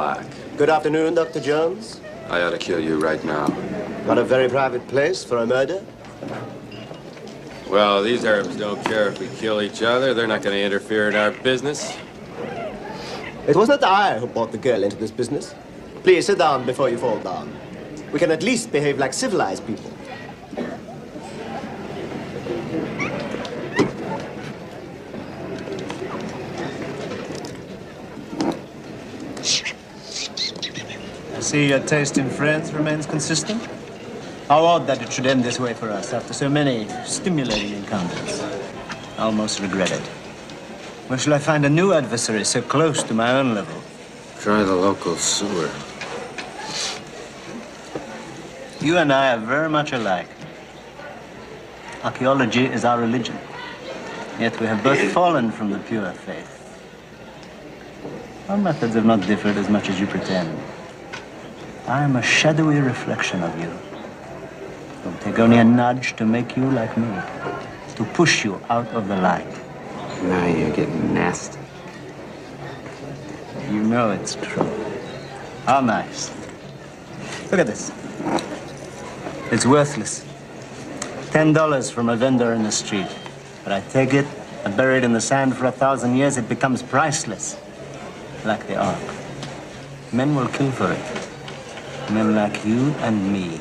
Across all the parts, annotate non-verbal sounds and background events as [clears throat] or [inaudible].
black. Good afternoon, Dr. Jones. I ought to kill you right now. Got a very private place for a murder? Well, these Arabs don't care if we kill each other. They're not going to interfere in our business. It was not I who brought the girl into this business. Please sit down before you fall down. We can at least behave like civilized people. See your taste in friends remains consistent. How odd that it should end this way for us after so many stimulating encounters. I almost regret it. Where shall I find a new adversary so close to my own level? Try the local sewer. You and I are very much alike. Archaeology is our religion. Yet we have both [clears throat] fallen from the pure faith. Our methods have not differed as much as you pretend. I am a shadowy reflection of you. It will take only a nudge to make you like me, to push you out of the light. Now you're getting nasty. You know it's true. How nice. Look at this. It's worthless. Ten dollars from a vendor in the street. But I take it, and bury it in the sand for a thousand years, it becomes priceless. Like the Ark. Men will kill for it. Men like you and me.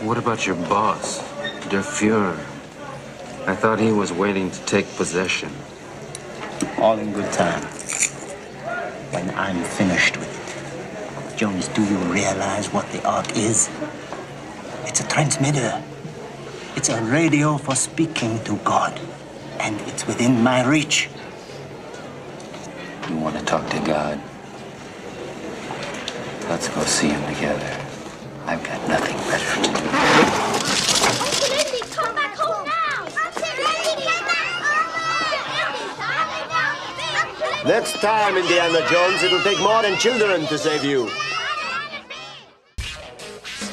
What about your boss, Der Fuhrer? I thought he was waiting to take possession. All in good time. When I'm finished with it. Jones, do you realize what the Ark is? It's a transmitter. It's a radio for speaking to God. And it's within my reach. You want to talk to God? Let's go see him together. I've got nothing better to do. Uncle Indy, come back home now! Uncle Indy! Next time, Indiana Jones, it'll take more than children to save you.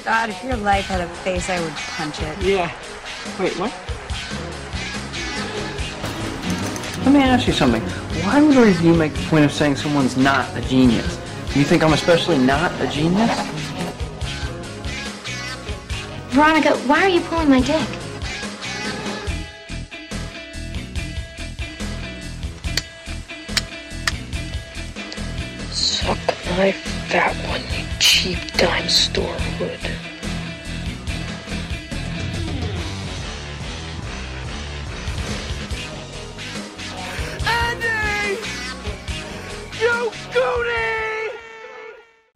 God, if your life had a face, I would punch it. Yeah. Wait, what? Let me ask you something. Why would a review make the point of saying someone's not a genius? You think I'm especially not a genius? Veronica, why are you pulling my dick? Suck my fat one, you cheap dime store hood.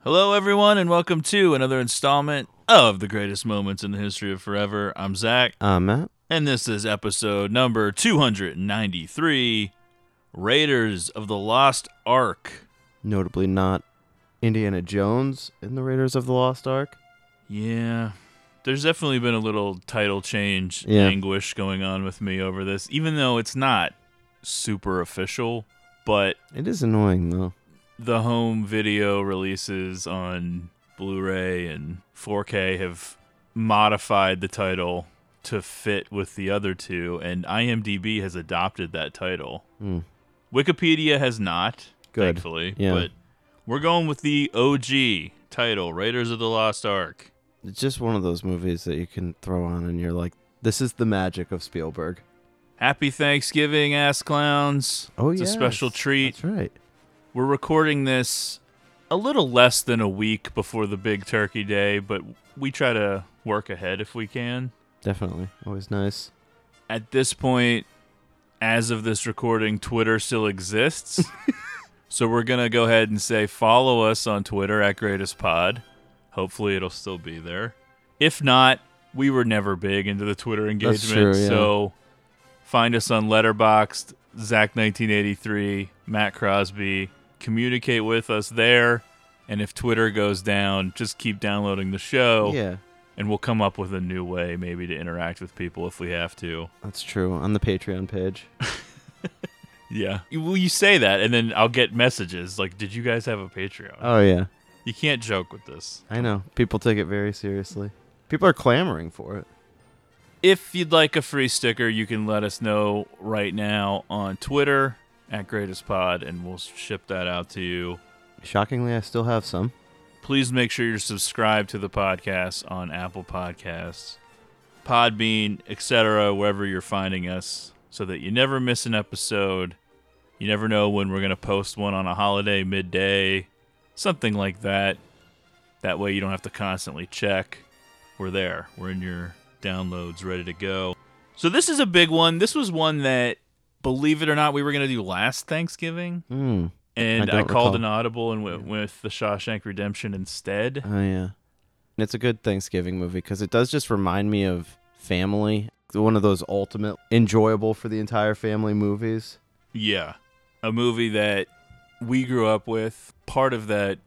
Hello, everyone, and welcome to another installment of the greatest moments in the history of forever. I'm Zach, Uh, Matt? and this is episode number 293 Raiders of the Lost Ark. Notably not Indiana Jones in the Raiders of the Lost Ark. Yeah, there's definitely been a little title change Yeah. anguish going on with me over this, even though it's not super official, but It is annoying, though. The home video releases on Blu-ray and 4K have modified the title to fit with the other two, and IMDb has adopted that title. Hmm. Wikipedia has not, Good. thankfully, Yeah. but we're going with the OG title, Raiders of the Lost Ark. It's just one of those movies that you can throw on and you're like, this is the magic of Spielberg. Happy Thanksgiving, ass clowns! Oh, it's a special treat. That's right. We're recording this a little less than a week before the big turkey day, but we try to work ahead if we can. Definitely. Always nice. At this point, as of this recording, Twitter still exists. [laughs] so we're going to go ahead and say follow us on Twitter at Greatest Pod. Hopefully it'll still be there. If not, we were never big into the Twitter engagement. True, yeah. So find us on Letterboxd, Zach1983, Matt Crosby. Communicate with us there. And if Twitter goes down, just keep downloading the show. Yeah, And we'll come up with a new way maybe to interact with people if we have to. that's true. On the Patreon page. [laughs] Yeah. Well, you say that, and then I'll get messages like, "Did you guys have a Patreon?" Oh, yeah. you can't joke with this. I know. People take it very seriously. People are clamoring for it. If you'd like a free sticker, you can let us know right now on Twitter at Greatest Pod, and we'll ship that out to you. Shockingly, I still have some. Please make sure you're subscribed to the podcast on Apple Podcasts, Podbean, etc., wherever you're finding us, so that you never miss an episode. You never know when we're going to post one on a holiday midday, something like that. That way you don't have to constantly check. We're there. We're in your downloads ready to go. So this is a big one. This was one that, believe it or not, we were going to do last Thanksgiving. Mm. And I I, called recall. an audible and went with the Shawshank Redemption instead. Oh yeah, And it's a good Thanksgiving movie because it does just remind me of family. One of those ultimate enjoyable for the entire family movies. Yeah. A movie that we grew up with, part of that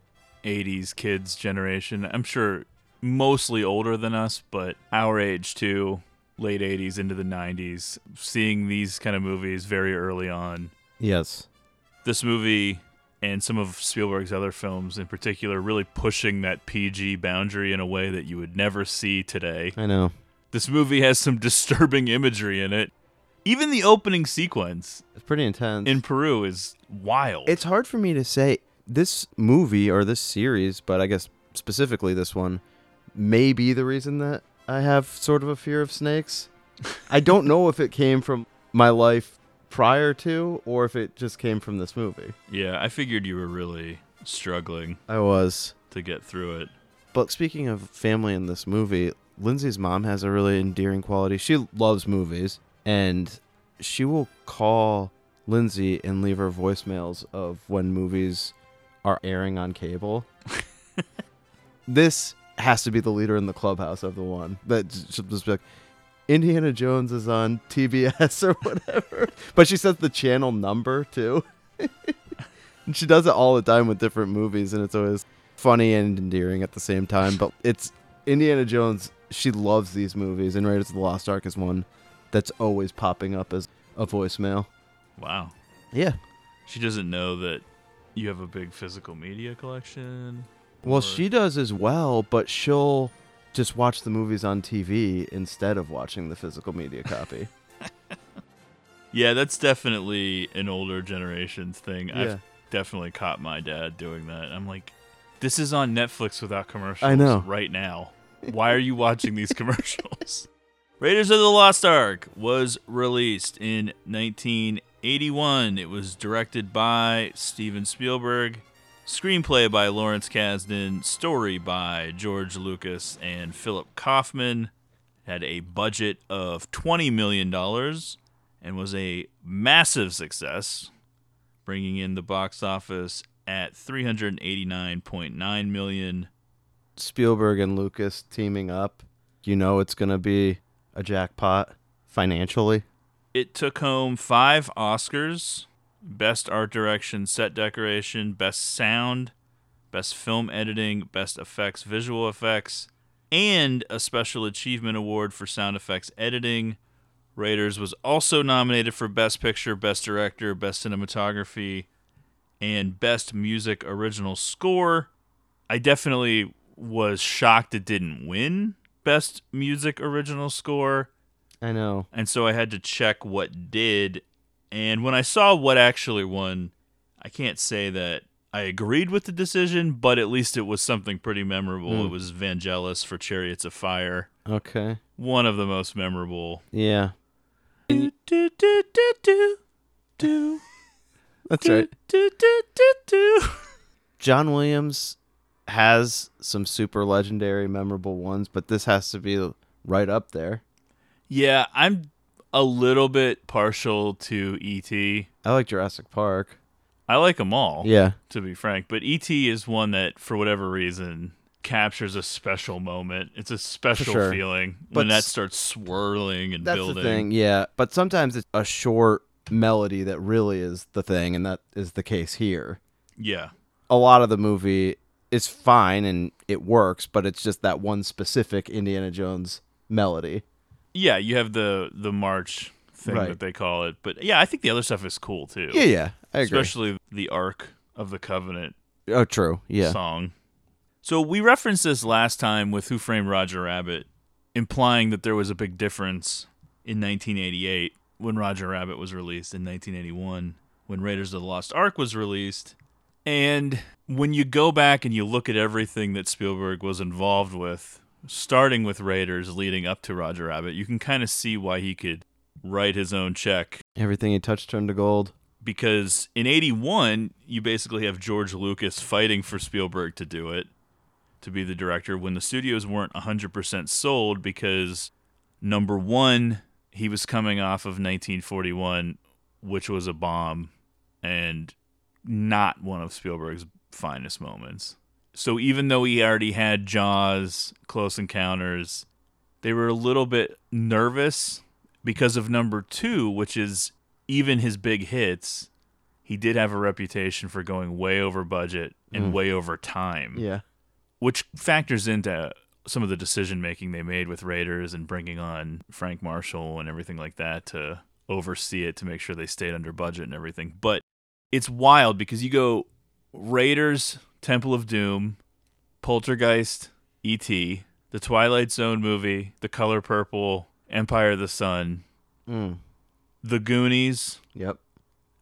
80s kids generation. I'm sure mostly older than us, but our age too, late 80s into the 90s, seeing these kind of movies very early on. Yes. This movie and some of Spielberg's other films in particular really pushing that PG boundary in a way that you would never see today. I know. This movie has some [laughs] disturbing imagery in it. Even the opening sequence It's pretty intense. in Peru is wild. It's hard for me to say this movie or this series, but I guess specifically this one may be the reason that I have sort of a fear of snakes. I don't know if it came from my life prior to or if it just came from this movie. Yeah, I figured you were really struggling I was. to get through it. But speaking of family in this movie, Lindsay's mom has a really endearing quality. She loves movies and she will call Lindsay and leave her voicemails of when movies are airing on cable. [laughs] this has to be the leader in the clubhouse of the one that should just be like, Indiana Jones is on TBS [laughs] or whatever. but she says the channel number too. [laughs] and she does it all the time with different movies, and it's always funny and endearing at the same time. But it's Indiana Jones. She loves these movies, and Raiders of the Lost Ark is one that's always popping up as a voicemail. Wow. Yeah. She doesn't know that you have a big physical media collection. Well, Or- she does as well, but she'll just watch the movies on TV instead of watching the physical media copy. [laughs] Yeah, that's definitely an older generation's thing. Yeah. I've definitely caught my dad doing that. I'm like, this is on Netflix without commercials I know. right now. Why are you watching these commercials? [laughs] Raiders of the Lost Ark was released in 1981. It was directed by Steven Spielberg, screenplay by Lawrence Kasdan, story by George Lucas and Philip Kaufman. Had a budget of $20 million and was a massive success, bringing in the box office at 389.9 million. Spielberg and Lucas teaming up, you know it's going to be a jackpot financially. It took home five Oscars Best Art Direction, Set Decoration, Best Sound, Best Film Editing, Best Effects, Visual Effects, and a Special Achievement Award for Sound Effects Editing. Raiders was also nominated for Best Picture, Best Director, Best Cinematography, and Best Music Original Score. I definitely was shocked it didn't win Best Music Original Score. I know. And so I had to check what did. And when I saw what actually won, I can't say that I agreed with the decision, but at least it was something pretty memorable. Hmm. It was Vangelis for Chariots of Fire. Okay. One of the most memorable. Yeah. Do, do, do, do, do, do, [laughs] That's right. do, do, do, do. John Williams has some super legendary, memorable ones, but this has to be right up there. Yeah, I'm a little bit partial to E.T. I like Jurassic Park. I like them all. Yeah. to be frank. But ET is one that, for whatever reason, captures a special moment. It's a special sure. feeling But when that starts swirling and That's building. the thing, yeah. But sometimes it's a short melody that really is the thing, and that is the case here. Yeah, A lot of the movie is fine and it works, but it's just that one specific Indiana Jones melody. Yeah. You have the the march thing Right. that they call it, but yeah, I think the other stuff is cool too. Yeah, yeah, I agree. Especially the Ark of the Covenant oh, true. Yeah. song. So we referenced this last time with Who Framed Roger Rabbit, implying that there was a big difference in 1988 when Roger Rabbit was released in 1981 when Raiders of the Lost Ark was released. And when you go back and you look at everything that Spielberg was involved with, starting with Raiders leading up to Roger Rabbit, you can kind of see why he could write his own check Everything he touched turned to gold. because in 81 you basically have George Lucas fighting for Spielberg to do it to be the director when the studios weren't 100% sold because number 1 he was coming off of 1941 which was a bomb and not one of Spielberg's finest moments. So even though he already had Jaws, Close Encounters, they were a little bit nervous because of number 2 which is even his big hits, he did have a reputation for going way over budget and mm. way over time, Yeah. which factors into some of the decision making they made with Raiders and bringing on Frank Marshall and everything like that to oversee it to make sure they stayed under budget and everything. But it's wild because you go Raiders, Temple of Doom, Poltergeist, E.T., the Twilight Zone movie, The Color Purple, Empire of the Sun, Mm. The Goonies, Yep.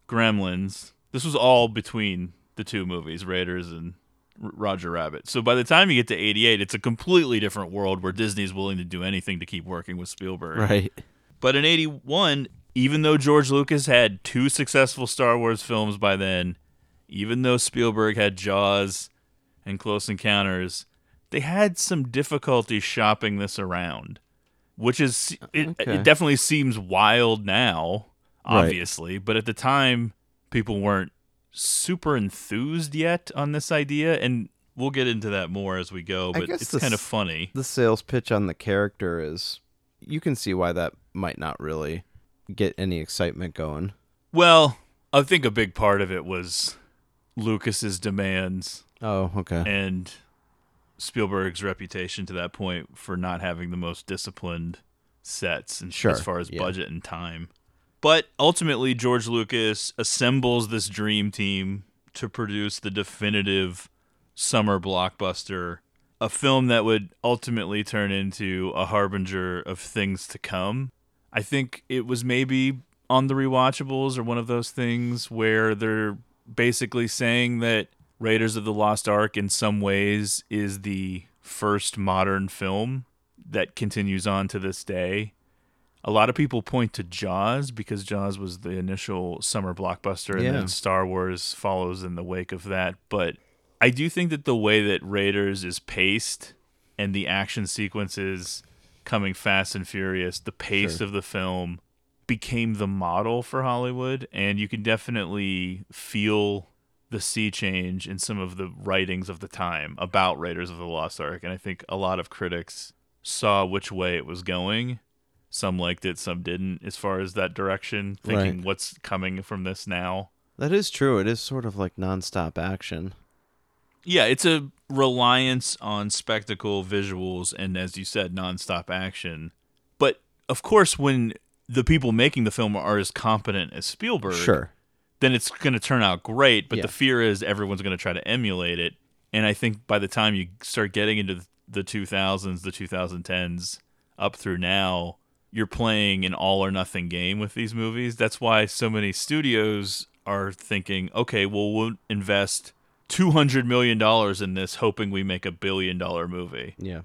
Gremlins. This was all between the two movies, Raiders and R- Roger Rabbit. So by the time you get to 88, it's a completely different world where Disney's willing to do anything to keep working with Spielberg. Right. But in 81, even though George Lucas had two successful Star Wars films by then, even though Spielberg had Jaws and Close Encounters, they had some difficulty shopping this around, which is uh, it, Okay. it definitely seems wild now, Right. obviously, but at the time people weren't super enthused yet on this idea and we'll get into that more as we go, but it's the kind of funny. The sales pitch on the character is you can see why that might not really get any excitement going. Well, I think a big part of it was Lucas's demands Oh, okay. and Spielberg's reputation to that point for not having the most disciplined sets and Sure, as far as yeah. budget and time. But ultimately George Lucas assembles this dream team to produce the definitive summer blockbuster, a film that would ultimately turn into a harbinger of things to come. I think it was maybe on the rewatchables or one of those things where they're basically saying that Raiders of the Lost Ark in some ways is the first modern film that continues on to this day. A lot of people point to Jaws because Jaws was the initial summer blockbuster and Yeah. then Star Wars follows in the wake of that. But I do think that the way that Raiders is paced and the action sequences coming fast and furious, the pace Sure. of the film became the model for Hollywood, and you can definitely feel the sea change in some of the writings of the time about Raiders of the Lost Ark. And I think a lot of critics saw which way it was going. Some liked it, some didn't, as far as that direction, thinking Right. what's coming from this now. That is true. It is sort of like nonstop action. Yeah, it's a reliance on spectacle, visuals, and as you said, nonstop action. But of course, when the people making the film are as competent as Spielberg, Sure. then it's going to turn out great. But Yeah. the fear is everyone's going to try to emulate it. And I think by the time you start getting into the 2000s, the 2010s, up through now, you're playing an all or nothing game with these movies. That's why so many studios are thinking, okay, well, we'll invest $200 million in this, hoping we make a billion dollar movie Yeah.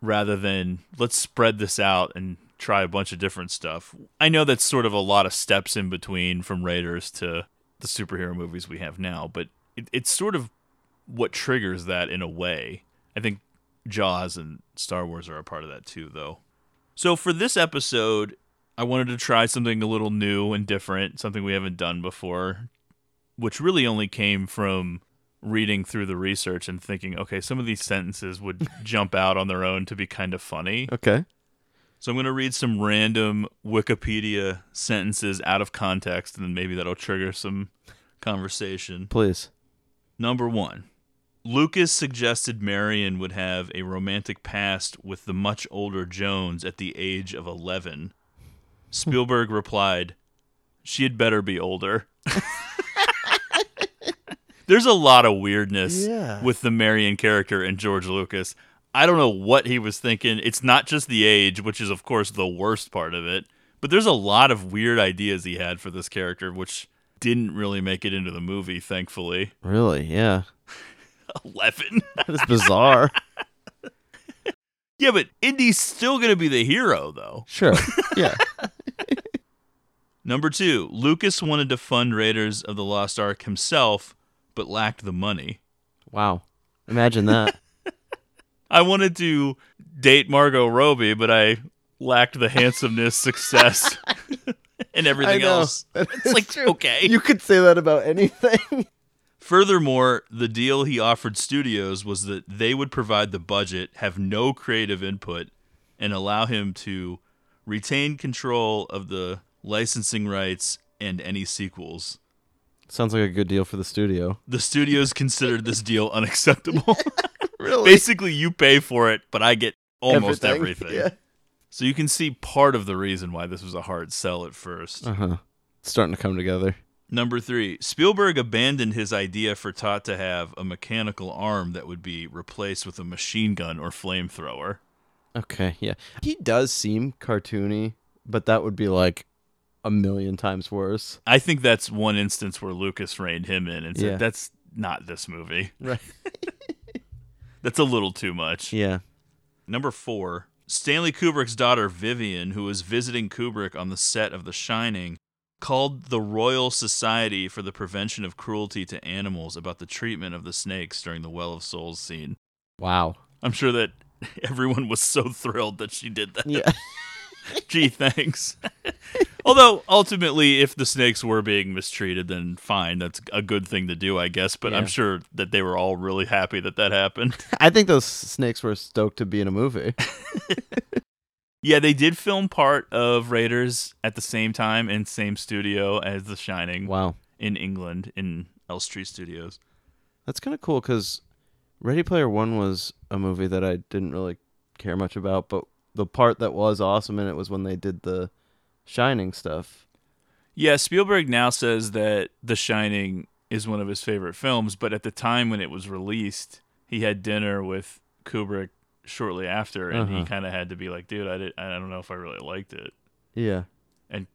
rather than let's spread this out and try a bunch of different stuff. I know that's sort of a lot of steps in between from Raiders to the superhero movies we have now, but it, it's sort of what triggers that in a way. I think Jaws and Star Wars are a part of that too, though. So for this episode, I wanted to try something a little new and different, something we haven't done before, which really only came from reading through the research and thinking, okay, some of these sentences would [laughs] jump out on their own to be kind of funny. Okay. So I'm going to read some random Wikipedia sentences out of context, and then maybe that'll trigger some conversation. Please. Number one Lucas suggested Marion would have a romantic past with the much older Jones at the age of 11. Spielberg [laughs] replied, She had better be older. [laughs] There's a lot of weirdness Yeah. with the Marion character and George Lucas. I don't know what he was thinking. It's not just the age, which is, of course, the worst part of it, but there's a lot of weird ideas he had for this character, which didn't really make it into the movie, thankfully. Really? Yeah. [laughs] 11. That's bizarre. [laughs] yeah, but Indy's still going to be the hero, though. sure. Yeah. [laughs] Number two, Lucas wanted to fund Raiders of the Lost Ark himself, but lacked the money. Wow. Imagine that. I wanted to date Margot Robbie, but I lacked the handsomeness, success, [laughs] and everything else. It's like, okay. you could say that about anything. [laughs] Furthermore, the deal he offered studios was that they would provide the budget, have no creative input, and allow him to retain control of the licensing rights and any sequels. Sounds like a good deal for the studio. The studios considered this deal unacceptable. [laughs] [laughs] Really? Basically, you pay for it, but I get almost Everything, everything. yeah. So you can see part of the reason why this was a hard sell at first. Uh huh. Starting to come together. Number three, Spielberg abandoned his idea for Toht to have a mechanical arm that would be replaced with a machine gun or flamethrower. Okay. Yeah. He does seem cartoony, but that would be like a million times worse. I think that's one instance where Lucas reined him in and said, Yeah. "That's not this movie. [laughs] Right. [laughs] That's a little too much." Yeah. Number four, Stanley Kubrick's daughter Vivian, who was visiting Kubrick on the set of The Shining, called the Royal Society for the Prevention of Cruelty to Animals about the treatment of the snakes during the Well of Souls scene. Wow. I'm sure that [laughs] everyone was so thrilled that she did that. Yeah. [laughs] Gee, thanks. Although ultimately, if the snakes were being mistreated, then fine. That's a good thing to do, I guess. But I'm sure that they were all really happy that that happened. [laughs] I think those snakes were stoked to be in a movie. [laughs] yeah, they did film part of Raiders at the same time in same studio as The Shining Wow. in England in Elstree Studios. That's kind of cool because Ready Player One was a movie that I didn't really care much about, but the part that was awesome in it was when they did the Shining stuff. Yeah, Spielberg now says that The Shining is one of his favorite films, but at the time when it was released, he had dinner with Kubrick shortly after, and he Uh-huh. kind of had to be like, "Dude, I did, I don't know if I really liked it." Yeah. And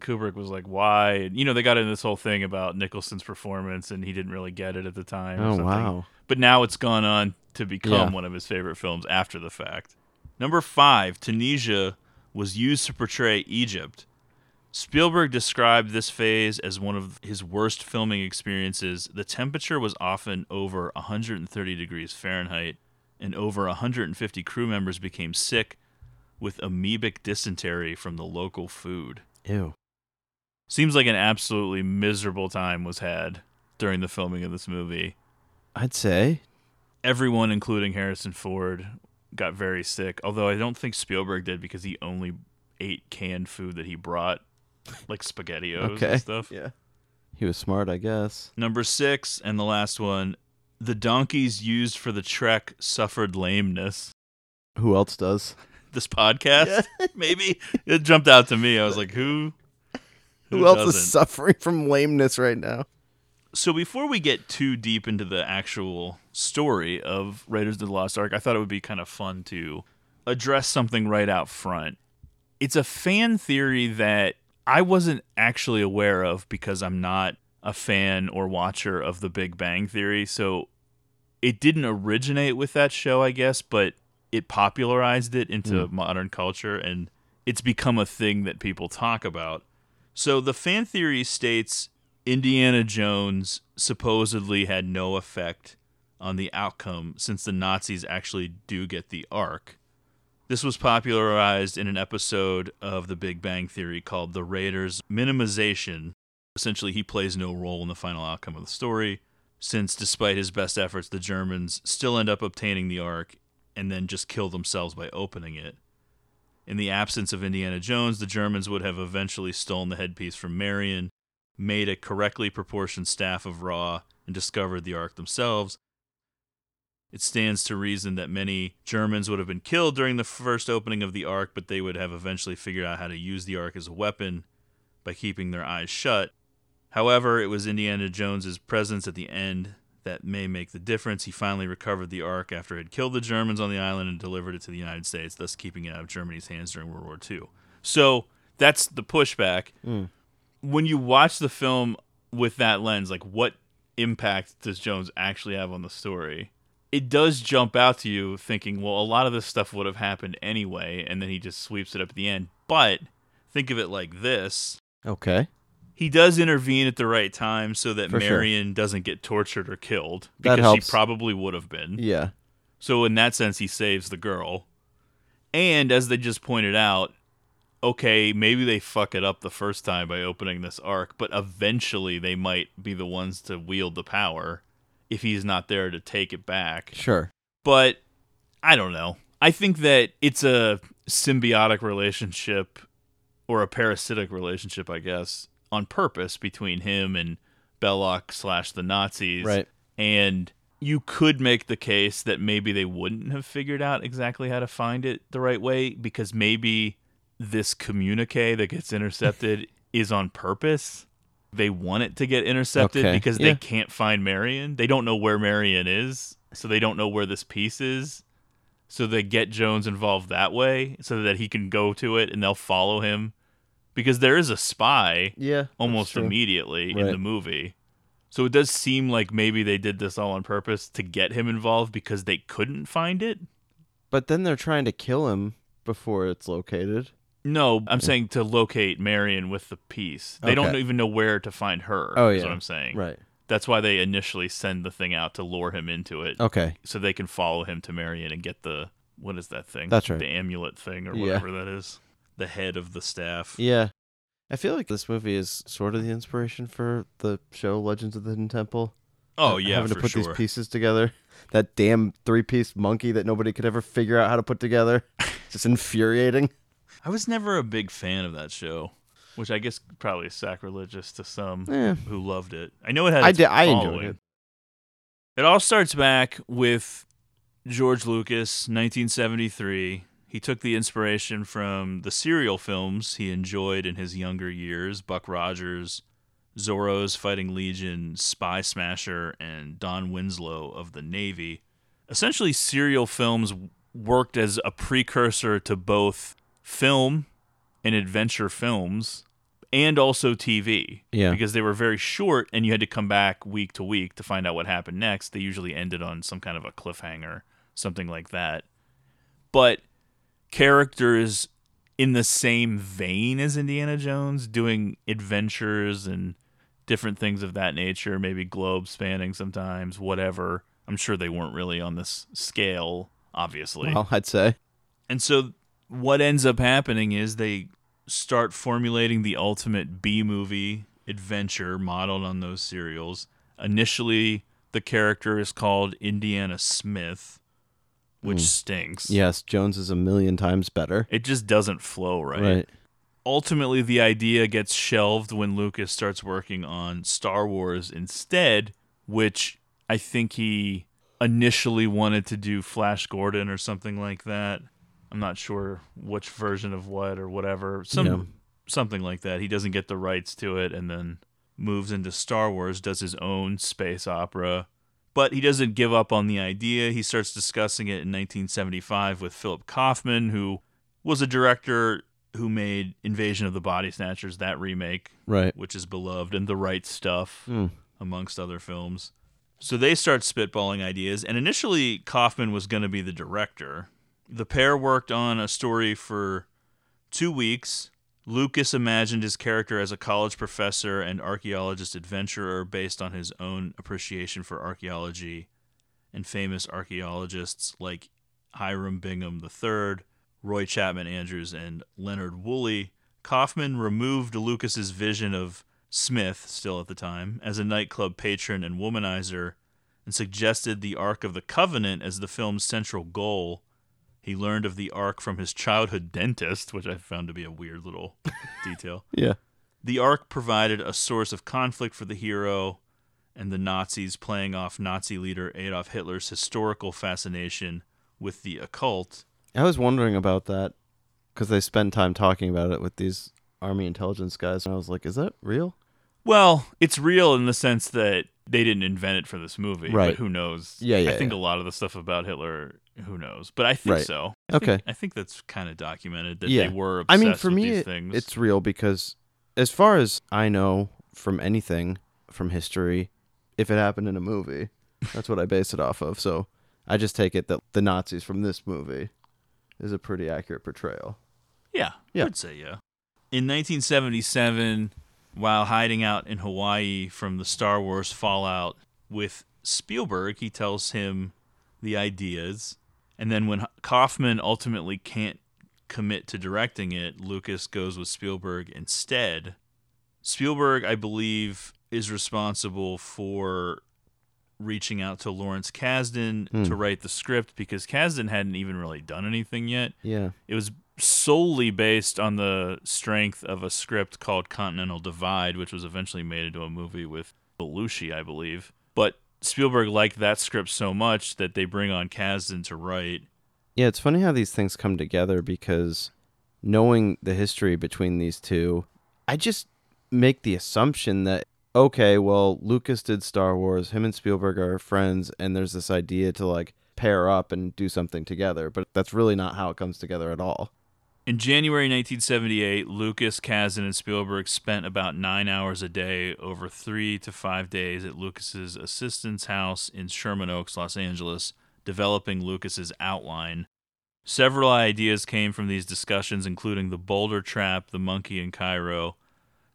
Kubrick was like, "Why?" And, you know, they got into this whole thing about Nicholson's performance, and he didn't really get it at the time. Oh something. wow. But now it's gone on to become Yeah. one of his favorite films after the fact. Number five, Tunisia was used to portray Egypt. Spielberg described this phase as one of his worst filming experiences. The temperature was often over 130 degrees Fahrenheit, and over 150 crew members became sick with amoebic dysentery from the local food. Ew. Seems like an absolutely miserable time was had during the filming of this movie. I'd say. everyone, including Harrison Ford, got very sick. Although I don't think Spielberg did because he only ate canned food that he brought, like SpaghettiOs Okay. and stuff. Yeah. He was smart, I guess. Number six, and the last one the donkeys used for the trek suffered lameness. Who else does? This podcast, [laughs] maybe? It jumped out to me. I was like, who? Who, else doesn't? is suffering from lameness right now? So before we get too deep into the actual story of Raiders of the Lost Ark, I thought it would be kind of fun to address something right out front. It's a fan theory that I wasn't actually aware of because I'm not a fan or watcher of The Big Bang Theory. So it didn't originate with that show, I guess, but it popularized it into hmm. modern culture and it's become a thing that people talk about. So the fan theory states Indiana Jones supposedly had no effect on the outcome since the Nazis actually do get the Ark. This was popularized in an episode of The Big Bang Theory called The Raiders Minimization. Essentially, he plays no role in the final outcome of the story, since despite his best efforts, the Germans still end up obtaining the Ark and then just kill themselves by opening it. In the absence of Indiana Jones, the Germans would have eventually stolen the headpiece from Marion, made a correctly proportioned staff of Raw, and discovered the Ark themselves. It stands to reason that many Germans would have been killed during the first opening of the Ark, but they would have eventually figured out how to use the Ark as a weapon by keeping their eyes shut. However, it was Indiana Jones's presence at the end that may make the difference. He finally recovered the Ark after it had killed the Germans on the island and delivered it to the United States, thus keeping it out of Germany's hands during World War II. So that's the pushback. Mm. When you watch the film, with that lens, like what impact does Jones actually have on the story? It does jump out to you thinking, well, a lot of this stuff would have happened anyway, and then he just sweeps it up at the end. But think of it like this Okay. he does intervene at the right time so that For sure. Marion doesn't get tortured or killed because she probably would have been. Yeah. So in that sense, he saves the girl. And as they just pointed out, okay, maybe they fuck it up the first time by opening this Ark, but eventually they might be the ones to wield the power if he's not there to take it back. Sure. But I don't know. I think that it's a symbiotic relationship or a parasitic relationship, I guess, on purpose between him and Belloq slash the Nazis. Right. And you could make the case that maybe they wouldn't have figured out exactly how to find it the right way because maybe this communique that gets intercepted [laughs] is on purpose. They want it to get intercepted Okay, because yeah. they can't find Marion. They don't know where Marion is, so they don't know where this piece is. So they get Jones involved that way so that he can go to it and they'll follow him because there is a spy Yeah. almost immediately in the movie. So it does seem like maybe they did this all on purpose to get him involved because they couldn't find it. But then they're trying to kill him before it's located. No, I'm saying to locate Marion with the piece. They don't Okay. even know where to find her. Oh, is yeah. what I'm saying. Right. That's why they initially send the thing out to lure him into it. Okay. So they can follow him to Marion and get the what is that thing? That's right. The amulet thing or Yeah. whatever that is. The head of the staff. Yeah. I feel like this movie is sort of the inspiration for the show Legends of the Hidden Temple. Oh yeah, having for to put sure. these pieces together. That damn three-piece monkey that nobody could ever figure out how to put together. [laughs] It's Just infuriating. I was never a big fan of that show, which I guess probably is sacrilegious to some Eh. who loved it. I know it had. I did- I enjoyed it. It all starts back with George Lucas, 1973. He took the inspiration from the serial films he enjoyed in his younger years Buck Rogers, Zorro's Fighting Legion, Spy Smasher, and Don Winslow of the Navy. Essentially, serial films worked as a precursor to both film and adventure films and also TV. Yeah. Because they were very short and you had to come back week to week to find out what happened next. They usually ended on some kind of a cliffhanger, something like that. But characters in the same vein as Indiana Jones doing adventures and different things of that nature, maybe globe spanning sometimes, whatever. I'm sure they weren't really on this scale, obviously. Well, I'd say. And so what ends up happening is they start formulating the ultimate B movie adventure modeled on those serials. Initially, the character is called Indiana Smith, which hmm. stinks. Yes, Jones is a million times better. It just doesn't flow right. Right. Ultimately, the idea gets shelved when Lucas starts working on Star Wars instead, which I think he initially wanted to do Flash Gordon or something like that. I'm not sure which version of what or whatever. Some something like that. He doesn't get the rights to it and then moves into Star Wars, does his own space opera. But he doesn't give up on the idea. He starts discussing it in 1975 with Philip Kaufman, who was a director who made Invasion of the Body Snatchers, that remake, Right. which is beloved, and The Right Stuff, Hmm. amongst other films. So they start spitballing ideas, and initially Kaufman was going to be the director. The pair worked on a story for two weeks. Lucas imagined his character as a college professor and archaeologist adventurer based on his own appreciation for archaeology and famous archaeologists like Hiram Bingham III, Roy Chapman Andrews, and Leonard Woolley. Kaufman removed Lucas's vision of Smith, still at the time, as a nightclub patron and womanizer, and suggested the Ark of the Covenant as the film's central goal. He learned of the Ark from his childhood dentist, which I found to be a weird little [laughs] detail. Yeah. The Ark provided a source of conflict for the hero and the Nazis, playing off Nazi leader Adolf Hitler's historical fascination with the occult. I was wondering about that because they spend time talking about it with these army intelligence guys, and I was like, "Is that real?" Well, it's real in the sense that they didn't invent it for this movie, Right. but who knows? Yeah, yeah, I think yeah. a lot of the stuff about Hitler, who knows? But I think Right. so. I Okay. think, I think that's kind of documented that yeah. they were. I mean, for with me, these it- things. it's real because, as far as I know from anything from history if it happened in a movie. That's what I base it off of. So I just take it that the Nazis from this movie is a pretty accurate portrayal. Yeah, Yeah. I'd say yeah. In 1977, while hiding out in Hawaii from the Star Wars fallout with Spielberg, he tells him the ideas. And then when Kaufman ultimately can't commit to directing it, Lucas goes with Spielberg instead. Spielberg, I believe, is responsible for reaching out to Lawrence Kasdan Hmm. to write the script because Kasdan hadn't even really done anything yet. Yeah. It was solely based on the strength of a script called Continental Divide, which was eventually made into a movie with Belushi, I believe. But Spielberg liked that script so much that they bring on Kasdan to write. Yeah, it's funny how these things come together because knowing the history between these two, I just make the assumption that okay, well, Lucas did Star Wars, him and Spielberg are friends, and there's this idea to like pair up and do something together, but that's really not how it comes together at all. In January 1978, Lucas, Kasdan, and Spielberg spent about nine hours a day over three to five days at Lucas's assistant's house in Sherman Oaks, Los Angeles, developing Lucas's outline. Several ideas came from these discussions, including the boulder trap, the monkey in Cairo,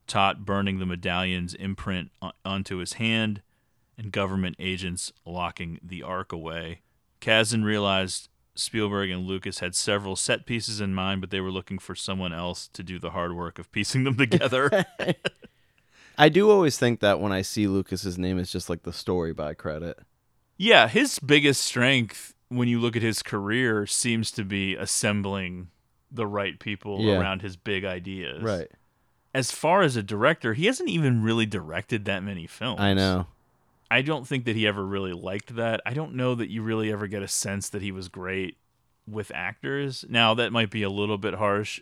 Toht burning the medallion's imprint onto his hand, and government agents locking the ark away. Kasdan realized Spielberg and Lucas had several set pieces in mind, but they were looking for someone else to do the hard work of piecing them [laughs] together. [laughs] I do always think that when I see Lucas's name, it's just like the story by credit. yeah, his biggest strength when you look at his career seems to be assembling the right people Yeah. around his big ideas. Right. As far as a director, he hasn't even really directed that many films. I know. I don't think that he ever really liked that. I don't know that you really ever get a sense that he was great with actors. Now, that might be a little bit harsh.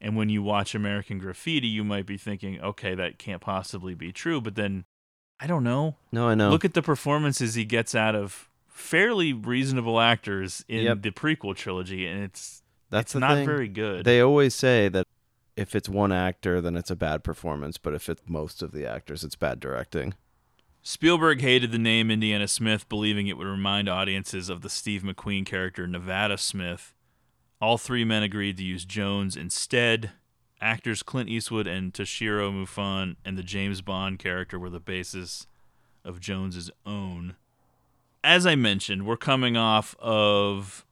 And when you watch American Graffiti, you might be thinking, okay, that can't possibly be true. But then, I don't know. No, I know. Look at the performances he gets out of fairly reasonable actors in Yep. the prequel trilogy, and it's That's it's not thing. very good. They always say that if it's one actor, then it's a bad performance, but if it's most of the actors, it's bad directing. Spielberg hated the name Indiana Smith, believing it would remind audiences of the Steve McQueen character Nevada Smith. All three men agreed to use Jones instead. Actors Clint Eastwood and Toshiro Mifune and the James Bond character were the basis of Jones's own. As I mentioned, we're coming off of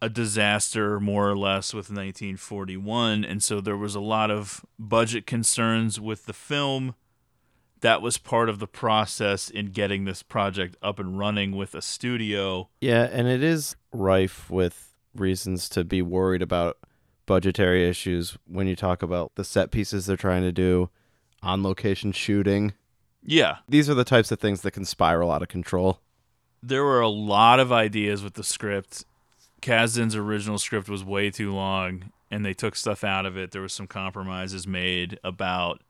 a disaster more or less with 1941 and so there was a lot of budget concerns with the film that was part of the process in getting this project up and running with a studio. Yeah, and it is rife with reasons to be worried about budgetary issues when you talk about the set pieces they're trying to do, on location shooting. Yeah, These are the types of things that can spiral out of control. there were a lot of ideas with the script. Kasdan's original script was way too long, and they took stuff out of it. There was some compromises made about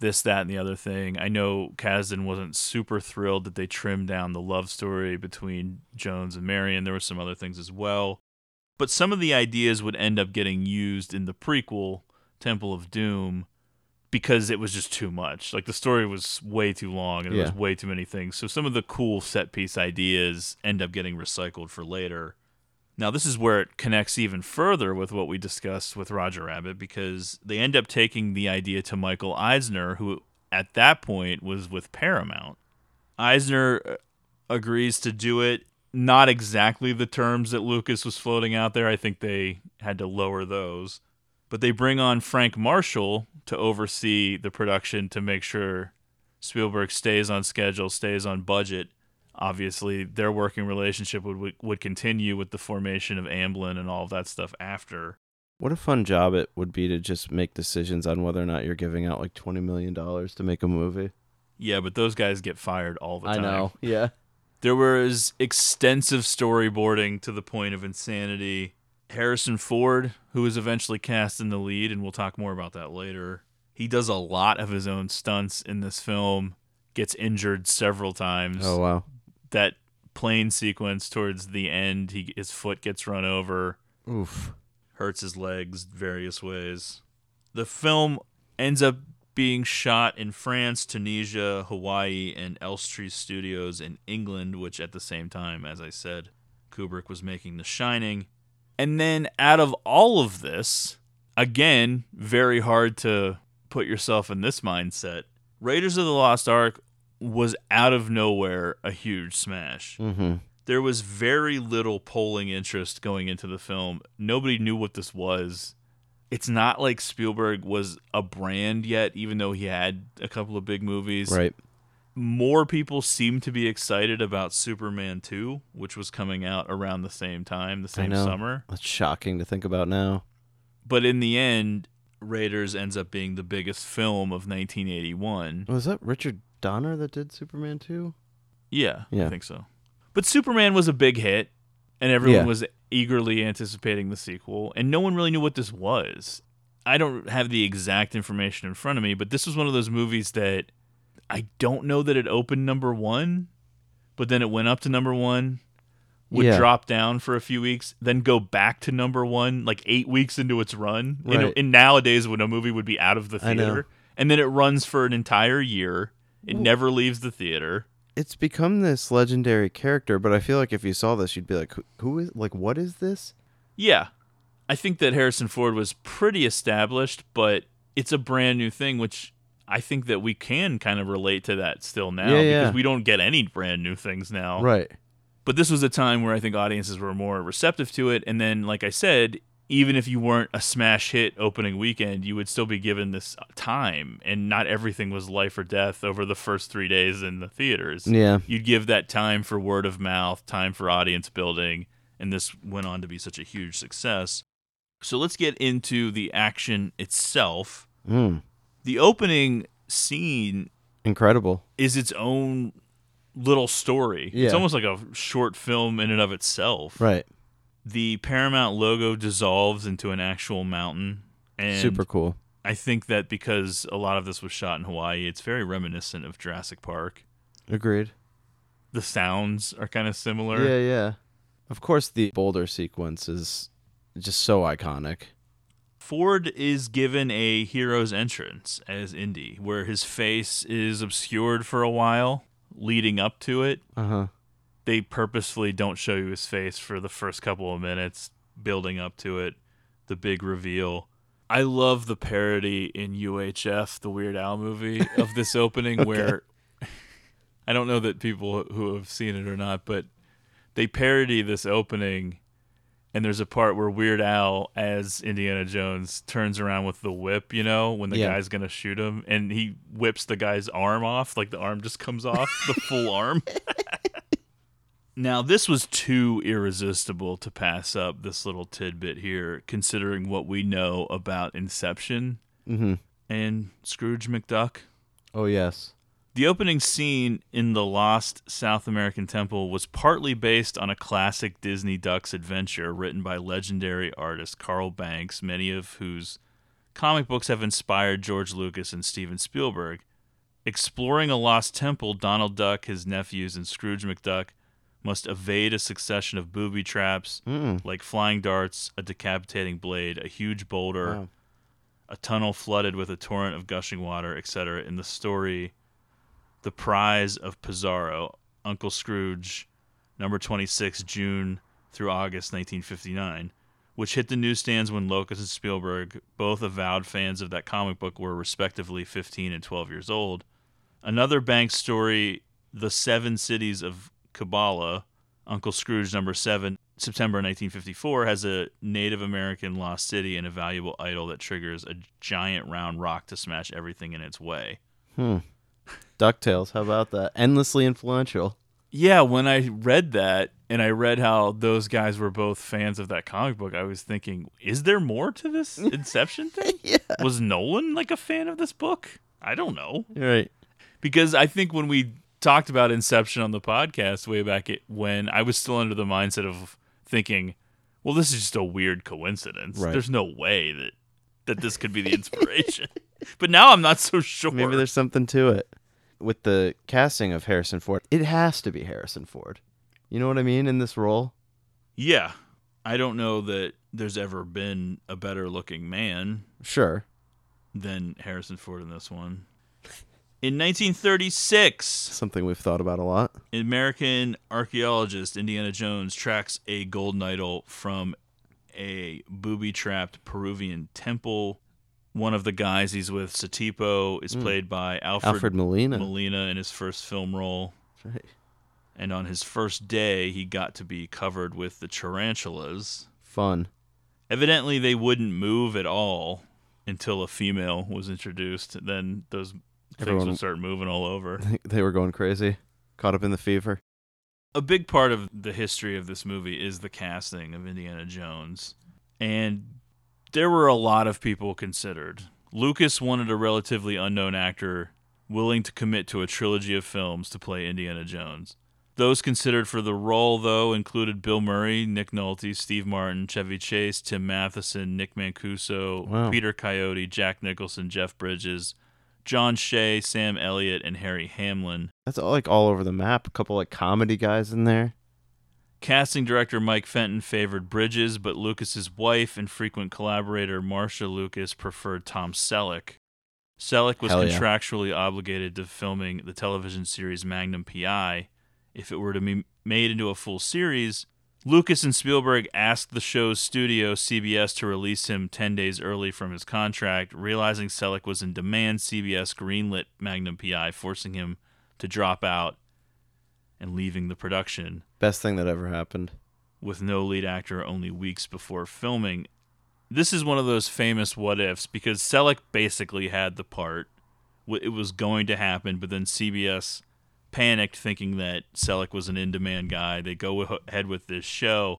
this, that, and the other thing. I know Kasdan wasn't super thrilled that they trimmed down the love story between Jones and Marion. There were some other things as well. But some of the ideas would end up getting used in the prequel, Temple of Doom, because it was just too much. Like the story was way too long and there was way too many things. So some of the cool set piece ideas end up getting recycled for later. Now, this is where it connects even further with what we discussed with Roger Rabbit because they end up taking the idea to Michael Eisner, who at that point was with Paramount. Eisner uh, agrees to do it. Not exactly the terms that Lucas was floating out there. I think they had to lower those. But they bring on Frank Marshall to oversee the production to make sure Spielberg stays on schedule, stays on budget. Obviously, their working relationship would would, continue with the formation of Amblin and all of that stuff after. What a fun job it would be to just make decisions on whether or not you're giving out like $20 million to make a movie. Yeah, but those guys get fired all the time. I know. Yeah. There was extensive storyboarding to the point of insanity. Harrison Ford, who was eventually cast in the lead, and we'll talk more about that later. He does a lot of his own stunts in this film, gets injured several times. Oh, wow. That plane sequence towards the end, he his foot gets run over, Oof. hurts his legs various ways. The film ends up being shot in France, Tunisia, Hawaii, and Elstree Studios in England, which at the same time, as I said, Kubrick was making The Shining. And then out of all of this, again, very hard to put yourself in this mindset. Raiders of the Lost Ark was out of nowhere a huge smash. Mm-hmm. There was very little polling interest going into the film. Nobody knew what this was. It's not like Spielberg was a brand yet, even though he had a couple of big movies. Right. More people seem to be excited about Superman 2, which was coming out around the same time, the same summer. That's shocking to think about now. But in the end, Raiders ends up being the biggest film of 1981. Was that Richard Donner that did Superman 2? Yeah, I think so. But Superman was a big hit, and everyone Yeah. was eagerly anticipating the sequel, and no one really knew what this was. I don't have the exact information in front of me, but this was one of those movies that I don't know that it opened number one, but then it went up to number one, would Yeah. drop down for a few weeks, then go back to number one like eight weeks into its run. In, Right. in nowadays, when a movie would be out of the theater, and then it runs for an entire year. It never leaves the theater. It's become this legendary character, but I feel like if you saw this, you'd be like, who, who is, like, what is this? Yeah. I think that Harrison Ford was pretty established, but it's a brand new thing, which I think that we can kind of relate to that still now Yeah, yeah. because we don't get any brand new things now. Right. But this was a time where I think audiences were more receptive to it. And then, like I said, even if you weren't a smash hit opening weekend, you would still be given this time. And not everything was life or death over the first three days in the theaters. Yeah. You'd give that time for word of mouth, time for audience building. And this went on to be such a huge success. So let's get into the action itself. Mm. The opening scene Incredible. is its own little story. It's almost like a short film in and of itself. Right. The Paramount logo dissolves into an actual mountain. And Super cool. I think that because a lot of this was shot in Hawaii, it's very reminiscent of Jurassic Park. Agreed. The sounds are kind of similar. Yeah, yeah. Of course, the boulder sequence is just so iconic. Ford is given a hero's entrance as Indy, where his face is obscured for a while leading up to it. Uh huh. they purposefully don't show you his face for the first couple of minutes, building up to it, the big reveal. I love the parody in UHF, the Weird Al movie, of this [laughs] opening where I don't know that people who have seen it or not, but they parody this opening and there's a part where Weird Al as Indiana Jones turns around with the whip, you know, when the Yeah. guy's gonna shoot him, and he whips the guy's arm off, like the arm just comes off, the full [laughs] arm. now, this was too irresistible to pass up this little tidbit here, considering what we know about Inception Mm-hmm. and Scrooge McDuck. Oh yes. The opening scene in the Lost South American Temple was partly based on a classic Disney Ducks adventure written by legendary artist Carl Barks, many of whose comic books have inspired George Lucas and Steven Spielberg. Exploring a lost temple, Donald Duck, his nephews, and Scrooge McDuck must evade a succession of booby traps Mm. like flying darts, a decapitating blade, a huge boulder, Wow. a tunnel flooded with a torrent of gushing water, etc. In the story, The Prize of Pizarro, Uncle Scrooge, number 26, June through August 1959, which hit the newsstands when Lucas and Spielberg, both avowed fans of that comic book, were respectively 15 and 12 years old. Another Barks story, The Seven Cities of Cibola, Uncle Scrooge number 7, September 1954, has a Native American lost city and a valuable idol that triggers a giant round rock to smash everything in its way. Hmm. Ducktales. How about that? Endlessly influential. Yeah, when I read that and I read how those guys were both fans of that comic book, I was thinking, is there more to this [laughs] Inception thing? yeah. Was Nolan like a fan of this book? I don't know. Right. Because I think when we talked about Inception on the podcast way back it, when I was still under the mindset of thinking, well, this is just a weird coincidence. Right. There's no way that that this could be the [laughs] inspiration. but now I'm not so sure. Maybe there's something to it. With the casting of Harrison Ford, it has to be Harrison Ford. You know what I mean in this role? Yeah. I don't know that there's ever been a better looking man. Sure. than Harrison Ford in this one. In 1936, Something we've thought about a lot. American archaeologist Indiana Jones tracks a golden idol from a booby trapped Peruvian temple. One of the guys he's with, Satipo, is hmm. played by Alfred. Alfred Molina. Molina in his first film role. Right. And on his first day, he got to be covered with the tarantulas. Fun. Evidently, they wouldn't move at all until a female was introduced. Then those things would start moving all over. [laughs] They were going crazy. Caught up in the fever. a big part of the history of this movie is the casting of Indiana Jones. And there were a lot of people considered. Lucas wanted a relatively unknown actor willing to commit to a trilogy of films to play Indiana Jones. Those considered for the role, though, included Bill Murray, Nick Nolte, Steve Martin, Chevy Chase, Tim Matheson, Nick Mancuso, Wow. Peter Coyote, Jack Nicholson, Jeff Bridges, John Shea, Sam Elliott, and Harry Hamlin. That's all, like all over the map. A couple like comedy guys in there. Casting director Mike Fenton favored Bridges, but Lucas's wife and frequent collaborator Marcia Lucas preferred Tom Selleck. Selleck was Hell yeah. contractually obligated to filming the television series Magnum PI. If it were to be made into a full series, Lucas and Spielberg asked the show's studio, CBS, to release him 10 days early from his contract. Realizing Selleck was in demand, CBS greenlit Magnum PI, forcing him to drop out and leaving the production Best thing that ever happened. with no lead actor only weeks before filming. This is one of those famous what ifs because Selleck basically had the part. It was going to happen, but then CBS panicked thinking that Selleck was an in demand guy. They go ahead with this show.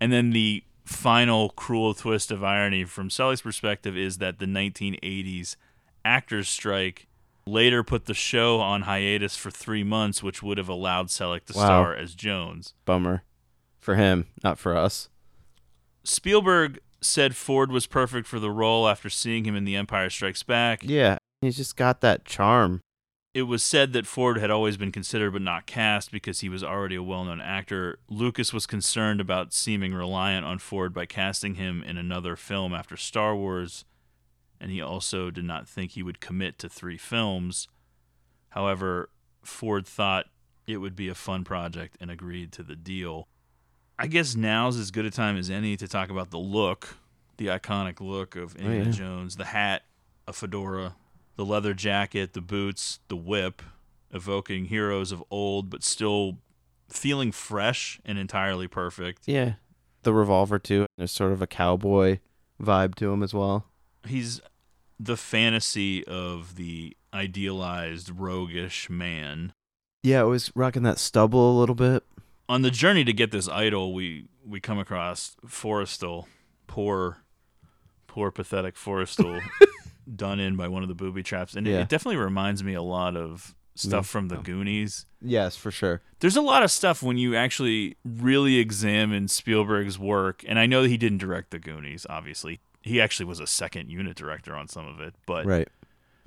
And then the final cruel twist of irony from Selleck's perspective is that the 1980s actors strike later put the show on hiatus for three months, which would have allowed Selleck to Wow. star as Jones. Bummer. For him, not for us. Spielberg said Ford was perfect for the role after seeing him in The Empire Strikes Back. Yeah, he's just got that charm. It was said that Ford had always been considered but not cast because he was already a well known actor. Lucas was concerned about seeming reliant on Ford by casting him in another film after Star Wars, and he also did not think he would commit to three films. However, Ford thought it would be a fun project and agreed to the deal. I guess now's as good a time as any to talk about the look, the iconic look of oh, Indiana yeah. Jones, the hat, a fedora, the leather jacket, the boots, the whip, evoking heroes of old but still feeling fresh and entirely perfect. Yeah. The revolver too. There's sort of a cowboy vibe to him as well. He's the fantasy of the idealized roguish man. Yeah, it was rocking that stubble a little bit. On the journey to get this idol, we we come across Forrestal, poor, poor pathetic Forrestal, [laughs] done in by one of the booby traps, and it- Yeah. it definitely reminds me a lot of stuff from the oh. Goonies. Yes, for sure. There's a lot of stuff when you actually really examine Spielberg's work, and I know that he didn't direct the Goonies. Obviously, he actually was a second unit director on some of it, but Right.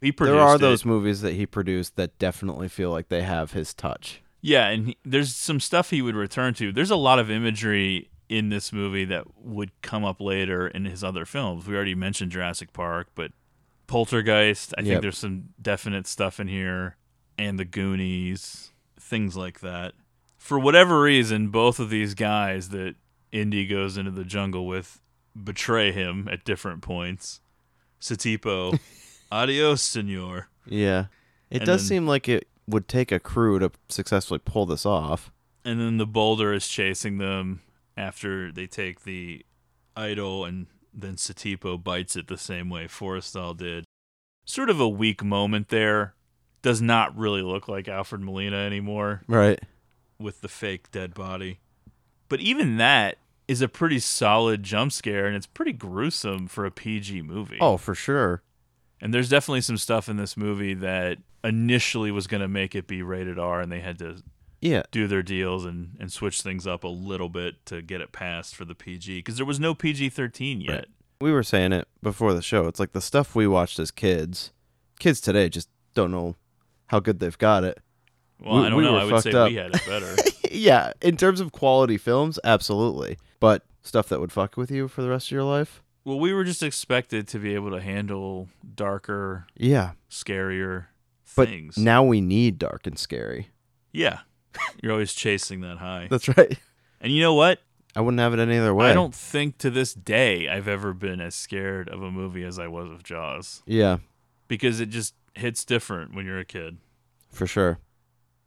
he produced. There are it. those movies that he produced that definitely feel like they have his touch. Yeah, and he, there's some stuff he would return to. There's a lot of imagery in this movie that would come up later in his other films. We already mentioned Jurassic Park, but Poltergeist, I think there's some definite stuff in here, and the Goonies, things like that. For whatever reason, both of these guys that Indy goes into the jungle with betray him at different points. Satipo, [laughs] adios, senor. Yeah. It And does then- seem like it would take a crew to successfully pull this off. and then the boulder is chasing them after they take the idol and then Satipo bites it the same way Forrestal did. Sort of a weak moment there. Does not really look like Alfred Molina anymore Right. with the fake dead body. But even that is a pretty solid jump scare and it's pretty gruesome for a PG movie. Oh, for sure. And there's definitely some stuff in this movie that initially was going to make it be rated R and they had to Yeah. do their deals and, and switch things up a little bit to get it passed for the PG because there was no PG 13 yet. Right. We were saying it before the show. It's like the stuff we watched as kids. Kids today just don't know how good they've got it. Well, We- I don't we know. I would say up. we had it better. [laughs] yeah, in terms of quality films, absolutely. But stuff that would fuck with you for the rest of your life, Well, we were just expected to be able to handle darker, Yeah. scarier But things. now we need dark and scary. yeah. [laughs] You're always chasing that high. That's right. And you know what? I wouldn't have it any other way. I don't think to this day I've ever been as scared of a movie as I was of Jaws Yeah, because it just hits different when you're a kid. for sure.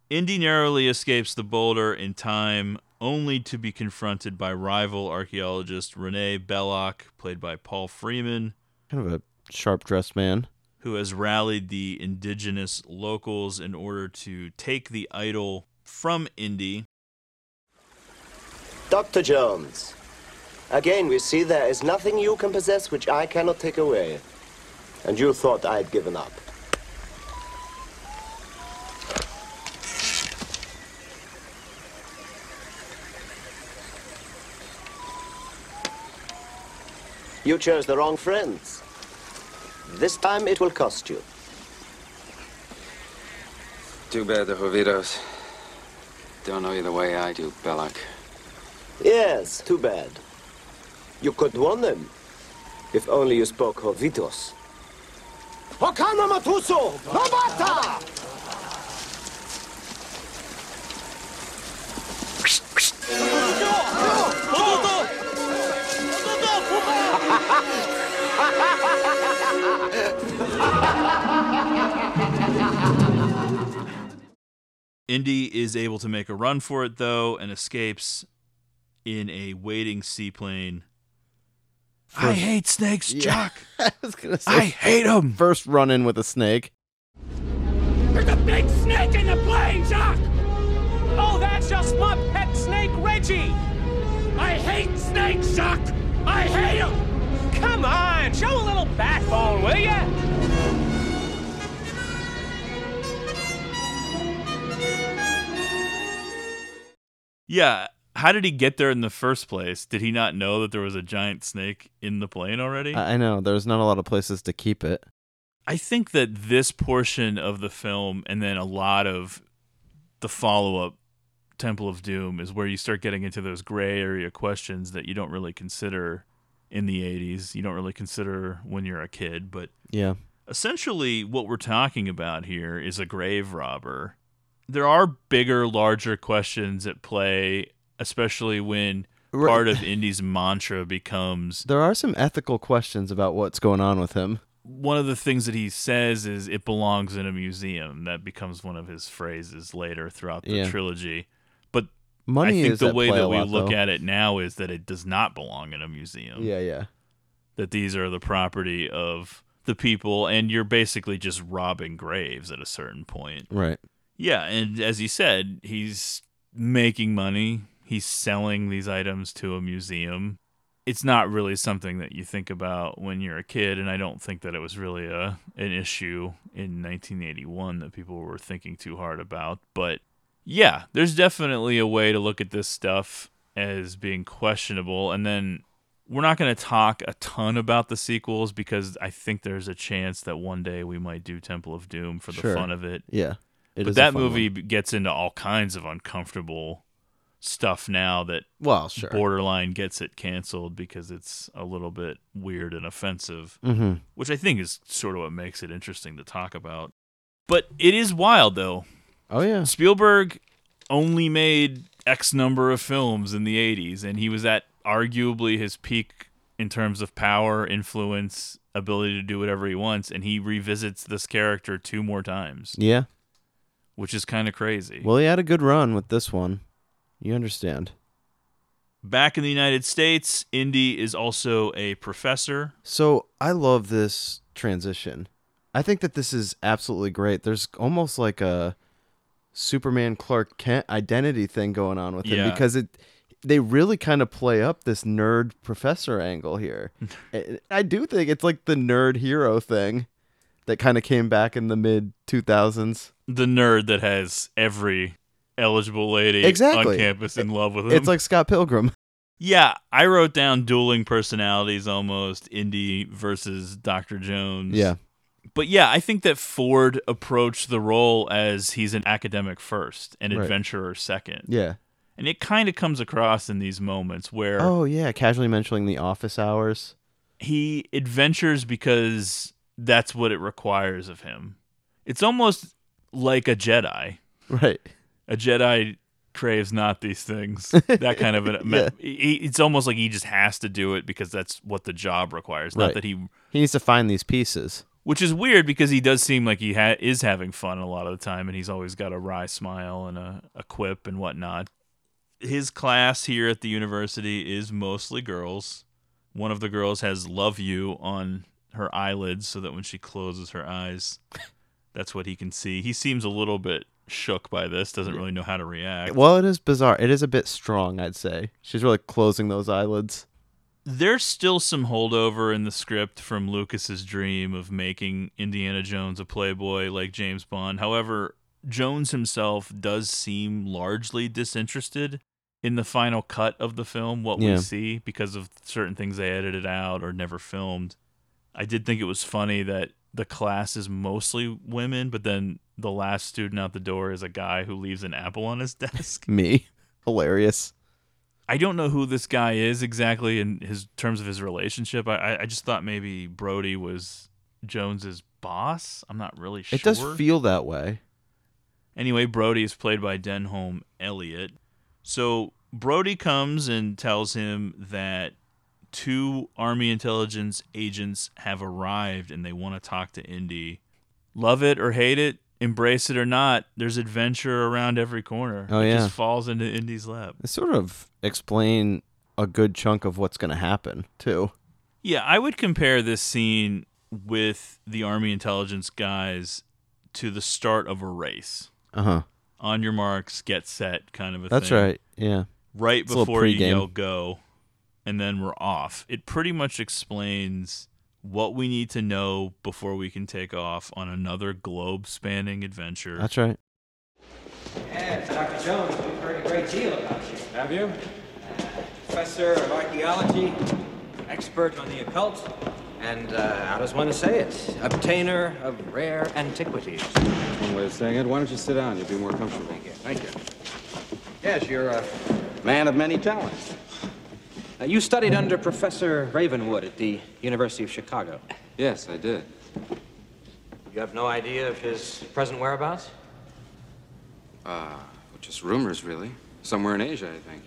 Indy narrowly escapes the boulder in time, only to be confronted by rival archaeologist Rene Belloq, played by Paul Freeman, Kind of a sharp dressed man. who has rallied the indigenous locals in order to take the idol from Indy. Dr. Jones, again we see there is nothing you can possess which I cannot take away. And you thought I'd given up. You chose the wrong friends. This time it will cost you. Too bad the Hovitos don't know you the way I do, Belloq. Yes, too bad. You could warn them. If only you spoke Hovitos. Hokana Matuso! Robata! Indy is able to make a run for it, though, and escapes in a waiting seaplane. I hate snakes, Jock. [laughs] I was gonna say I hate them. first run in with a snake. There's a big snake in the plane, Jock! Oh, that's just my pet snake, Reggie! I hate snakes, Jock! I hate them! Come on, show a little backbone, will ya? Yeah. How did he get there in the first place? Did he not know that there was a giant snake in the plane already? I I know there's not a lot of places to keep it. I think that this portion of the film and then a lot of the follow up Temple of Doom is where you start getting into those gray area questions that you don't really consider in the 80s. You don't really consider when you're a kid. But Yeah. essentially, what we're talking about here is a grave robber. There are bigger, larger questions at play, especially when Right. part of Indy's mantra becomes There are some ethical questions about what's going on with him. one of the things that he says is it belongs in a museum. That becomes one of his phrases later throughout the Yeah. trilogy. Money I think is the way that we lot, look though. at it now is that it does not belong in a museum. Yeah, yeah. That these are the property of the people and you're basically just robbing graves at a certain point. Right. Yeah, and as he said, he's making money. He's selling these items to a museum. It's not really something that you think about when you're a kid, and I don't think that it was really a an issue in 1981 that people were thinking too hard about. But yeah, there's definitely a way to look at this stuff as being questionable, and then we're not going to talk a ton about the sequels because I think there's a chance that one day we might do Temple of Doom for the Sure. fun of it Yeah. It but that movie one. gets into all kinds of uncomfortable stuff now that Well, sure. borderline gets it canceled because it's a little bit weird and offensive, Mhm. which I think is sort of what makes it interesting to talk about. But it is wild though. Oh yeah. Spielberg only made X number of films in the 80s and he was at arguably his peak in terms of power, influence, ability to do whatever he wants and he revisits this character two more times, Yeah. which is kind of crazy. Well, he had a good run with this one. You understand. Back in the United States, Indy is also a professor. So I love this transition. I think that this is absolutely great. There's almost like a Superman Clark Kent identity thing going on with him Yeah. because it they really kind of play up this nerd professor angle here. [laughs] I- do think it's like the nerd hero thing that kind of came back in the mid 2000s. The nerd that has every eligible lady Exactly. on campus in love with him. It's like Scott Pilgrim. [laughs] yeah, I wrote down dueling personalities almost Indy versus Dr. Jones. Yeah. But yeah, I think that Ford approached the role as he's an academic first and Right. adventurer second. Yeah. And it kind of comes across in these moments where Oh yeah, casually mentioning the office hours. he adventures because that's what it requires of him. It's almost like a Jedi. Right. A Jedi craves not these things. [laughs] That kind of an. Yeah. It's almost like he just has to do it because that's what the job requires. Not that he, He needs to find these pieces. Which is weird because he does seem like he ha- is having fun a lot of the time, and he's always got a wry smile and a, a quip and whatnot. His class here at the university is mostly girls. One of the girls has "Love You" on her eyelids, so that when she closes her eyes, that's what he can see. He seems a little bit shook by this. Doesn't really know how to react. Well, it is bizarre. It is a bit strong, I'd say. She's really closing those eyelids. There's still some holdover in the script from Lucas's dream of making Indiana Jones a playboy like James Bond. However, Jones himself does seem largely disinterested in the final cut of the film, what Yeah. we see, because of certain things they edited out or never filmed. I did think it was funny that the class is mostly women, but then the last student out the door is a guy who leaves an apple on his [laughs] desk. Me. Hilarious. I don't know who this guy is exactly in his terms of his relationship. I I- just thought maybe Brody was Jones's boss. I'm not really sure. It does feel that way. Anyway, Brody is played by Denholm Elliott. So Brody comes and tells him that two Army intelligence agents have arrived and they want to talk to Indy. Love it or hate it, embrace it or not, there's adventure around every corner. Oh, it yeah. just falls into Indy's lap. They sort of explain a good chunk of what's going to happen, too. Yeah, I would compare this scene with the Army intelligence guys to the start of a race. Uh huh. On your marks, get set, kind of a thing. That's thing. right. Yeah. Right It's before you yell go, and then we're off. It pretty much explains what we need to know before we can take off on another globe spanning adventure. That's right. Yes, Dr. Jones, we've heard a great deal about you. Have you? Professor of archaeology, expert on the occult, and, uh, how does one say it? Obtainer of rare antiquities. One way of saying it. Why don't you sit down? You'll be more comfortable. Thank you. Thank you. Yes, you're a man of many talents. Uh, you studied under Professor Ravenwood at the University of Chicago. Yes, I did. You have no idea of his present whereabouts? Uh, just rumors, really. Somewhere in Asia, I think.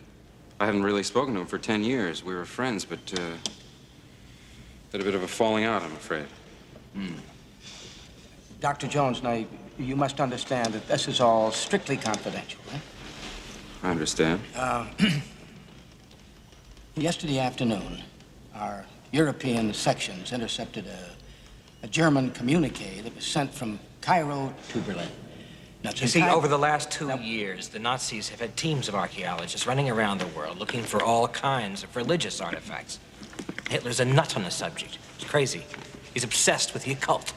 I haven't really spoken to him for ten years. We were friends, but, uh, had a bit of a falling out, I'm afraid. Dr. Jones, now, you must understand that this is all strictly confidential. Eh? I understand. Uh, [clears throat] yesterday afternoon, our European sections intercepted a, a German communique that was sent from Cairo to Berlin. Now, You see, over the last two years, the Nazis have had teams of archaeologists running around the world looking for all kinds of religious artifacts. Hitler's a nut on the subject. He's crazy. He's obsessed with the occult.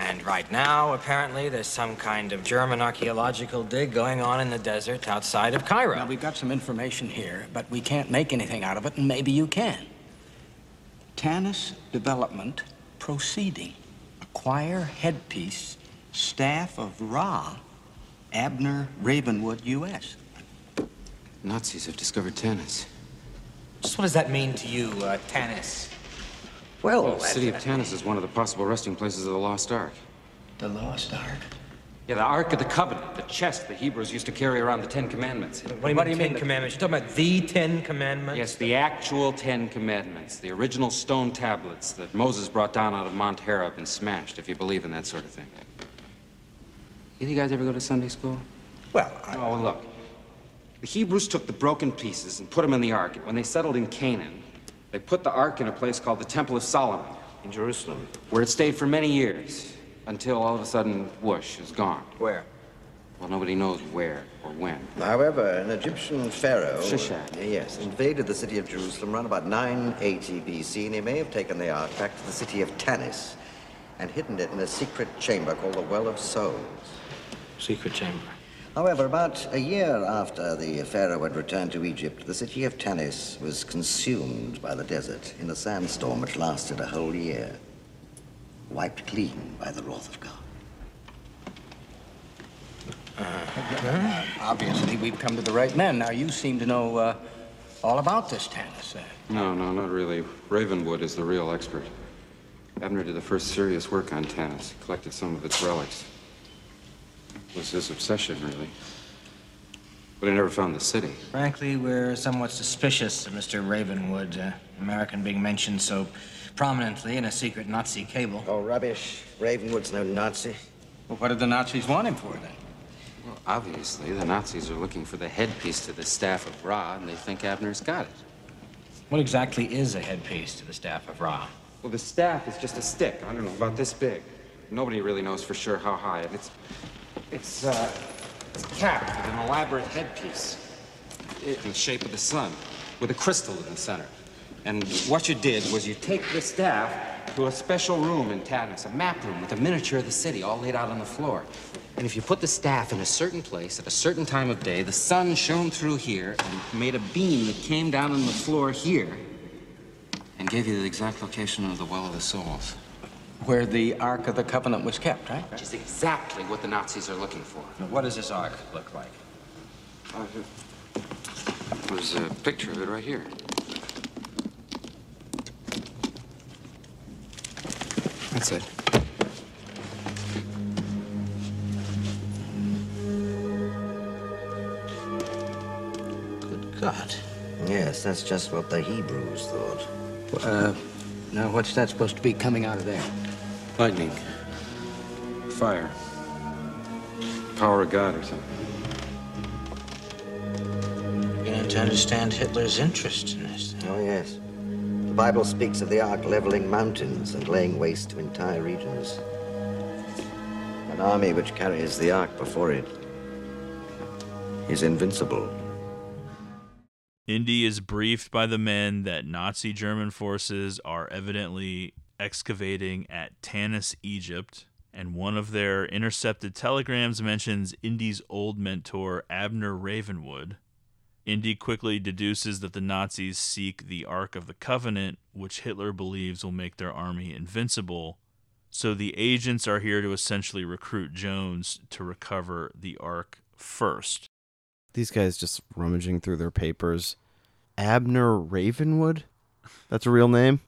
And right now, apparently, there's some kind of German archaeological dig going on in the desert outside of Cairo. Now, we've got some information here, but we can't make anything out of it, and maybe you can. Tanis Development Proceeding. Acquire headpiece, staff of Ra, Abner Ravenwood, U.S. Nazis have discovered Tanis. Just what does that mean to you, uh, Tanis? Well, the city of Tanis is one of the possible resting places of the Lost Ark. The Lost Ark? Yeah, the Ark of the Covenant, the chest the Hebrews used to carry around the Ten Commandments. What do you mean, commandments? You're talking about the Ten Commandments? Yes, the actual Ten Commandments, the original stone tablets that Moses brought down out of Mount Horeb and smashed, if you believe in that sort of thing. Either you guys ever go to Sunday school? Well, Oh, look. The Hebrews took the broken pieces and put them in the Ark. When they settled in Canaan, they put the Ark in a place called the Temple of Solomon. In Jerusalem. Where it stayed for many years, until all of a sudden, whoosh, is gone. Where? Well, nobody knows where or when. However, an Egyptian pharaoh Shishak. yes, invaded the city of Jerusalem around about 980 BC, and he may have taken the ark back to the city of Tanis and hidden it in a secret chamber called the Well of Souls. Secret chamber. However, about a year after the pharaoh had returned to Egypt, the city of Tanis was consumed by the desert in a sandstorm which lasted a whole year, wiped clean by the wrath of God. Uh, obviously, we've come to the right men. Now, you seem to know uh, all about this, Tanis. Uh, No, no, not really. Ravenwood is the real expert. Abner did the first serious work on Tanis, collected some of its relics. It was his obsession, really. But he never found the city. Frankly, we're somewhat suspicious of Mr. Ravenwood, uh, American being mentioned so prominently in a secret Nazi cable. Oh, rubbish. Ravenwood's no Nazi. well, what did the Nazis want him for then? Well, obviously, the Nazis are looking for the headpiece to the staff of Ra, and they think Abner's got it. What exactly is a headpiece to the staff of Ra? Well, the staff is just a stick. I don't know, about this big. Nobody really knows for sure how high, and it's, it's, uh, it's with an elaborate headpiece in the shape of the sun, with a crystal in the center. And what you did was you take the staff to a special room in Tanis, a map room with a miniature of the city all laid out on the floor. And if you put the staff in a certain place at a certain time of day, the sun shone through here and made a beam that came down on the floor here and gave you the exact location of the Well of the Souls. Where the Ark of the Covenant was kept, right? Which is exactly what the Nazis are looking for. Now, what does this ark look like? Uh, there's a picture of it right here. That's it. Good God. Yes, that's just what the Hebrews thought. Uh, now, what's that supposed to be coming out of there? Lightning. Fire. Power of God or something. Beginning to understand Hitler's interest in this. Oh, yes. The Bible speaks of the Ark leveling mountains and laying waste to entire regions. An army which carries the Ark before it is invincible. Indy is briefed by the men that Nazi German forces are evidently excavating at Tanis, Egypt, and one of their intercepted telegrams mentions Indy's old mentor, Abner Ravenwood. Indy quickly deduces that the Nazis seek the Ark of the Covenant, which Hitler believes will make their army invincible. So the agents are here to essentially recruit Jones to recover the Ark first. These guys just rummaging through their papers. Abner Ravenwood? That's a real name?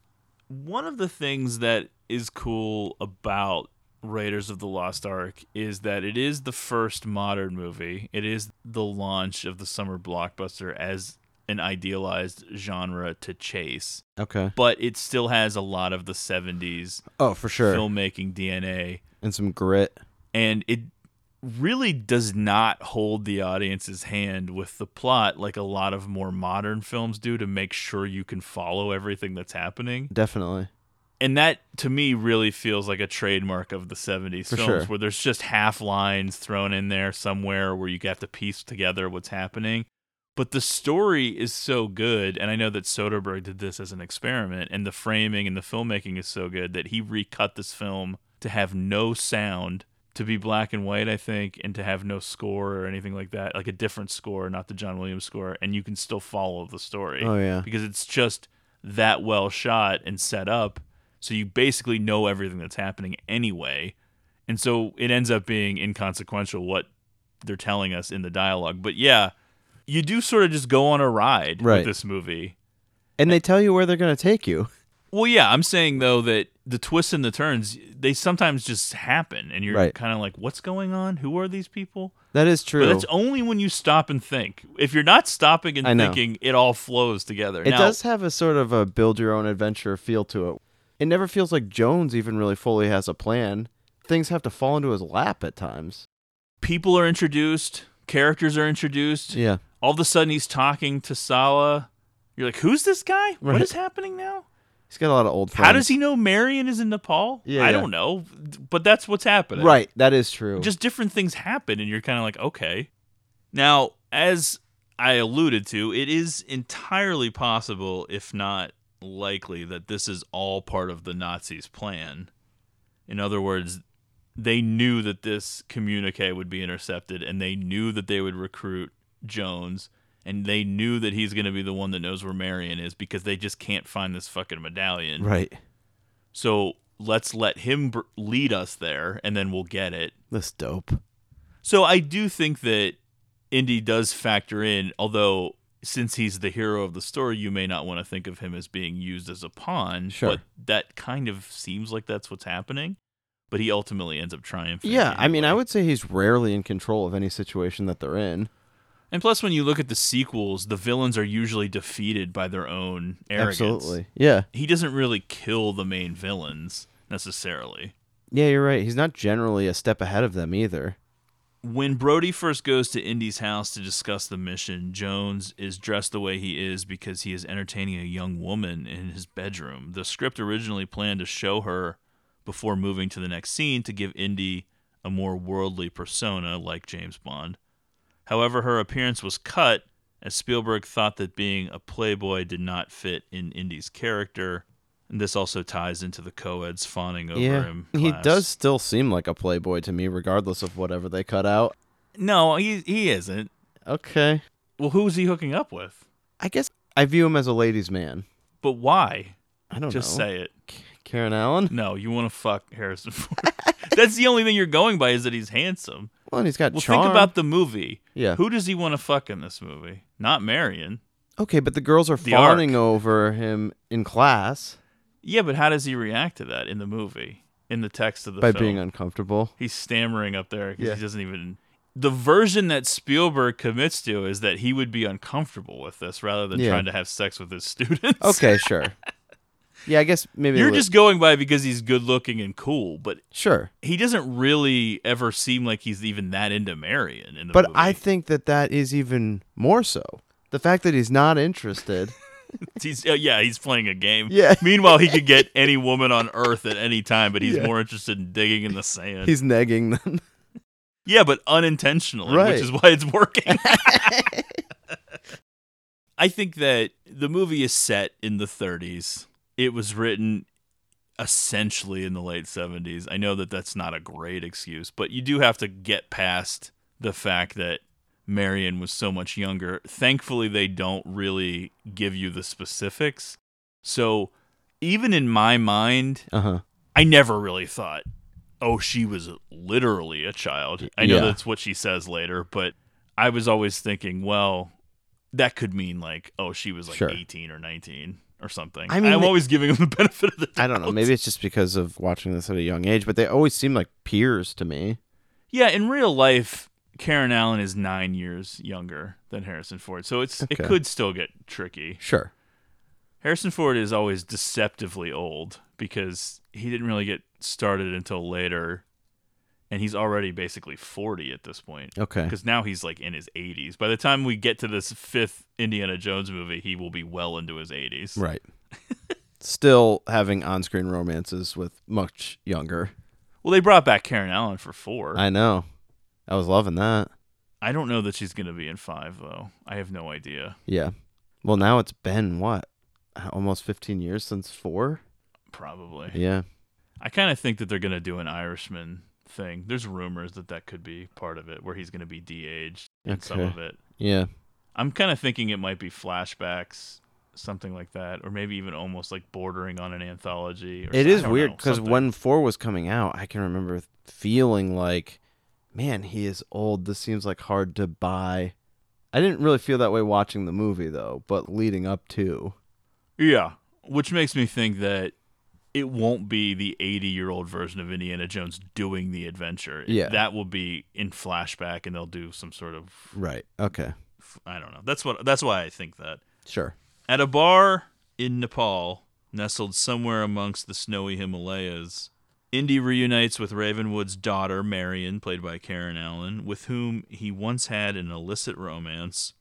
One of the things that is cool about Raiders of the Lost Ark is that it is the first modern movie. It is the launch of the summer blockbuster as an idealized genre to chase. Okay. But it still has a lot of the 70s Oh, for sure. filmmaking DNA And some grit. and it really does not hold the audience's hand with the plot like a lot of more modern films do to make sure you can follow everything that's happening. Definitely. And that to me really feels like a trademark of the 70s For films sure. where there's just half lines thrown in there somewhere where you have to piece together what's happening. But the story is so good, and I know that Soderbergh did this as an experiment, and the framing and the filmmaking is so good that he recut this film to have no sound, to be black and white, I think, and to have no score or anything like that, like a different score, not the John Williams score, and you can still follow the story. Oh, yeah. Because it's just that well shot and set up, so you basically know everything that's happening anyway. And so it ends up being inconsequential what they're telling us in the dialogue. But yeah, you do sort of just go on a ride Right. with this movie. And they tell you where they're going to take you. Well, yeah, I'm saying though that the twists and the turns they sometimes just happen, and you're Right. kind of like, "What's going on? Who are these people?" That is true. But that's only when you stop and think. If you're not stopping and thinking, it all flows together. It Now- does have a sort of a build your own adventure feel to it. It never feels like Jones even really fully has a plan. Things have to fall into his lap at times. people are introduced, characters are introduced. Yeah. All of a sudden, he's talking to Sala. You're like, "Who's this guy? What Right. is happening now?" He's got a lot of old friends. How does he know Marion is in Nepal? Yeah, I yeah. don't know, but that's what's happening. Right, that is true. Just different things happen, and you're kind of like, okay. Now, as I alluded to, it is entirely possible, if not likely, that this is all part of the Nazis' plan. In other words, they knew that this communique would be intercepted, and they knew that they would recruit Jones, and they knew that he's going to be the one that knows where Marion is because they just can't find this fucking medallion. Right. So let's let him br- lead us there, and then we'll get it. That's dope. So I do think that Indy does factor in, although since he's the hero of the story, you may not want to think of him as being used as a pawn. Sure. But that kind of seems like that's what's happening. But he ultimately ends up triumphing. Yeah, I mean, I would say he's rarely in control of any situation that they're in. And plus, when you look at the sequels, the villains are usually defeated by their own arrogance. Absolutely. Yeah. He doesn't really kill the main villains necessarily. Yeah, you're right. He's not generally a step ahead of them either. When Brody first goes to Indy's house to discuss the mission, Jones is dressed the way he is because he is entertaining a young woman in his bedroom. The script originally planned to show her before moving to the next scene to give Indy a more worldly persona like James Bond. However, her appearance was cut as Spielberg thought that being a playboy did not fit in Indy's character. And this also ties into the co-eds fawning over yeah, him. he does still seem like a playboy to me, regardless of whatever they cut out. No, he he isn't. Okay. Well, who's he hooking up with? I guess I view him as a ladies' man. But why? I don't know. Just know. say it. Karen Allen? No, you want to fuck Harrison Ford. [laughs] That's the only thing you're going by is that he's handsome. Well, and he's got Well, charm. think about the movie. Yeah. Who does he want to fuck in this movie? Not Marion. Okay, but the girls are The fawning over him in class Yeah, but how does he react to that in the movie? In the text of the film. by film? being uncomfortable. He's stammering up there because Yeah. he doesn't even. The version that Spielberg commits to is that he would be uncomfortable with this rather than Yeah. trying to have sex with his [laughs] students. Okay, sure. Yeah, I guess maybe You're just going by because he's good looking and cool, but sure. he doesn't really ever seem like he's even that into Marion in the But movie. I think that that is even more so. The fact that he's not interested. [laughs] He's uh, yeah, he's playing a game. Yeah. [laughs] Meanwhile, he could get any woman on earth at any time, but he's Yeah. more interested in digging in the sand. he's negging them. [laughs] yeah, but unintentionally, Right. which is why it's working. I think that the movie is set in the 30s. It was written essentially in the late 70s. I know that that's not a great excuse, but you do have to get past the fact that Marion was so much younger. Thankfully, they don't really give you the specifics. So, even in my mind, Uh huh. I never really thought, oh, she was literally a child. I know Yeah. that's what she says later, but I was always thinking, well, that could mean like, oh, she was like Sure. 18 or 19 or something. I mean, I'm they- always giving them the benefit of the doubt. I don't know. Maybe it's just because of watching this at a young age, but they always seem like peers to me. Yeah, in real life, Karen Allen is nine years younger than Harrison Ford, so it's it could still get tricky. Sure. Harrison Ford is always deceptively old because he didn't really get started until later, and he's already basically forty at this point. Okay. because now he's like in his eighties. By the time we get to this fifth Indiana Jones movie, he will be well into his eighties. Right. [laughs] Still having on screen romances with much younger. Well, they brought back Karen Allen for four. I know. I was loving that. I don't know that she's going to be in five though. I have no idea. Yeah. Well, now it's been what? Almost 15 years since 4? Probably. Yeah. I kind of think that they're going to do an Irishman thing. There's rumors that that could be part of it, where he's going to be de-aged in some of it. Yeah. I'm kind of thinking it might be flashbacks, something like that, or maybe even almost like bordering on an anthology. Or It is weird because when 4 was coming out, I can remember feeling like, man, he is old. This seems like hard to buy. I didn't really feel that way watching the movie, though, but leading up to. Yeah, which makes me think that it won't be the 80 year old version of Indiana Jones doing the adventure. Yeah. that will be in flashback, and they'll do some sort of Right. Okay. I don't know. That's what. That's why I think that. Sure. At a bar in Nepal, nestled somewhere amongst the snowy Himalayas, Indy reunites with Ravenwood's daughter, Marion, played by Karen Allen, with whom he once had an illicit romance,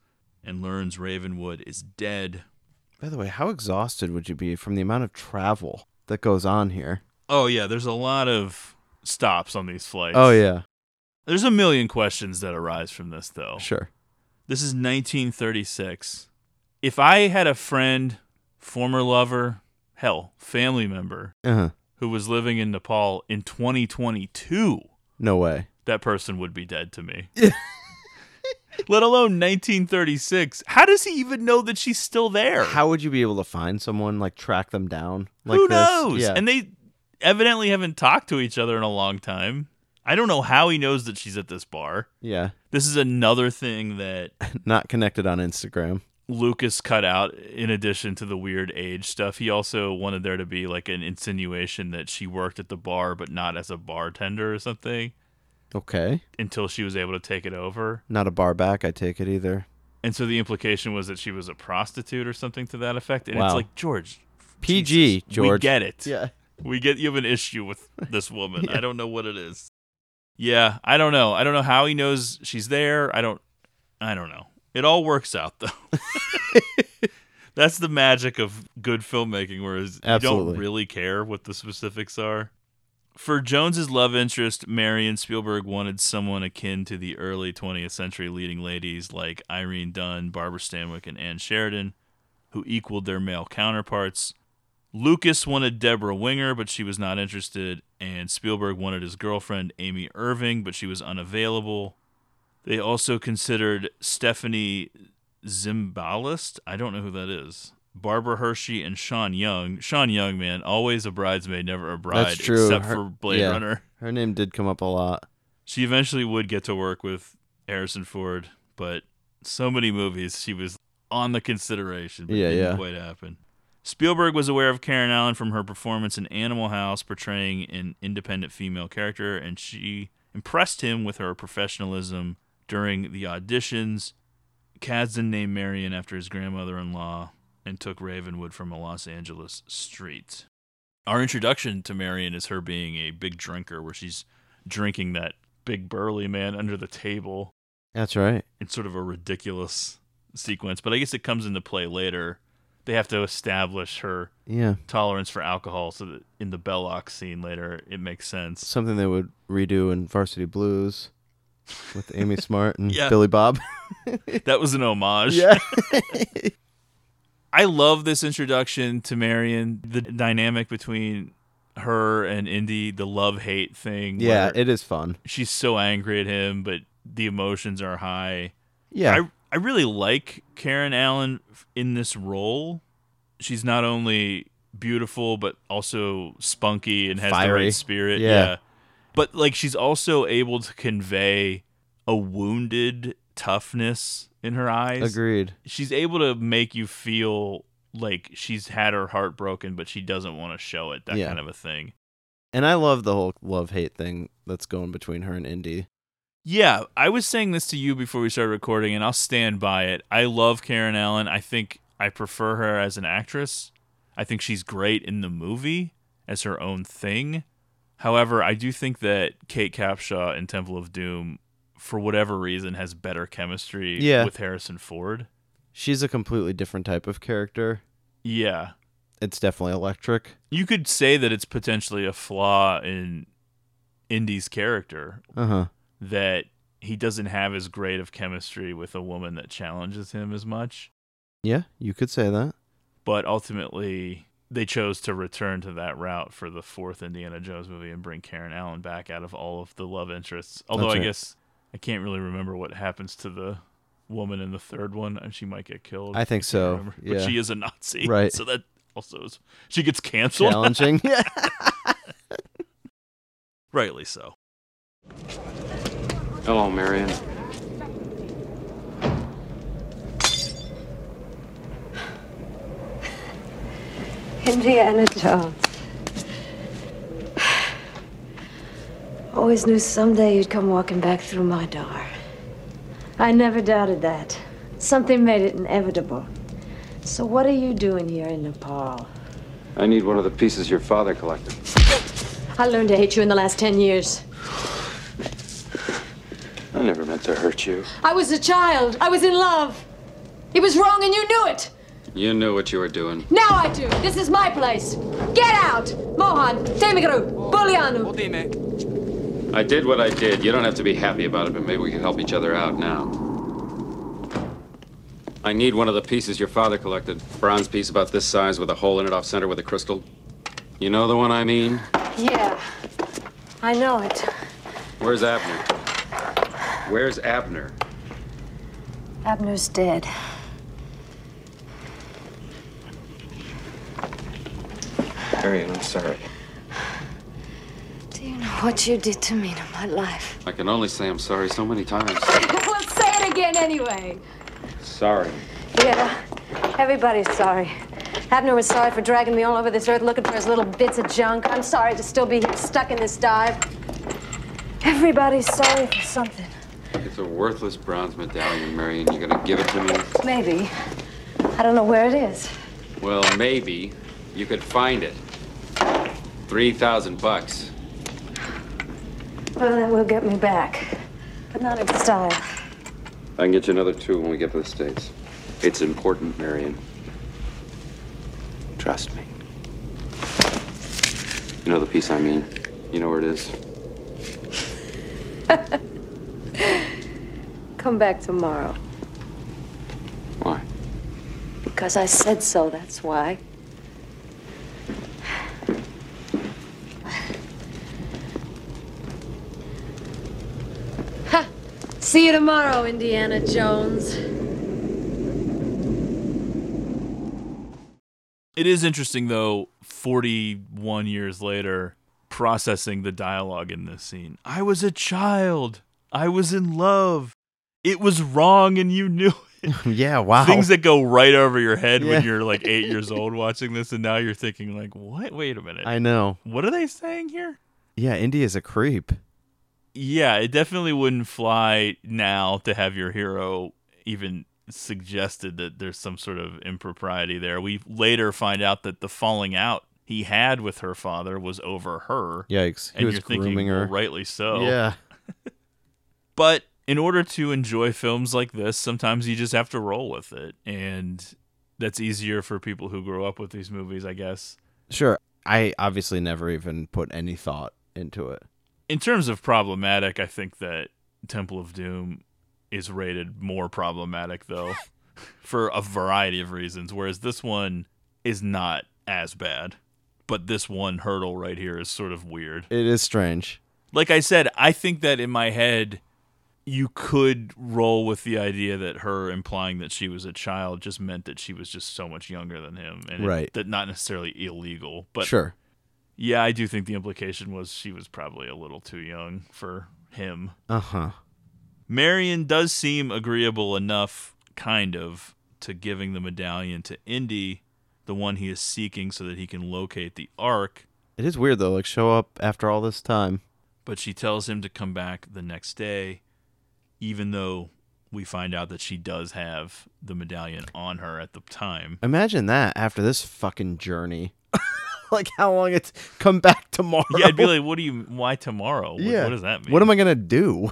and learns Ravenwood is dead. By the way, how exhausted would you be from the amount of travel that goes on here? Oh, yeah, there's a lot of stops on these flights. Oh, yeah. There's a million questions that arise from this, though. Sure. This is 1936. If I had a friend, former lover, hell, family member, Uh-huh. who was living in Nepal in 2022, No way. that person would be dead to me. [laughs] Let alone 1936. How does he even know that she's still there? How would you be able to find someone, like track them down? Like Who this? knows? Yeah. And they evidently haven't talked to each other in a long time. I don't know how he knows that she's at this bar. yeah. This is another thing that [laughs] Not connected on Instagram. Lucas cut out in addition to the weird age stuff. He also wanted there to be like an insinuation that she worked at the bar but not as a bartender or something Okay. until she was able to take it over. Not a bar back, I take it either. And so the implication was that she was a prostitute or something to that effect. And Wow. it's like, George, PG, Jesus, we George. get it. Yeah. We get you have an issue with this woman. [laughs] I don't know what it is. Yeah, I don't know. I don't know how he knows she's there. I don't I don't know. It all works out though. [laughs] That's the magic of good filmmaking whereas you don't really care what the specifics are. For Jones's love interest, Marion Spielberg wanted someone akin to the early 20th century leading ladies like Irene Dunne, Barbara Stanwyck, and Ann Sheridan, who equaled their male counterparts. Lucas wanted Debra Winger, but she was not interested, and Spielberg wanted his girlfriend Amy Irving, but she was unavailable. They also considered Stephanie Zimbalist. I don't know who that is. Barbara Hershey and Sean Young. Sean Young, man, always a bridesmaid, never a bride, That's true. except Her- for Blade yeah, Runner. [laughs] Her name did come up a lot. She eventually would get to work with Harrison Ford, but so many movies she was on the consideration, but Yeah, didn't yeah. quite happen. Spielberg was aware of Karen Allen from her performance in Animal House, portraying an independent female character, and she impressed him with her professionalism during the auditions. Kasdan named Marion after his grandmother-in-law and took Ravenwood from a Los Angeles street. Our introduction to Marion is her being a big drinker, where she's drinking that big burly man under the table. That's right. It's sort of a ridiculous sequence, but I guess it comes into play later. They have to establish her Yeah. tolerance for alcohol so that in the Belloq scene later it makes sense. Something they would redo in Varsity Blues with Amy [laughs] Smart and Yeah. Billy Bob. that was an homage. [laughs] Yeah. [laughs] I love this introduction to Marion, the dynamic between her and Indy, the love hate thing. Yeah, it is fun. She's so angry at him, but the emotions are high. Yeah. I I really like Karen Allen in this role. She's not only beautiful but also spunky and has the Fiery. right spirit. Yeah. But like she's also able to convey a wounded toughness in her eyes. Agreed. She's able to make you feel like she's had her heart broken but she doesn't want to show it, that Yeah. kind of a thing. And I love the whole love hate thing that's going between her and Indy. Yeah, I was saying this to you before we started recording, and I'll stand by it. I love Karen Allen. I think I prefer her as an actress. I think she's great in the movie as her own thing. However, I do think that Kate Capshaw in Temple of Doom, for whatever reason, has better chemistry Yeah. with Harrison Ford. She's a completely different type of character. Yeah. It's definitely electric. You could say that it's potentially a flaw in Indy's character Uh huh. that he doesn't have as great of chemistry with a woman that challenges him as much. Yeah, you could say that. But ultimately, they chose to return to that route for the fourth Indiana Jones movie and bring Karen Allen back out of all of the love interests. Although I guess I can't really remember what happens to the woman in the third one, and she might get killed. I think can't so, remember. yeah. But she is a Nazi, Right. So that also is she gets canceled. Challenging. yeah. [laughs] [laughs] Rightly so. Hello, Marion. Indiana Jones. Always knew someday you'd come walking back through my door. I never doubted that. Something made it inevitable. So what are you doing here in Nepal? I need one of the pieces your father collected. I learned to hate you in the last ten years. I never meant to hurt you. I was a child. I was in love. It was wrong and you knew it. You knew what you were doing. Now I do. This is my place. Get out! Mohan, Temigru, Bulianu. I did what I did. You don't have to be happy about it, but maybe we can help each other out now. I need one of the pieces your father collected. Bronze piece about this size with a hole in it off center with a crystal. You know the one I mean? Yeah, I know it. Where's Abner? Where's Abner? Abner's dead. Marion, I'm sorry. Do you know what you did to me to my life? I can only say I'm sorry so many times. [laughs] well, say it again anyway. Sorry. Yeah, Everybody's sorry. Abner was sorry for dragging me all over this earth looking for his little bits of junk. I'm sorry to still be here stuck in this dive. Everybody's sorry for something. It's a worthless bronze medallion, Marion. you're gonna give it to me? Maybe. I don't know where it is. Well, maybe you could find it. Three thousand bucks. Well, that will get me back. But not in style. I can get you another two when we get to the States. It's important, Marion. Trust me. You know the piece I mean. You know where it is. [laughs] Come back tomorrow. Why? Because I said so, that's why. See you tomorrow, Indiana Jones. It is interesting though, 41 years later, processing the dialogue in this scene. I was a child. I was in love. It was wrong and you knew it. [laughs] yeah, wow. Things that go right over your head Yeah. when you're like 8 years [laughs] old watching this and now you're thinking like, "What? Wait a minute. I know. What are they saying here?" Yeah, India's a creep. Yeah, it definitely wouldn't fly now to have your hero even suggested that there's some sort of impropriety there. We later find out that the falling out he had with her father was over her. Yikes. He And was you're thinking, grooming her. well, rightly so. Yeah. [laughs] But in order to enjoy films like this, sometimes you just have to roll with it. And that's easier for people who grow up with these movies, I guess. Sure. I obviously never even put any thought into it. In terms of problematic, I think that Temple of Doom is rated more problematic, though, [laughs] for a variety of reasons. Whereas this one is not as bad. But this one hurdle right here is sort of weird. It is strange. Like I said, I think that in my head, you could roll with the idea that her implying that she was a child just meant that she was just so much younger than him, and it- Right. that not necessarily illegal. But Sure. Yeah, I do think the implication was she was probably a little too young for him. Uh huh. Marion does seem agreeable enough, kind of, to giving the medallion to Indy, the one he is seeking, so that he can locate the Ark. It is weird though. Like show up after all this time. but she tells him to come back the next day, even though we find out that she does have the medallion on her at the time. Imagine that after this fucking journey. [laughs] [laughs] like how long it's come back tomorrow. Yeah, I'd be like, what do you, why tomorrow? What, yeah. what does that mean? What am I gonna do?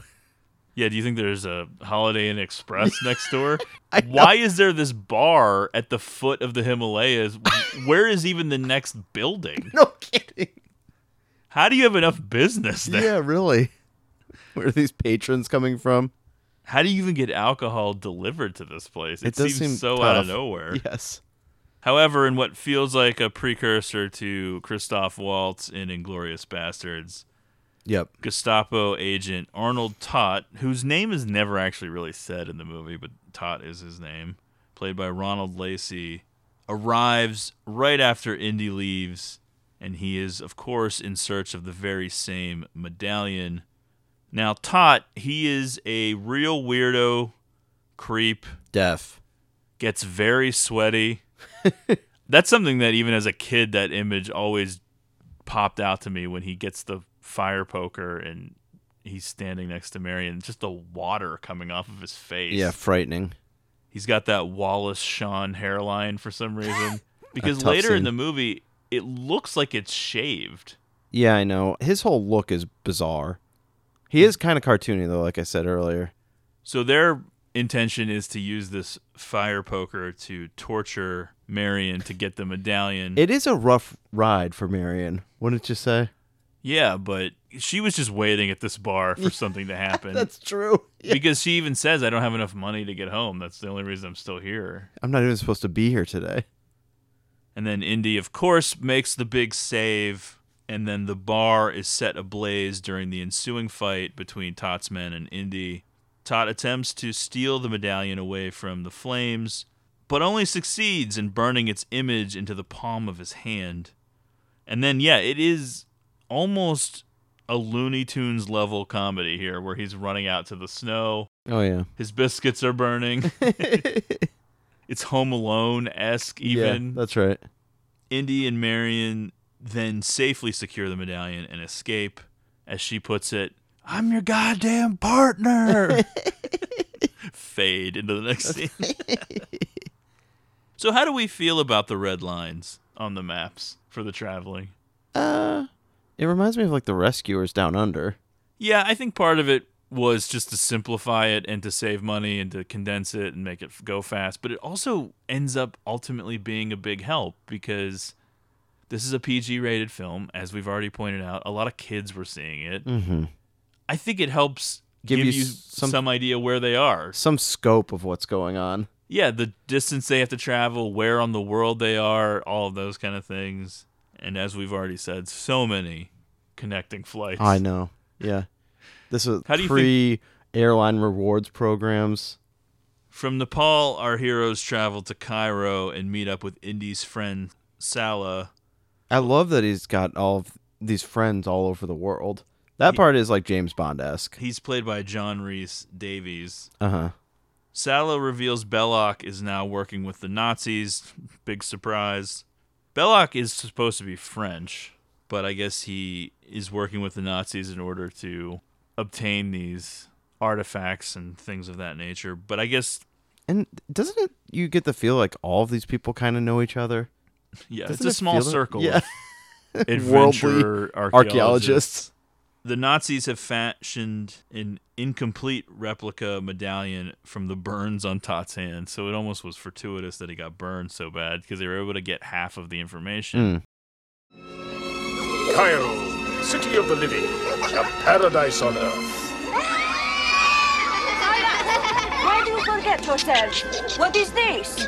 Yeah, do you think there's a Holiday Inn Express [laughs] next door? [laughs] Why is there this bar at the foot of the Himalayas? Where is even the next building? No kidding. How do you have enough business there? Yeah, really. Where are these patrons coming from? How do you even get alcohol delivered to this place? It, It seems seem so out of nowhere. Yes. However, in what feels like a precursor to Christoph Waltz in Inglourious Basterds, Yep. Gestapo agent Arnold Toht, whose name is never actually really said in the movie, but Toht is his name, played by Ronald Lacey, arrives right after Indy leaves, and he is, of course, in search of the very same medallion. Now, Toht, he is a real weirdo, creep, Deaf. gets very sweaty. [laughs] That's something that even as a kid, that image always popped out to me when he gets the fire poker and he's standing next to Marion. Just the water coming off of his face. Yeah, frightening. He's got that Wallace Shawn hairline for some reason. [laughs] Because later in the movie, it looks like it's shaved. Yeah, I know. His whole look is bizarre. He is kind of cartoony though, like I said earlier. So their intention is to use this fire poker to torture Marion to get the medallion. It is a rough ride for Marion, wouldn't you say? Yeah, but she was just waiting at this bar for [laughs] something to happen. That's true. Because she even says, I don't have enough money to get home. That's the only reason I'm still here. I'm not even supposed to be here today. And then Indy, of course, makes the big save. And then the bar is set ablaze during the ensuing fight between Toht's men and Indy. Toht attempts to steal the medallion away from the flames, but only succeeds in burning its image into the palm of his hand. And then, yeah, it is almost a Looney Tunes level comedy here where he's running out to the snow. Oh yeah. His biscuits are burning. [laughs] it's Home Alone esque even. Yeah, that's right. Indy and Marion then safely secure the medallion and escape. As she puts it, I'm your goddamn partner. [laughs] Fade into the next [laughs] scene. So, how do we feel about the red lines on the maps for the traveling? Uh, it reminds me of like the Rescuers Down Under. Yeah, I think part of it was just to simplify it and to save money and to condense it and make it go fast. But it also ends up ultimately being a big help because this is a PG rated film, as we've already pointed out. A lot of kids were seeing it. Mm-hmm. I think it helps Give give, you you, some- some, idea where they are. Some scope of what's going on. Yeah, the distance they have to travel, where on the world they are, all of those kind of things. And as we've already said, so many connecting flights. I know. Yeah. This was How do you pre airline rewards programs. From Nepal, our heroes travel to Cairo and meet up with Indy's friend Sallah. I love that he's got all of these friends all over the world. That part is like James Bond esque. He's played by John Rhys-Davies. Uh huh. Salah reveals Belloq is now working with the Nazis. Big surprise. Belloq is supposed to be French, but I guess he is working with the Nazis in order to obtain these artifacts and things of that nature. But I guess, And doesn't it? You get the feel like all of these people kind of know each other. yeah, Doesn't it's a it small circle Yeah. of [laughs] adventure archaeologists. archaeologists. The Nazis have fashioned an incomplete replica medallion from the burns on Toht's hand, so it almost was fortuitous that he got burned so bad because they were able to get half of the information. Hmm. Cairo, city of the living, a paradise on earth. [laughs] Why do you forget yourself? What is this?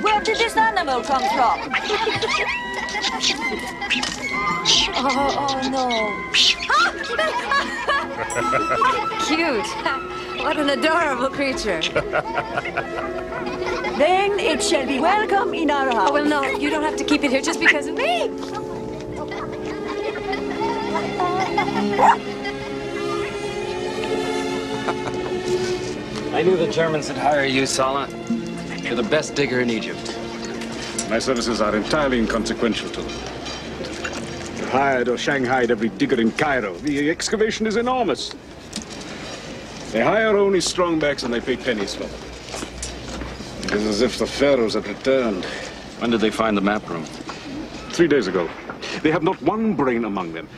Where did this animal come from? [laughs] oh, oh no. [laughs] Cute. [laughs] What an adorable creature. Then it shall be welcome in our house. Oh, well, no, you don't have to keep it here just because of me. I knew the Germans would hire you, Sallah. You're the best digger in Egypt. My services are entirely inconsequential to them. They hired or shanghaied every digger in Cairo. The excavation is enormous. They hire only strongbacks and they pay pennies for them. It is as if the pharaohs had returned. When did they find the map room? Three days ago. They have not one brain among them.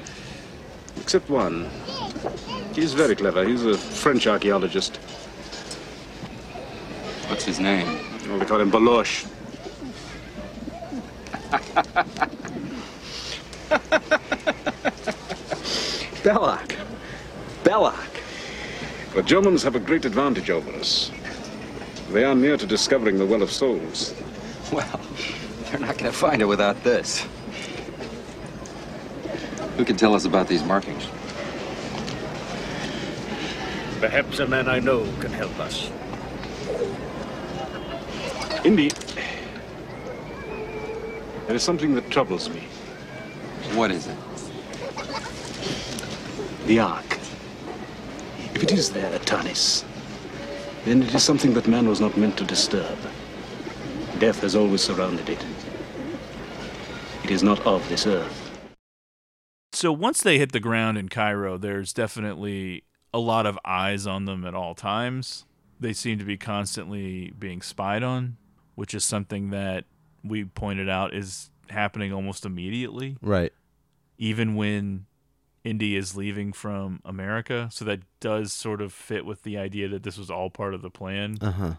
Except one. He's very clever. He's a French archaeologist. What's his name? Well, they call him Belloq. [laughs] Belloq. Belloq. The Germans have a great advantage over us. They are near to discovering the Well of Souls. Well, they're not going to find it without this. Who can tell us about these markings? Perhaps a man I know can help us. Indy, there is something that troubles me. What is it? The Ark. If it is there, at Tanis, then it is something that man was not meant to disturb. Death has always surrounded it. It is not of this earth. So once they hit the ground in Cairo, there's definitely a lot of eyes on them at all times. They seem to be constantly being spied on, which is something that we pointed out is happening almost immediately. Right. Even when Indy is leaving from America. So that does sort of fit with the idea that this was all part of the plan. Uh huh.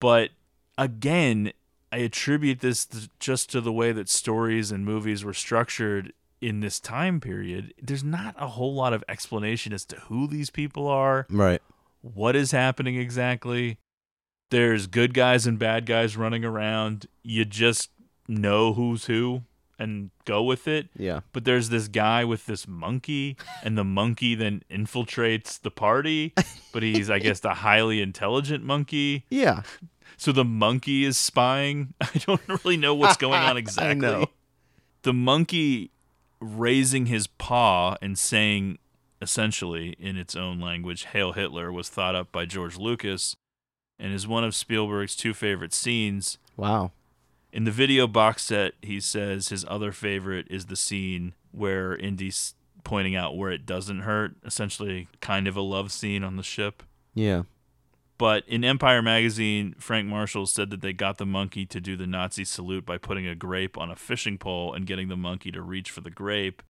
But again, I attribute this th- just to the way that stories and movies were structured in this time period. There's not a whole lot of explanation as to who these people are, Right. what is happening exactly. There's good guys and bad guys running around. You just know who's who and go with it. Yeah. But there's this guy with this monkey, and the monkey then infiltrates the party. But he's, I guess, the [laughs] highly intelligent monkey. Yeah. So the monkey is spying. [laughs] I don't really know what's going on [laughs] exactly. I know. The monkey raising his paw and saying, essentially in its own language, Hail Hitler, was thought up by George Lucas and is one of Spielberg's two favorite scenes. Wow. In the video box set, he says his other favorite is the scene where Indy's pointing out where it doesn't hurt, essentially kind of a love scene on the ship. Yeah. But in Empire magazine, Frank Marshall said that they got the monkey to do the Nazi salute by putting a grape on a fishing pole and getting the monkey to reach for the grape,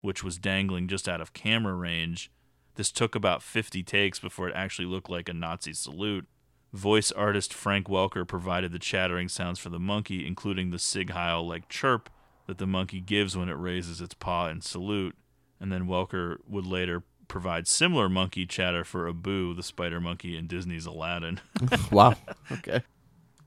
which was dangling just out of camera range. This took about 50 takes before it actually looked like a Nazi salute. Voice artist Frank Welker provided the chattering sounds for the monkey, including the Sieg Heil like chirp that the monkey gives when it raises its paw in salute. And then Welker would later provide similar monkey chatter for Abu, the spider monkey in Disney's Aladdin. [laughs] [laughs] wow. Okay.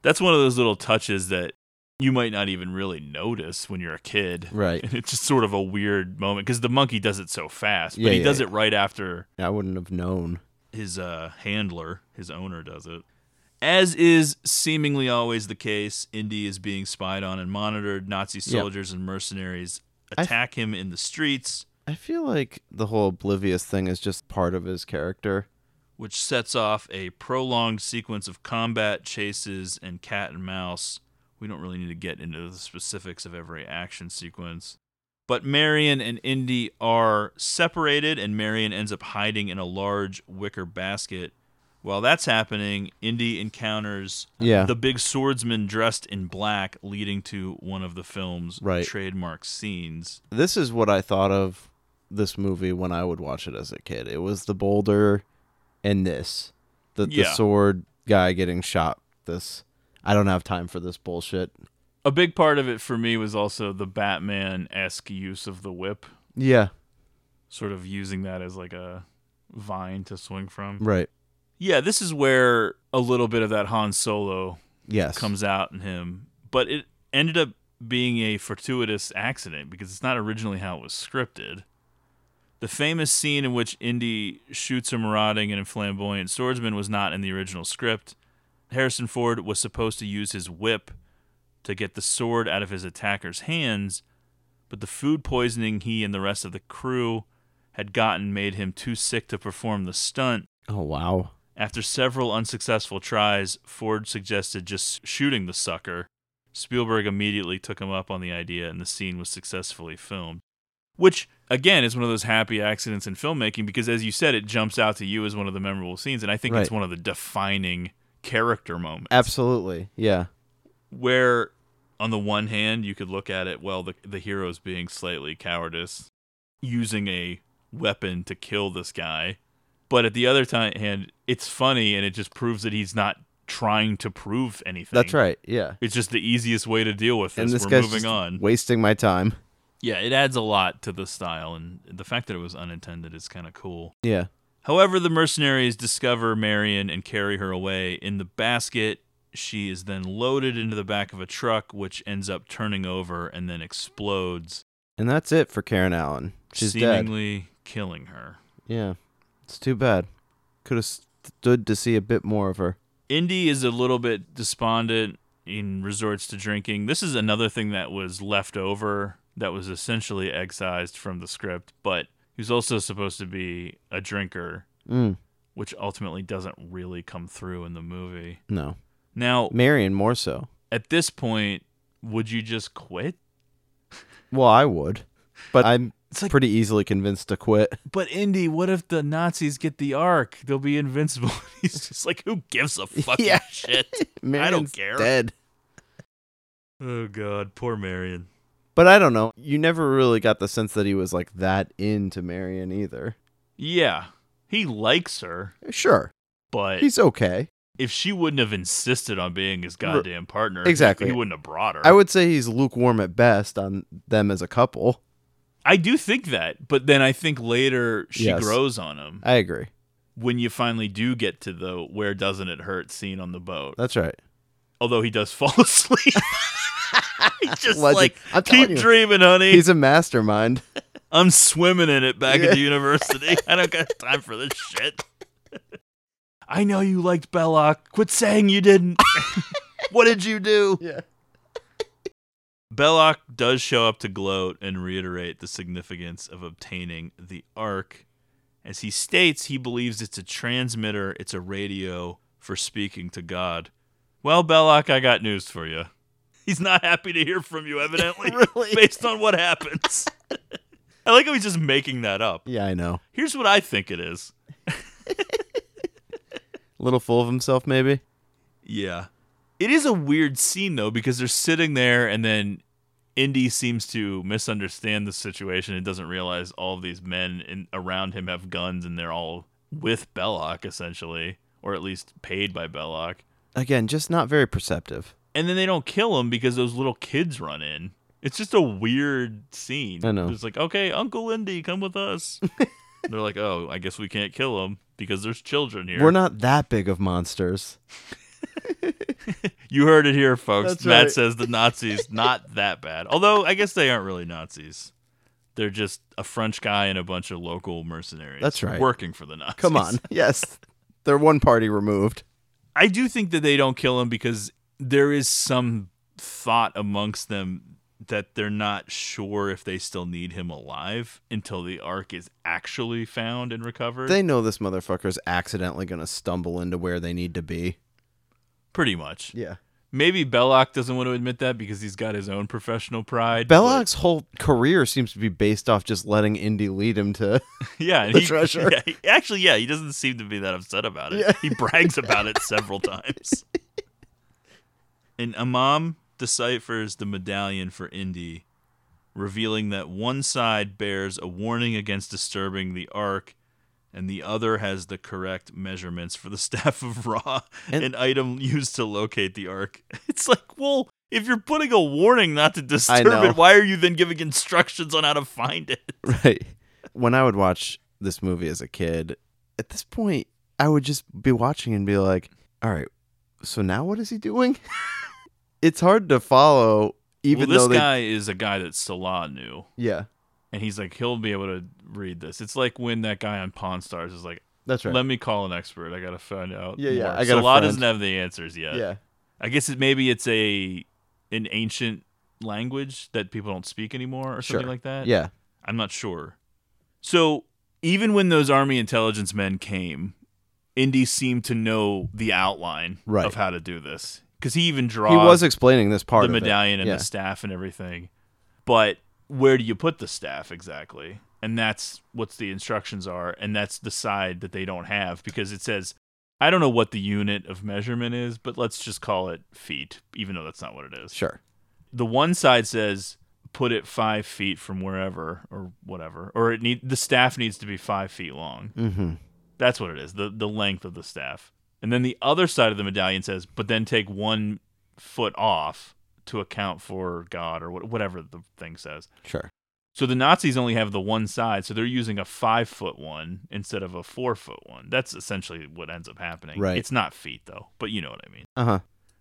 That's one of those little touches that you might not even really notice when you're a kid. Right. And [laughs] it's just sort of a weird moment because the monkey does it so fast, but Yeah, he yeah, does yeah. it right after I wouldn't have known. his uh, handler, his owner, does it. As is seemingly always the case, Indy is being spied on and monitored. Nazi soldiers and mercenaries attack him in the streets, I feel like the whole oblivious thing is just part of his character. which sets off a prolonged sequence of combat, chases, and cat and mouse. We don't really need to get into the specifics of every action sequence. But Marion and Indy are separated, and Marion ends up hiding in a large wicker basket. While that's happening, Indy encounters Yeah. the big swordsman dressed in black, leading to one of the film's Right. trademark scenes. This is what I thought of this movie when I would watch it as a kid. It was the boulder and this. The, the sword guy getting shot. This. I don't have time for this bullshit. A big part of it for me was also the Batman esque use of the whip. Yeah. sort of using that as like a vine to swing from. Right. Yeah, this is where a little bit of that Han Solo Yes. comes out in him, but it ended up being a fortuitous accident because it's not originally how it was scripted. The famous scene in which Indy shoots a marauding and flamboyant swordsman was not in the original script. Harrison Ford was supposed to use his whip to get the sword out of his attacker's hands, but the food poisoning he and the rest of the crew had gotten made him too sick to perform the stunt. Oh wow. After several unsuccessful tries, Ford suggested just shooting the sucker. Spielberg immediately took him up on the idea, and the scene was successfully filmed. Which, again, is one of those happy accidents in filmmaking because, as you said, it jumps out to you as one of the memorable scenes, and I think it's one of the defining character moments. Absolutely. Yeah. Where, on the one hand, you could look at it, well, the, the hero's being slightly cowardice, using a weapon to kill this guy. But at the other time, hand, it's funny and it just proves that he's not trying to prove anything. That's right. Yeah. It's just the easiest way to deal with this. And this We're guy's moving on. wasting my time. Yeah, it adds a lot to the style, and the fact that it was unintended is kind of cool. Yeah. However, the mercenaries discover Marion and carry her away in the basket. She is then loaded into the back of a truck, which ends up turning over and then explodes, And that's it for Karen Allen. She's dead. seemingly killing her. Yeah. It's too bad. Could have stood to see a bit more of her. Indy is a little bit despondent and resorts to drinking. This is another thing that was left over that was essentially excised from the script, but he was also supposed to be a drinker, Mm. which ultimately doesn't really come through in the movie. No. Now, Marion more so. at this point, would you just quit? Well, I would. But I'm like- pretty easily convinced to quit. [laughs] But Indy, what if the Nazis get the Ark? They'll be invincible. [laughs] He's just like, who gives a fucking Yeah. shit? [laughs] I Marion's don't care. Dead. Oh God, poor Marion. But I don't know. You never really got the sense that he was like that into Marion either. Yeah, he likes her, Sure. but He's okay. if she wouldn't have insisted on being his goddamn partner, Exactly. he wouldn't have brought her. I would say he's lukewarm at best on them as a couple. I do think that, but then I think later she Yes. grows on him I agree. when you finally do get to the "where doesn't it hurt" scene on the boat. That's right. Although he does [laughs] fall asleep. [laughs] He's just Legend. like, I'm keep you, dreaming, honey. He's a mastermind. [laughs] I'm swimming in it back at the university. I don't got time for this shit. I know you liked Belloq. Quit saying you didn't. what did you do? Yeah. Belloq does show up to gloat and reiterate the significance of obtaining the Ark. As he states, he believes it's a transmitter, it's a radio for speaking to God. Well, Belloq, I got news for you. [laughs] He's not happy to hear from you, evidently, [laughs] really? [laughs] based on what happens. I like how he's just making that up. Yeah, I know. Here's what I think it is. A little full of himself, maybe. Yeah. It is a weird scene though because they're sitting there and then Indy seems to misunderstand the situation and doesn't realize all of these men in, around him have guns and they're all with Belloq essentially, or at least paid by Belloq. Again, just not very perceptive. And then they don't kill him because those little kids run in. It's just a weird scene. I know. It's like, okay, Uncle Indy, come with us. [laughs] they're like, oh, I guess we can't kill him because there's children here. We're not that big of monsters. [laughs] You heard it here, folks. That's Matt right. says the Nazis [laughs] not that bad. Although I guess they aren't really Nazis. They're just a French guy and a bunch of local mercenaries. That's right. Working for the Nazis. Come on. [laughs] Yes. They're one party removed. I do think that they don't kill him because there is some thought amongst them that they're not sure if they still need him alive until the ark is actually found and recovered. They know this motherfucker's accidentally going to stumble into where they need to be. Pretty much. Yeah. Maybe Belloq doesn't want to admit that because he's got his own professional pride. Belloq's whole career seems to be based off just letting Indy lead him to [laughs] Yeah, [laughs] and the he, [laughs] treasure. yeah, he- actually, yeah, he doesn't seem to be that upset about it. Yeah. He brags about it several times. And Imam deciphers the medallion for Indy, revealing that one side bears a warning against disturbing the ark, and the other has the correct measurements for the [laughs] staff of Ra, an item used to locate the ark. [laughs] It's like, well, if you're putting a warning not to disturb it, why are you then giving instructions on how to find it? [laughs] Right. When I would watch this movie as a kid, at this point, I would just be watching and be like, all right, so now what is he doing? it's hard to follow, even well, this they. guy is a guy that Sallah knew. Yeah. And he's like, he'll be able to read this. It's like when that guy on Pawn Stars is like, That's right. Let me call an expert. I gotta find out. Yeah, yeah, more." I got Sallah doesn't have the answers yet. Yeah. I guess it maybe it's a an ancient language that people don't speak anymore or something Sure. like that. Yeah. I'm not sure. So even when those army intelligence men came, Indy seemed to know the outline Right. of how to do this because he even draws. He was explaining this part the medallion and the staff and everything. But where do you put the staff exactly? And that's what the instructions are, and that's the side that they don't have because it says I don't know what the unit of measurement is, but let's just call it feet, even though that's not what it is. Sure. The one side says put it five feet from wherever or whatever, or it need the staff needs to be five feet long. Mm-hmm. That's what it is. The the length of the staff. And then the other side of the medallion says, but then take one foot off to account for God or whatever the thing says. Sure. So the Nazis only have the one side, so they're using a five foot one instead of a four foot one. That's essentially what ends up happening. Right. It's not feet though, but you know what I mean. Uh huh.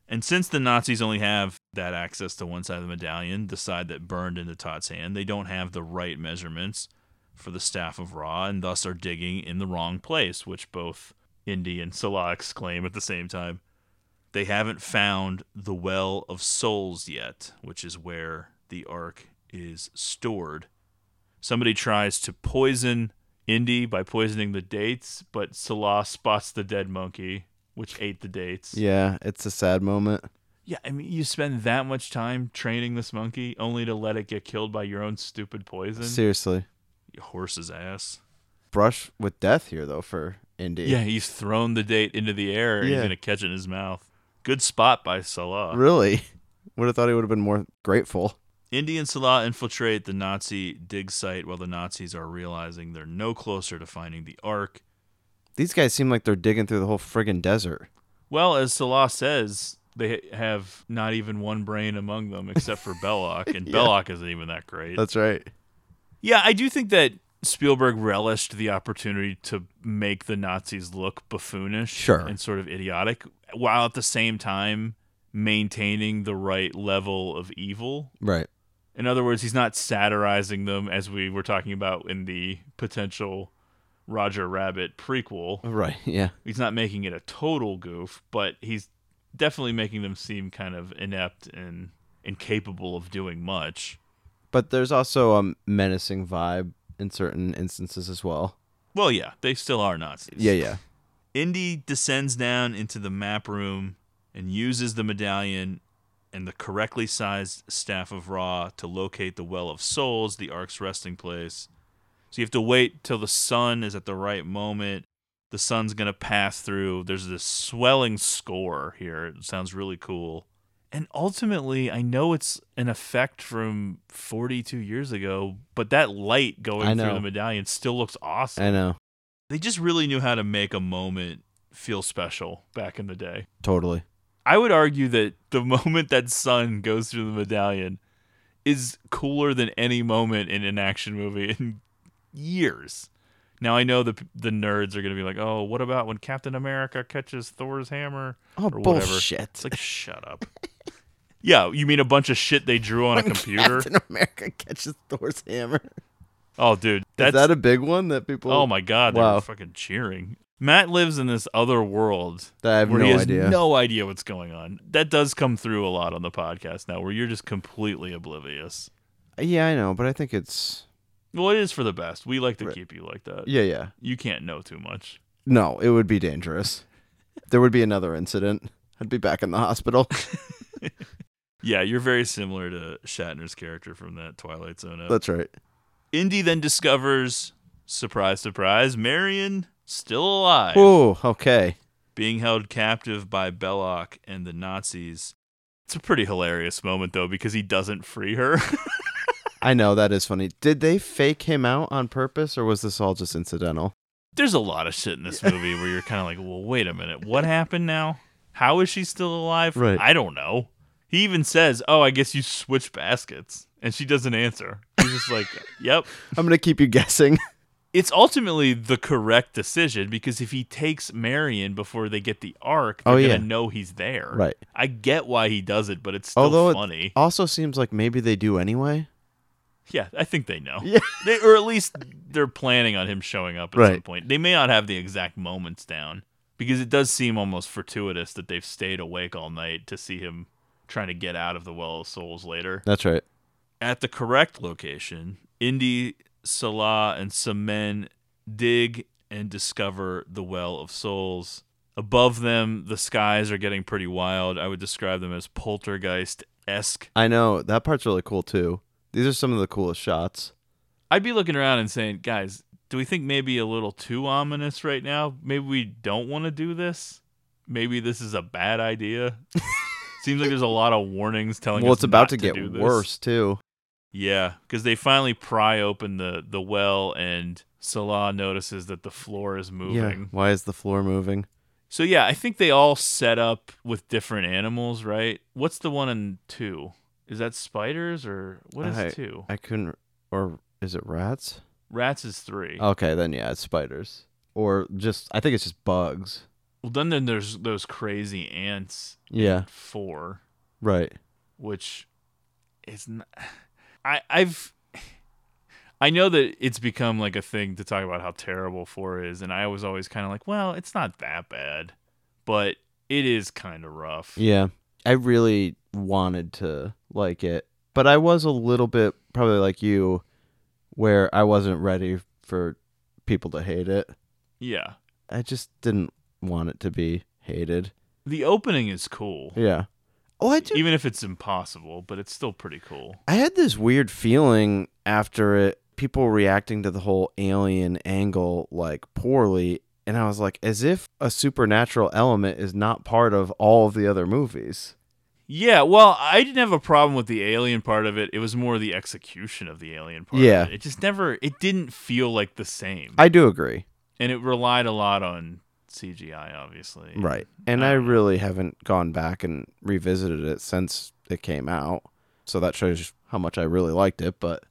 And since the Nazis only have that access to one side of the medallion, the side that burned into Toht's hand, they don't have the right measurements for the staff of Ra, and thus are digging in the wrong place, which both Indy and Sallah exclaim at the same time. They haven't found the Well of Souls yet, which is where the Ark is stored. Somebody tries to poison Indy by poisoning the dates, but Sallah spots the dead monkey, which ate the dates. Yeah, it's a sad moment. Yeah, I mean, you spend that much time training this monkey only to let it get killed by your own stupid poison. Seriously. You horse's ass. Brush with death here, though, for Indy. Yeah, he's thrown the date into the air and he's going to catch it in his mouth. Good spot by Sallah. Really? Would have thought he would have been more grateful. Indy and Sallah infiltrate the Nazi dig site while the Nazis are realizing they're no closer to finding the Ark. These guys seem like they're digging through the whole friggin' desert. Well, as Sallah says, they have not even one brain among them except for Belloq, and [laughs] Yeah. Belloq isn't even that great. That's right. Yeah, I do think that Spielberg relished the opportunity to make the Nazis look buffoonish Sure. and sort of idiotic, while at the same time maintaining the right level of evil. Right. In other words, he's not satirizing them as we were talking about in the potential Roger Rabbit prequel. Right, yeah. He's not making it a total goof, but he's definitely making them seem kind of inept and incapable of doing much. But there's also a menacing vibe in certain instances as well. Well, yeah, they still are Nazis. Yeah, yeah. Indy descends down into the map room and uses the medallion and the correctly sized staff of Ra to locate the Well of Souls, the Ark's resting place. So you have to wait till the sun is at the right moment. The sun's going to pass through. There's this swelling score here. It sounds really cool. And ultimately, I know it's an effect from 42 years ago, but that light going through the medallion still looks awesome. I know. They just really knew how to make a moment feel special back in the day. Totally. I would argue that the [laughs] moment that sun goes through the medallion is cooler than any moment in an action movie in years. Now I know the the nerds are going to be like, "Oh, what about when Captain America catches Thor's hammer?" Oh, or whatever. bullshit. It's like, shut up. [laughs] yeah, you mean a bunch of shit they drew on a [laughs] computer? Captain America catches Thor's hammer. Oh, dude, Is that a big one that people? Oh my god, they Wow. were fucking cheering. Matt lives in this other world I have where he no has idea. no idea what's going on. That does come through a lot on the podcast now, where you're just completely oblivious. Uh, yeah, I know, but I think it's Well, it is for the best. We like to keep you like that. Yeah, yeah. You can't know too much. no. It would be dangerous. There would be another incident. I'd be back in the hospital. [laughs] Yeah, you're very similar to Shatner's character from that Twilight Zone. ep. That's right. Indy then discovers, surprise, surprise, Marion still alive. Oh, okay. being held captive by Belloq and the Nazis. It's a pretty hilarious moment though because he doesn't free her. [laughs] I know that is funny. Did they fake him out on purpose, or was this all just incidental? There's a lot of shit in this movie where you're kind of like, "Well, wait a minute. What happened now? How is she still alive?" Right. I don't know. He even says, "Oh, I guess you switch baskets." And she doesn't answer. He's just like, [laughs] "Yep." I'm gonna keep you guessing. It's ultimately the correct decision because if he takes Marion before they get the Ark, they're Oh, yeah. gonna know he's there. Right. I get why he does it, but it's still Although funny. it also seems like maybe they do anyway. Yeah, I think they know. Yeah. [laughs] They, or at least they're planning on him showing up at some point. They may not have the exact moments down because it does seem almost fortuitous that they've stayed awake all night to see him trying to get out of the Well of Souls later. That's right. At the correct location, Indy, Sallah, and some men dig and discover the Well of Souls. Above them, the skies are getting pretty wild. I would describe them as poltergeist esque. I know that part's really cool too. These are some of the coolest shots. I'd be looking around and saying, guys, do we think maybe a little too ominous right now? Maybe we don't want to do this. Maybe this is a bad idea. [laughs] Seems like there's a lot of warnings telling Well, it's about not to get worse too. Yeah, because they finally pry open the the well, and Sallah notices that the floor is moving. Yeah. Why is the floor moving? So yeah, I think they all set up with different animals, right? What's the one in two? Is that spiders or what is I, two? I couldn't. Or is it rats? Rats is three. Okay, then yeah, it's spiders. Or just I think it's just bugs. Well, then, then there's those crazy ants. Yeah. four, Right. which is not. I I've. I know that it's become like a thing to talk about how terrible four is, and I was always kind of like, well, it's not that bad, but it is kind of rough. Yeah. I really wanted to like it, but I was a little bit probably like you where I wasn't ready for people to hate it. Yeah. I just didn't want it to be hated. The opening is cool. Yeah. Oh, I do. Even if it's impossible, but it's still pretty cool. I had this weird feeling after it, people reacting to the whole alien angle like poorly. And I was like, as if a supernatural element is not part of all of the other movies. Yeah, well, I didn't have a problem with the alien part of it. It was more the execution of the alien part. Yeah. It. it just never. It didn't feel like the same. I do agree. and it relied a lot on CGI, obviously. Right. And I um, really haven't gone back and revisited it since it came out. So that shows how much I really liked it. But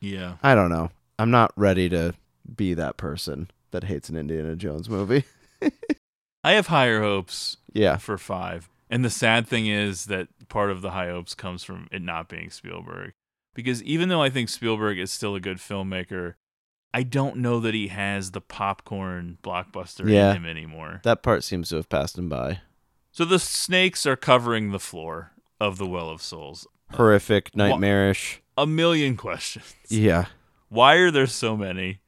Yeah. I don't know. I'm not ready to be that person that hates an Indiana Jones movie. [laughs] I have higher hopes. Yeah. For five, and the sad thing is that part of the high hopes comes from it not being Spielberg, because even though I think Spielberg is still a good filmmaker, I don't know that he has the popcorn blockbuster yeah. in him anymore. That part seems to have passed him by. So the snakes are covering the floor of the Well of Souls. Horrific, nightmarish. A million questions. Yeah. Why are there so many?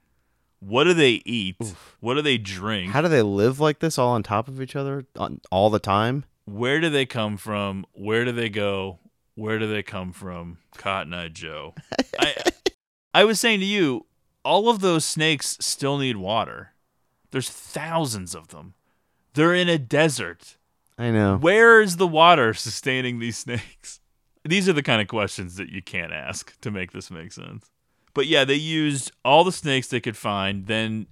What do they eat? What do they drink? How do they live like this all on top of each other on, all the time? Where do they come from? Where do they go? Where do they come from? Cotton Eye Joe. [laughs] I I was saying to you, all of those snakes still need water. There's thousands of them. They're in a desert. I know. Where is the water sustaining these snakes? [laughs] These are the kind of questions that you can't ask to make this make sense. But yeah, they used all the snakes they could find. Then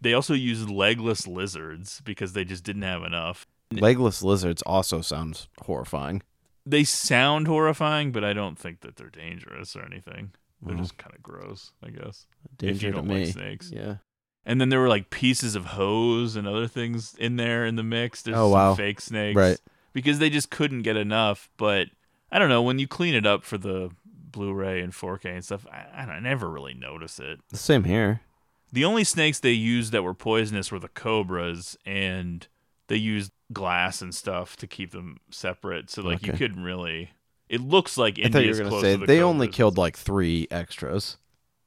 they also used legless lizards because they just didn't have enough. Legless lizards also sounds horrifying. They sound horrifying, but I don't think that they're dangerous or anything. They're Well. just mm. kind of gross, I guess. if Danger you don't like snakes. Yeah. And then there were like pieces of hose and other things in there in the mix. There's Oh, wow. fake snakes. Right. Because they just couldn't get enough. But I don't know, when you clean it up for the Blu-ray and 4K and stuff, I, I, don't, I never really notice it. The same here. The only snakes they used that were poisonous were the cobras, and they used glass and stuff to keep them separate. So like you couldn't really. It looks like I thought you India's were gonna close say to the they only cobras. killed like three extras.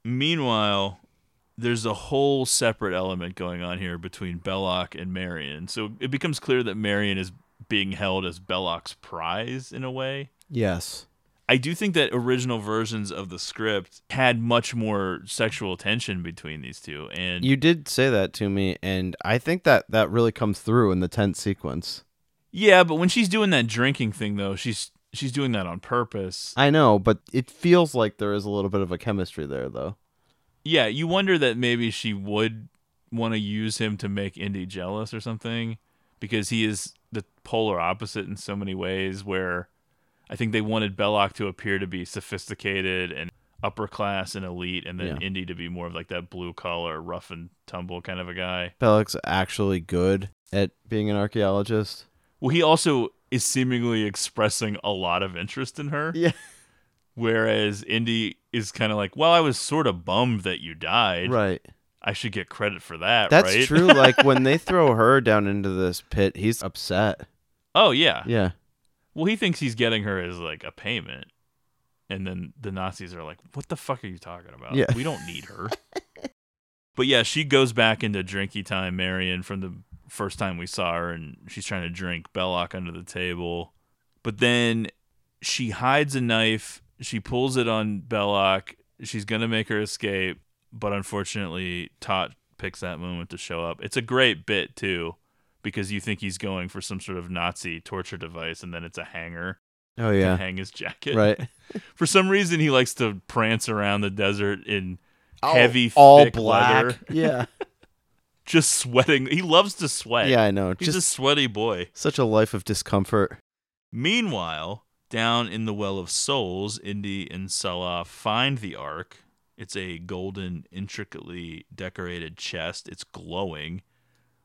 Meanwhile, there's a whole separate element going on here between Belloq and Marion. So it becomes clear that Marion is being held as Belloq's prize in a way. Yes. I do think that original versions of the script had much more sexual tension between these two, and You did say that to me, and I think that that really comes through in the tense sequence. yeah, but when she's doing that drinking thing, though, she's she's doing that on purpose. I know, but it feels like there is a little bit of a chemistry there, though. Yeah, you wonder that maybe she would want to use him to make Indy jealous or something because he is the polar opposite in so many ways where I think they wanted Belloq to appear to be sophisticated and upper class and elite and then Yeah. Indy to be more of like that blue collar rough and tumble kind of a guy. Belloq's actually good at being an archaeologist. Well, he also is seemingly expressing a lot of interest in her. Yeah. Whereas Indy is kind of like, "Well, I was sort of bummed that you died. Right. I should get credit for that, That's right?" true. Like when they [laughs] throw her down into this pit, he's upset. Oh yeah. Yeah. Well, he thinks he's getting her as like a payment. And then the Nazis are like, "What the fuck are you talking about? Yeah. We don't need her." [laughs] but yeah, she goes back into drinky time, Marion, from the first time we saw her, and she's trying to drink Belloq under the table. But then she hides a knife. She pulls it on Belloq. She's gonna make her escape, but unfortunately, Toht picks that moment to show up. It's a great bit too, because you think he's going for some sort of Nazi torture device, and then it's a hanger. Oh, to yeah. hang his jacket. Right. [laughs] [laughs] For some reason, he likes to prance around the desert in Oh, heavy, all thick black. leather. Yeah. [laughs] just sweating. He loves to sweat. Yeah, I know. He's a sweaty boy. Such a life of discomfort. Meanwhile, down in the Well of Souls, Indy and Sallah find the Ark. It's a golden, intricately decorated chest. It's glowing.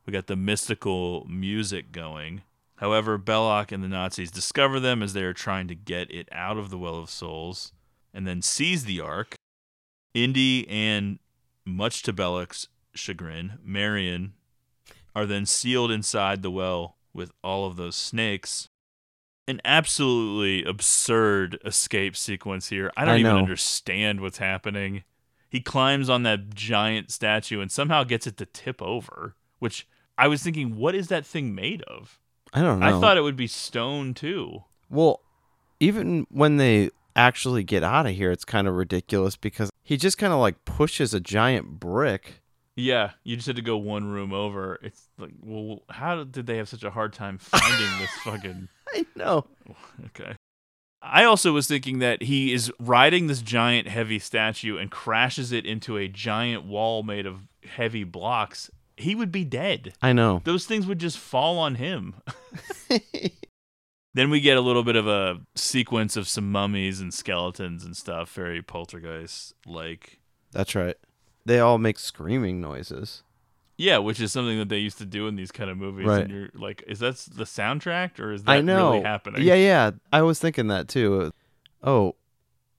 We got the mystical music going. However, Belloq and the Nazis discover them as they are trying to get it out of the Well of Souls and then seize the Ark. Indy and, much to Belloq's chagrin, Marion are then sealed inside the well with all of those snakes. An absolutely absurd escape sequence here. I don't I even understand what's happening. He climbs on that giant statue and somehow gets it to tip over, which I was thinking, what is that thing made of? I don't know. I thought it would be stone too. Well, even when they actually get out of here, it's kind of ridiculous because he just kind of like pushes a giant brick. Yeah, you just had to go one room over. It's like, well, how did they have such a hard time finding this [laughs] fucking? I know. [laughs] Okay. I also was thinking that he is riding this giant heavy statue and crashes it into a giant wall made of heavy blocks. He would be dead. I know. Those things would just fall on him. [laughs] then we get a little bit of a sequence of some mummies and skeletons and stuff, very poltergeist like. That's right. They all make screaming noises. Yeah, which is something that they used to do in these kind of movies. Right. And you're like, is that the soundtrack or is that I know. really happening? Yeah, yeah. I was thinking that too. Oh,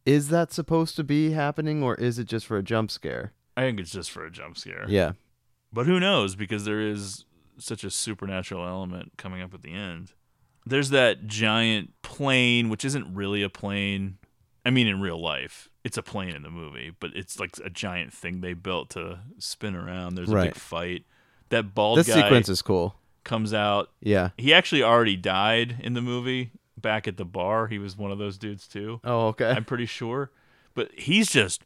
is that supposed to be happening or is it just for a jump scare? I think it's just for a jump scare. Yeah. But who knows? Because there is such a supernatural element coming up at the end. There's that giant plane, which isn't really a plane. I mean, in real life, it's a plane in the movie, but it's like a giant thing they built to spin around. There's a Right. big fight. That bald This guy sequence is cool. comes out. Yeah. He actually already died in the movie back at the bar. He was one of those dudes too. Oh, okay. I'm pretty sure. But he's just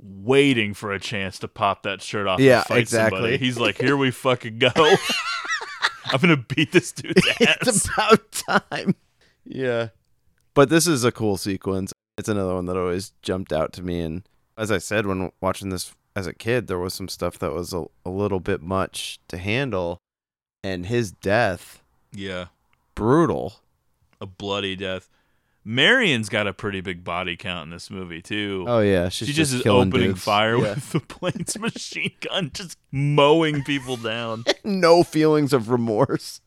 waiting for a chance to pop that shirt off Yeah, and fight exactly. somebody. He's like, here we fucking go. [laughs] [laughs] I'm gonna beat this dude's ass. it's about time. Yeah. But this is a cool sequence. It's another one that always jumped out to me. And as I said, when watching this as a kid, there was some stuff that was a, a little bit much to handle. And his death, Yeah. brutal. A bloody death. Marion's got a pretty big body count in this movie too. Oh, yeah, she's she just just is opening dudes. fire Yeah. with the plane's [laughs] machine gun, just mowing people down. [laughs] no feelings of remorse.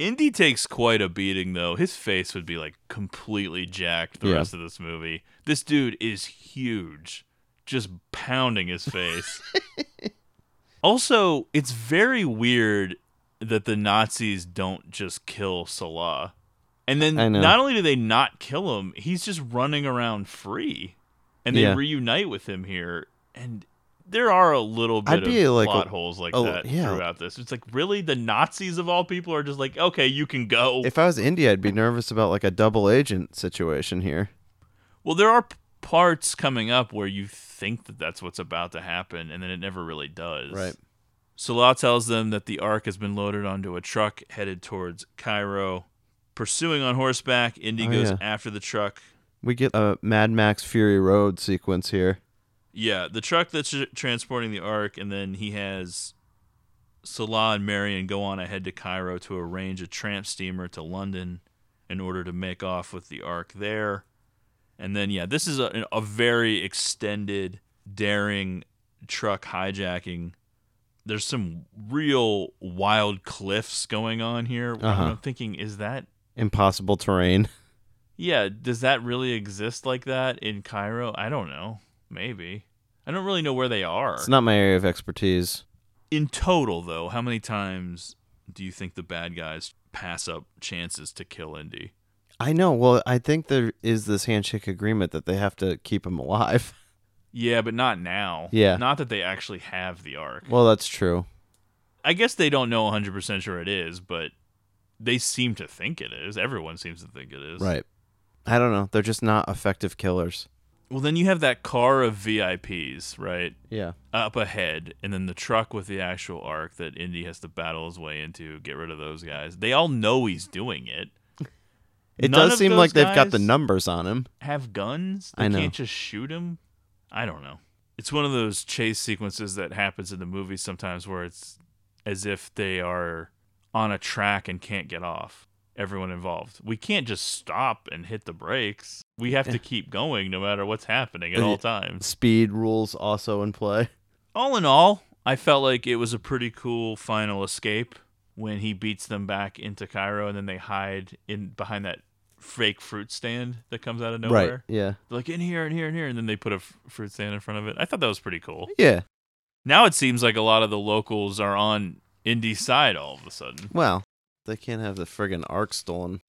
Indy takes quite a beating though. His face would be like completely jacked the Yeah. rest of this movie. This dude is huge, just pounding his face. [laughs] also, it's very weird that the Nazis don't just kill Sallah. And then not only do they not kill him, he's just running around free. And they Yeah. reunite with him here and there are a little bit I'd be of like plot a- holes like a- that yeah. throughout this. It's like really the Nazis of all people are just like, okay, you can go. If I was India, I'd be nervous about like a double agent situation here. Well, there are p- parts coming up where you think that that's what's about to happen, and then it never really does. Right. Sallah tells them that the Ark has been loaded onto a truck headed towards Cairo. Pursuing on horseback, Indy Oh, goes yeah. after the truck. We get a Mad Max Fury Road sequence here. Yeah, the truck that's transporting the Ark, and then he has Sallah and Marion go on ahead to Cairo to arrange a tramp steamer to London in order to make off with the Ark there. And then, yeah, this is a, a very extended, daring truck hijacking. There's some real wild cliffs going on here. Uh-huh. I'm thinking, is that Impossible terrain. yeah, does that really exist like that in Cairo? I don't know. Maybe. I don't really know where they are. It's not my area of expertise. In total, though, how many times do you think the bad guys pass up chances to kill Indy? I know. Well, I think there is this handshake agreement that they have to keep him alive. [laughs] Yeah, but not now. Yeah. Not that they actually have the Ark. Well, that's true. I guess they don't know 100% sure it is, but they seem to think it is. Everyone seems to think it is. Right. I don't know. They're just not effective killers. Well, then you have that car of VIPs, right? Yeah. Up ahead, and then the truck with the actual Ark that Indy has to battle his way into, get rid of those guys. They all know he's doing it. It None does seem like they've got the numbers on him. Have guns? They I know. can't just shoot him? I don't know. It's one of those chase sequences that happens in the movies sometimes where it's as if they are on a track and can't get off. Everyone involved. We can't just stop and hit the brakes. We have to keep going no matter what's happening at all times. Speed rules also in play. All in all, I felt like it was a pretty cool final escape when he beats them back into Cairo and then they hide in behind that fake fruit stand that comes out of nowhere. Right, yeah. They're like in here and here and here and then they put a f- fruit stand in front of it. I thought that was pretty cool. Yeah. Now it seems like a lot of the locals are on Indy's side all of a sudden. Well, they can't have the friggin' ark stolen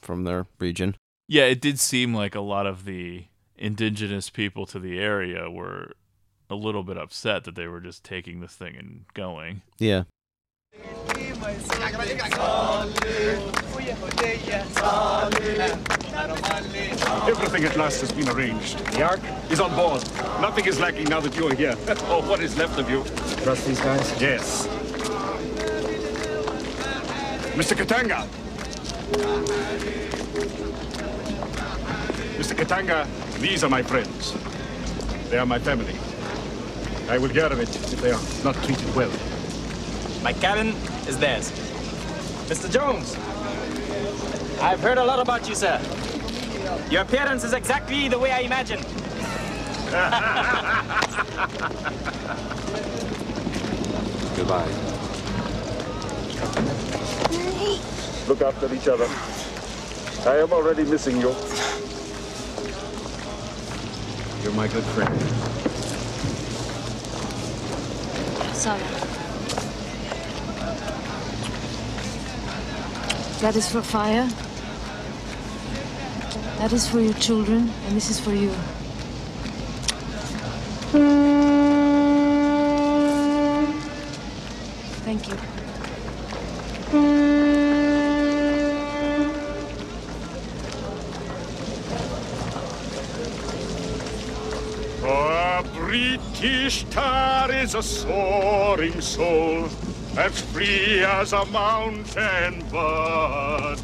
from their region. Yeah, it did seem like a lot of the indigenous people to the area were a little bit upset that they were just taking this thing and going. Yeah. Everything at last has been arranged. The Ark is on board. Nothing is lacking now that you are here. [laughs] or what is left of you. Trust these guys? Yes. Mr. Katanga. Mr. Katanga, these are my friends. They are my family. I will get of it if they are not treated well. My cabin is theirs. Mr. Jones, I've heard a lot about you, sir. Your appearance is exactly the way I imagined. [laughs] Goodbye. Look after each other. I am already missing you. You're my good friend. Sorry. That is for fire? That is for your children, and this is for you. You. Tar is a soaring soul, as free as a mountain bud.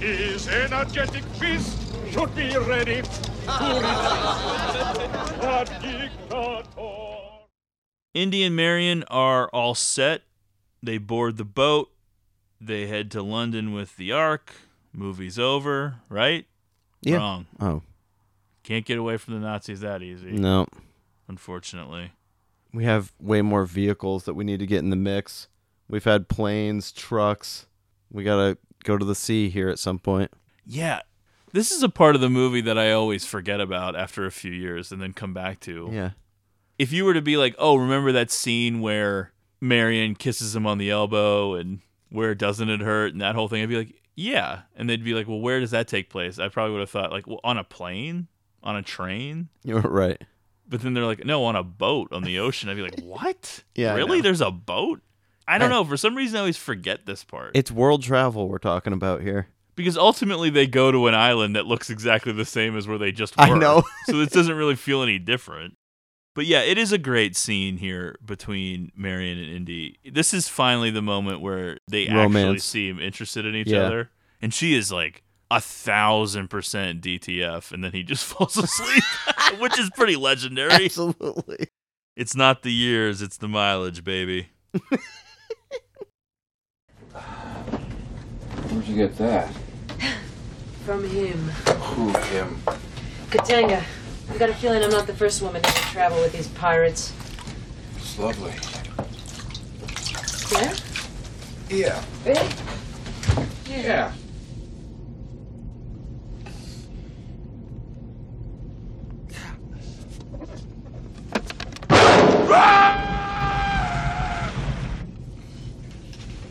His energetic fist should be ready to a dictator. Indy and Marion are all set. They board the boat. They head to London with the Ark. Movie's over, right? Yeah. Wrong. Oh. Can't get away from the Nazis that easy. No. Unfortunately. We have way more vehicles that we need to get in the mix. We've had planes, trucks. We gotta go to the sea here at some point. Yeah. This is a part of the movie that I always forget about after a few years and then come back to. Yeah. If you were to be like, oh, remember that scene where Marion kisses him on the elbow and where doesn't it hurt and that whole thing, I'd be like, yeah. And they'd be like, well, where does that take place? I probably would have thought, like, well, on a plane? On a train? [laughs] You're right. But then they're like, no, on a boat on the ocean. I'd be like, what? [laughs] Yeah, I Really? know. There's a boat? I don't I- know. For some reason, I always forget this part. It's world travel we're talking about here. Because ultimately they go to an island that looks exactly the same as where they just were. I know. [laughs] so this doesn't really feel any different. But yeah, it is a great scene here between Marion and Indy. This is finally the moment where they actually Romance. seem interested in each Yeah. other. And she is like a thousand percent DTF, and then he just [laughs] falls asleep, [laughs] which is pretty legendary. Absolutely. It's not the years, it's the mileage, baby. Where'd you get that? From him. Who, him? Katanga. I got a feeling I'm not the first woman to travel with these pirates. It's lovely. Yeah? Yeah. Really? Yeah.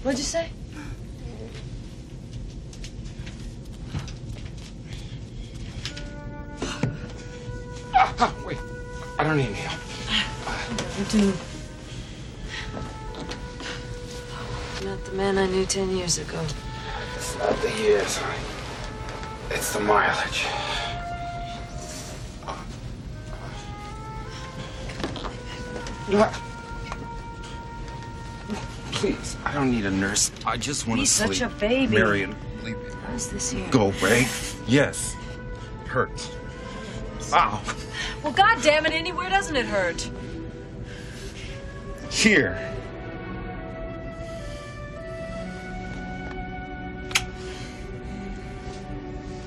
What'd you say? Ah, wait. I don't need any help. You do. Not the man I knew ten years ago. It's not the years, honey. It's the mileage. Please, I don't need a nurse. I just want to He's sleep. such a baby. Marion, leave me. What is this here? Go away. Yes. Hurts. Ow. Well, God damn it, Indy, where doesn't it hurt? Here.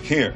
Here.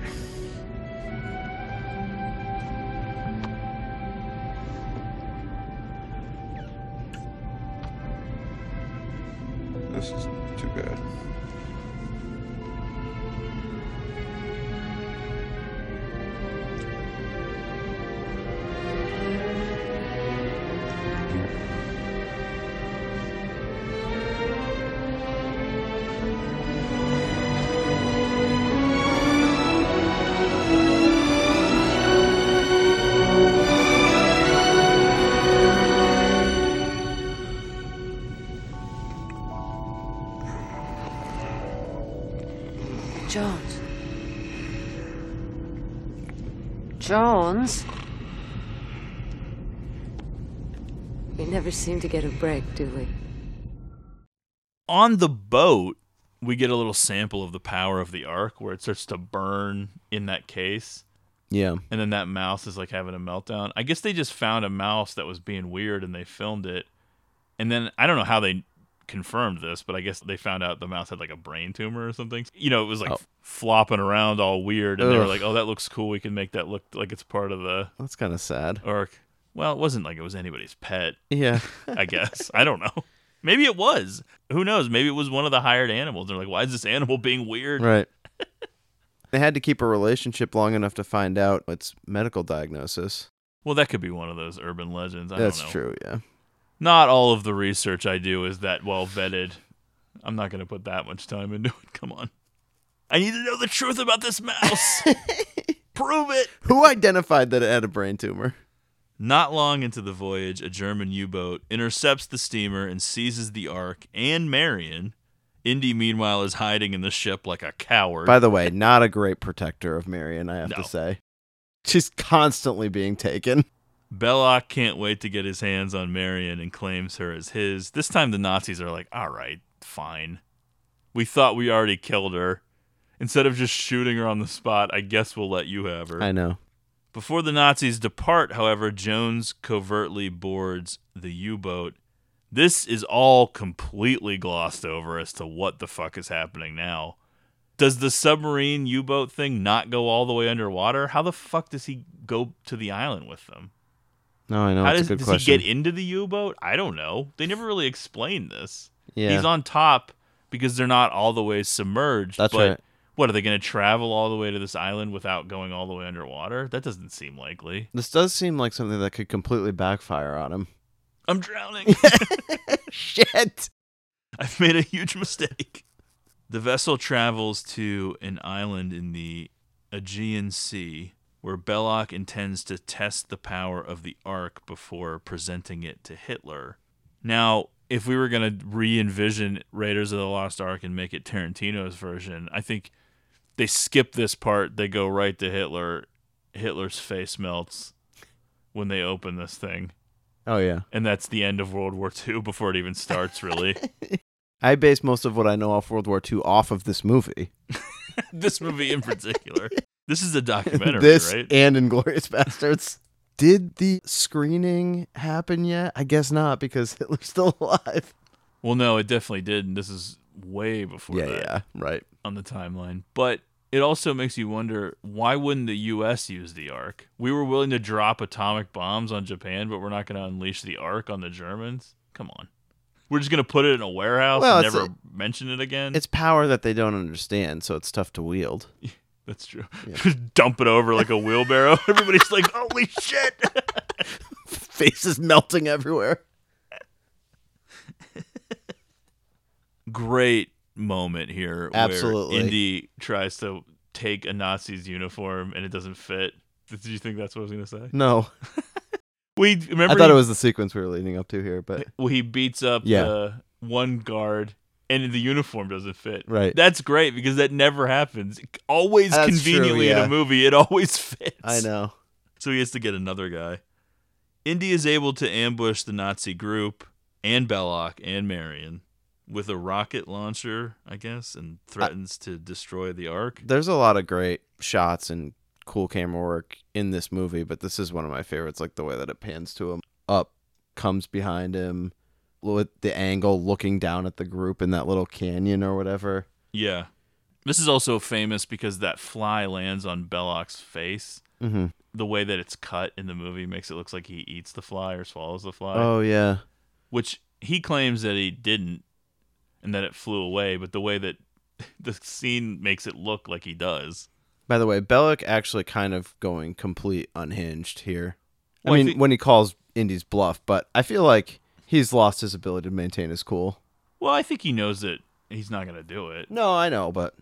Jones? We never seem to get a break, do we? on the boat, we get a little sample of the power of the Ark where it starts to burn in that case. Yeah. And then that mouse is like having a meltdown. I guess they just found a mouse that was being weird and they filmed it. And then I don't know how they confirmed this, but I guess they found out the mouse had like a brain tumor or something. You know, it was like Oh. flopping around all weird. And they were like, oh, that looks cool. We can make that look like it's part of the That's kind of sad. Ark. Well, it wasn't like it was anybody's pet. Yeah. I guess. I don't know. Maybe it was. Who knows? Maybe it was one of the hired animals. They're like, why is this animal being weird? Right. [laughs] they had to keep a relationship long enough to find out its medical diagnosis. Well, that could be one of those urban legends. I That's don't know. true, yeah. Not all of the research I do is that well vetted. I'm not going to put that much time into it. Come on. I need to know the truth about this mouse. [laughs] Prove it. Who identified that it had a brain tumor? Not long into the voyage, a German U boat intercepts the steamer and seizes the Ark and Marion. Indy, meanwhile, is hiding in the ship like a coward. By the way, not a great protector of Marion, I have No. to say. She's constantly being taken. Belloq can't wait to get his hands on Marion and claims her as his. This time the Nazis are like, all right, fine. We thought we already killed her. Instead of just shooting her on the spot, I guess we'll let you have her. I know. Before the Nazis depart, however, Jones covertly boards the U boat. This is all completely glossed over as to what the fuck is happening now. Does the submarine U boat thing not go all the way underwater? How the fuck does he go to the island with them? No, I know. How does, a good does question. he get into the U boat? I don't know. They never really explained this. Yeah. He's on top because they're not all the way submerged. That's but right. What are they going to travel all the way to this island without going all the way underwater? That doesn't seem likely. This does seem like something that could completely backfire on him. I'm drowning. [laughs] Shit. I've made a huge mistake. The vessel travels to an island in the Aegean Sea where Belloq intends to test the power of the Ark before presenting it to Hitler. Now, if we were going to re envision Raiders of the Lost Ark and make it Tarantino's version, I think they skip this part. They go right to Hitler. Hitler's face melts when they open this thing. Oh yeah. And that's the end of World War II before it even starts, really. [laughs] I base most of what I know off World War II off of this movie. [laughs] this movie in particular. This is a documentary, this right? and Inglorious [laughs] Bastards. Did the screening happen yet? I guess not because [laughs] Hitler's still alive. Well, no, it definitely did, and this is way before Yeah, that. yeah, right. On the timeline. But it also makes you wonder why wouldn't the US use the Ark? We were willing to drop atomic bombs on Japan, but we're not going to unleash the Ark on the Germans? Come on. We're just going to put it in a warehouse Well, and never a- mention it again? It's power that they don't understand, so it's tough to wield. [laughs] That's true. [laughs] Just dump it over like a wheelbarrow. [laughs] Everybody's like, holy shit. Faces melting everywhere. great moment here Absolutely. where Indy tries to take a Nazi's uniform and it doesn't fit. Did you think that's what I was gonna say? No. We remember I thought he- it was the sequence we were leading up to here, but [laughs] well, he beats up Yeah. the one guard and the uniform doesn't fit. Right. That's great because that never happens. Always That's true, conveniently in a movie, it always [laughs] fits. I know. So he has to get another guy. Indy is able to ambush the Nazi group and Belloq and Marion with a rocket launcher, I guess, and threatens to destroy the Ark. there's a lot of great shots and cool camera work in this movie, but this is one of my favorites. Like the way that it pans to him up, comes behind him, with the angle looking down at the group in that little canyon or whatever. Yeah. This is also famous because that fly lands on Belloq's face. Mhm. The way that it's cut in the movie makes it look like he eats the fly or swallows the fly. Oh yeah, Which he claims that he didn't and that it flew away, but the way that [laughs] the scene makes it look like he does. By the way, Belloq actually kind of going complete unhinged here. I Well, mean, think- when he calls Indy's bluff, but I feel like he's lost his ability to maintain his cool. Well, I think he knows that he's not going to do it. No, I know, but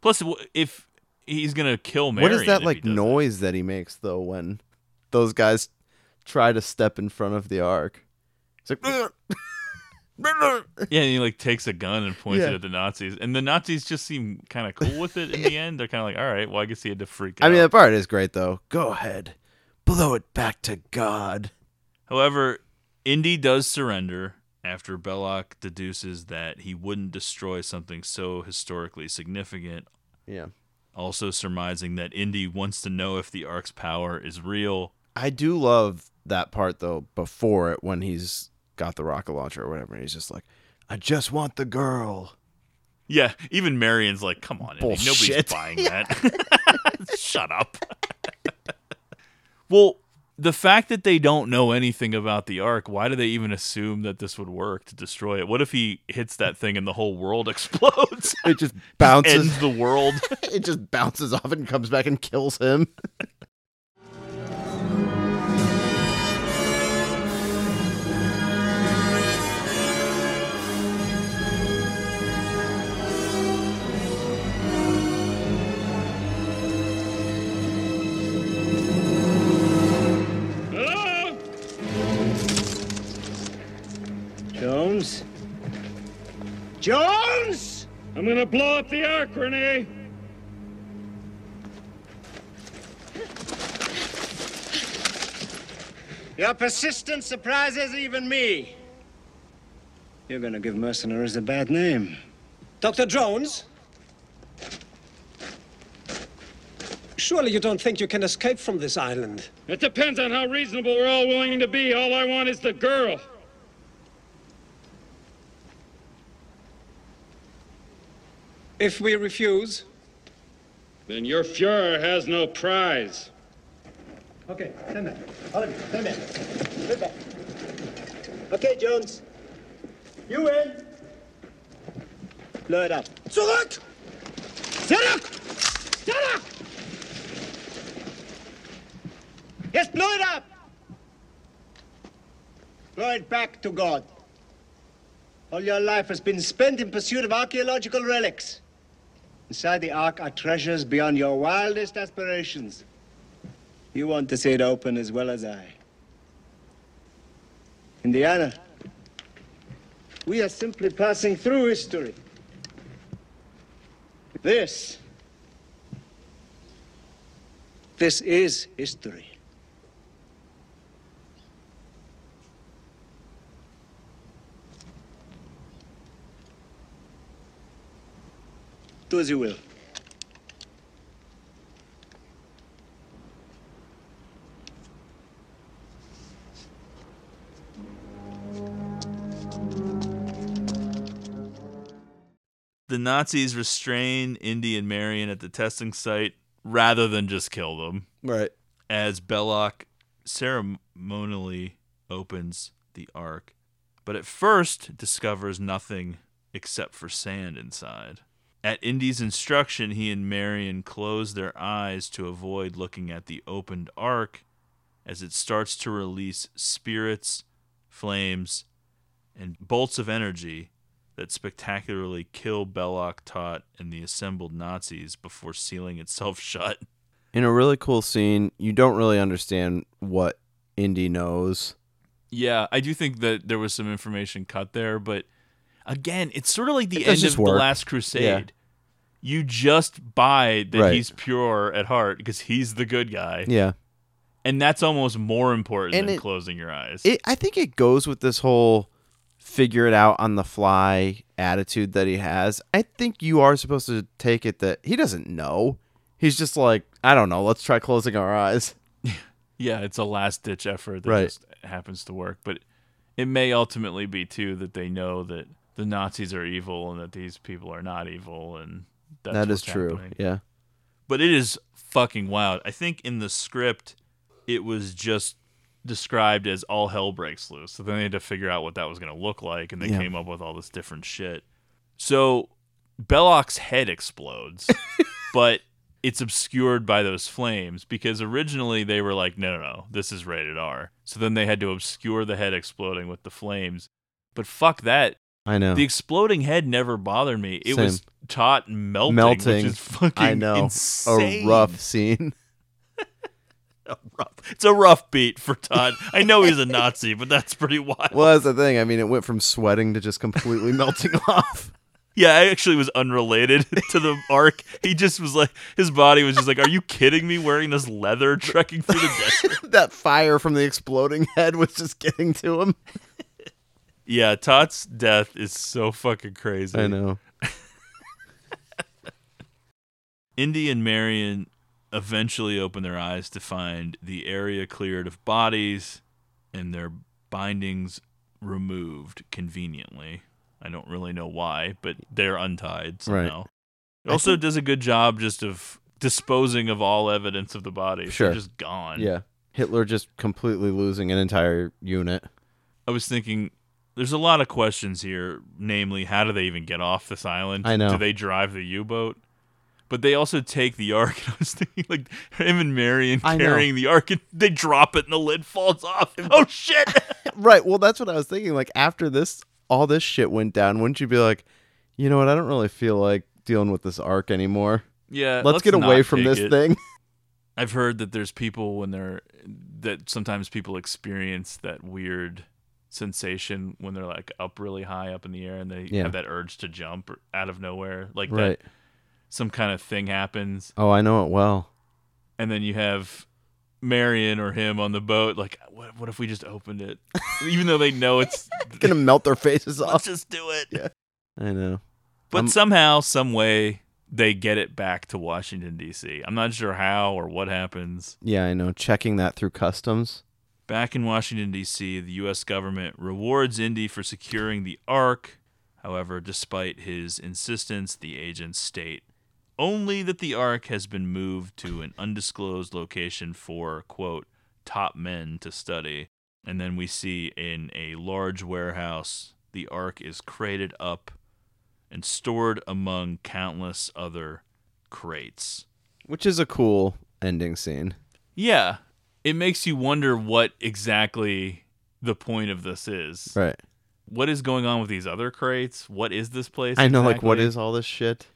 Plus, if he's going to kill Marion, what is that like he noise that he makes though when those guys try to step in front of the ark? It's like [laughs] Yeah, and he like takes a gun and points Yeah. it at the Nazis, and the Nazis just seem kind of cool with it in the [laughs] end. They're kind of like, all right, well, I guess he had to freak out. I mean, that part is great though. Go ahead, blow it back to God. However, Indy does surrender after Belloq deduces that he wouldn't destroy something so historically significant. Yeah. Also surmising that Indy wants to know if the Ark's power is real. I do love that part though before it when he's got the rocket launcher or whatever. And he's just like, I just want the girl. Yeah, even Marion's like, come on, Indy, nobody's Bullshit. buying [laughs] that. [laughs] Shut up. well, the fact that they don't know anything about the Ark, why do they even assume that this would work to destroy it? What if he hits that thing and the whole world [laughs] explodes? It just bounces. ends the world. it just bounces off and comes back and kills him. Jones! Jones! I'm gonna blow up the Ark, René! Eh? Your persistence surprises even me. You're gonna give mercenaries a bad name. Dr. Jones? Surely you don't think you can escape from this island? It depends on how reasonable we're all willing to be. All I want is the girl. If we refuse? Then your Fuhrer has no prize. Okay, stand back. All of you, stand back. Stand back. Okay, Jones. You win. Blow it up. Zurück! Zurück! Zurück! Yes, blow it up! Blow it back to God. All your life has been spent in pursuit of archaeological relics. Inside the Ark are treasures beyond your wildest aspirations. You want to see it open as well as I. Indiana, we are simply passing through history. This. This is history. Do as you will. The Nazis restrain Indy and Marion at the testing site rather than just kill them. Right. As Belloq ceremonially opens the Ark, but at first discovers nothing except for sand inside. At Indy's instruction, he and Marion close their eyes to avoid looking at the opened Ark as it starts to release spirits, flames, and bolts of energy that spectacularly kill Belloq, Toht, and the assembled Nazis before sealing itself [laughs] shut. In a really cool scene, you don't really understand what Indy knows. Yeah, I do think that there was some information cut there, but again, it's sort of like the end of just the. Last Crusade. Yeah. You just buy that Right. he's pure at heart because he's the good guy. Yeah. And that's almost more important And than it- closing your eyes. It, I think it goes with this whole figure it out on the fly attitude that he has. I think you are supposed to take it that he doesn't know. He's just like, I don't know, let's try closing our eyes. [laughs] yeah, it's a last ditch effort that Right. just happens to work. But it may ultimately be too that they know that the Nazis are evil and that these people are not evil, and that's That is true. happening. Yeah. But it is fucking wild. I think in the script, it was just described as all hell breaks loose. So then they had to figure out what that was going to look like, and they Yeah. came up with all this different shit. So Belloq's head explodes, [laughs] but it's obscured by those flames because originally they were like, no, no, no, this is rated R. So then they had to obscure the head exploding with the flames. But fuck that. I know. The exploding head never bothered me. It Same. was Toht melting, Melting. which is fucking I know. insane. A rough scene. [laughs] a rough, It's a rough beat for Toht. I know he's a Nazi, but that's pretty wild. Well, that's the thing. I mean, it went from sweating to just completely [laughs] melting off. Yeah, I actually was unrelated [laughs] to the Ark. He just was like, his body was just like, "Are you kidding me? Wearing this leather, trekking through the desert." that fire from the exploding head was just getting to him. Yeah, Toht's death is so fucking crazy. I know. [laughs] Indy and Marion eventually open their eyes to find the area cleared of bodies and their bindings removed conveniently. I don't really know why, but they're untied Right. somehow. It also does a good job just of disposing of all evidence of the bodies. Sure. They're just gone. Yeah. Hitler just completely losing an entire unit. I was thinking there's a lot of questions here, namely how do they even get off this island? I know. Do they drive the U-boat? But they also take the ark, [laughs] and I was thinking like him and Marion I know. carrying the ark, and they drop it, and the lid falls off. [laughs] Oh shit! [laughs] right. Well, that's what I was thinking. Like after this, all this shit went down. Wouldn't you be like, you know what? I don't really feel like dealing with this Ark anymore. Yeah, Let's, get away from this it. thing. I've heard that there's people when they're that sometimes people experience that weird sensation when they're like up really high up in the air and they Yeah. have that urge to jump out of nowhere. Like Right. that some kind of thing happens. Oh, I know it well. And then you have Marion or him on the boat. Like, what, what if we just opened it? Even though they know it's [laughs] Gonna melt their faces off. Let's just do it. Yeah. I know. But Um, somehow, some way, they get it back to Washington D.C. I'm not sure how or what happens. Yeah, I know. Checking that through customs. Back in Washington, D.C., the U.S. government rewards Indy for securing the Ark. However, despite his insistence, the agents state only that the Ark has been moved to an undisclosed location for, quote, top men to study. And then we see in a large warehouse, the Ark is crated up and stored among countless other crates. Which is a cool ending scene. Yeah, it makes you wonder what exactly the point of this is. Right. What is going on with these other crates? What is this place? I know, like, what is all this shit?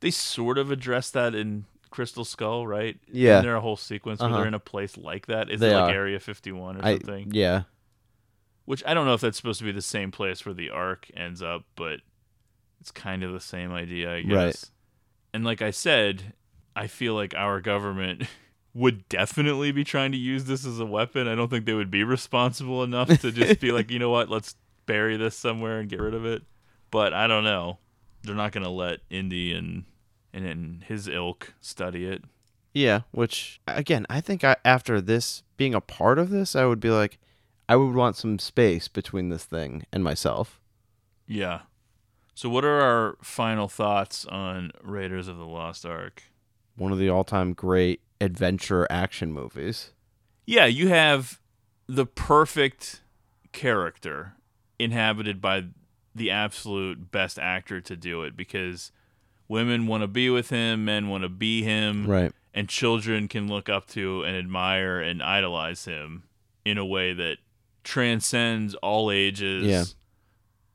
They sort of address that in Crystal Skull, right? Yeah. Isn't there a whole sequence where Uh-huh. they're in a place like that? Is They it like are. Area 51 or I- something? yeah. Which I don't know if that's supposed to be the same place where the Ark ends up, but it's kind of the same idea, I guess. Right. And like I said, I feel like our government [laughs] would definitely be trying to use this as a weapon. I don't think they would be responsible enough to just be like, [laughs] you know what, let's bury this somewhere and get rid of it. But I don't know. They're not going to let Indy and and and his ilk study it. Yeah, which again, I think I, after this being a part of this, I would be like, I would want some space between this thing and myself. Yeah. So what are our final thoughts on Raiders of the Lost Ark? One of the all-time great adventure action movies. Yeah, you have the perfect character inhabited by the absolute best actor to do it because women want to be with him, men want to be him, Right. and children can look up to and admire and idolize him in a way that transcends all ages Yeah.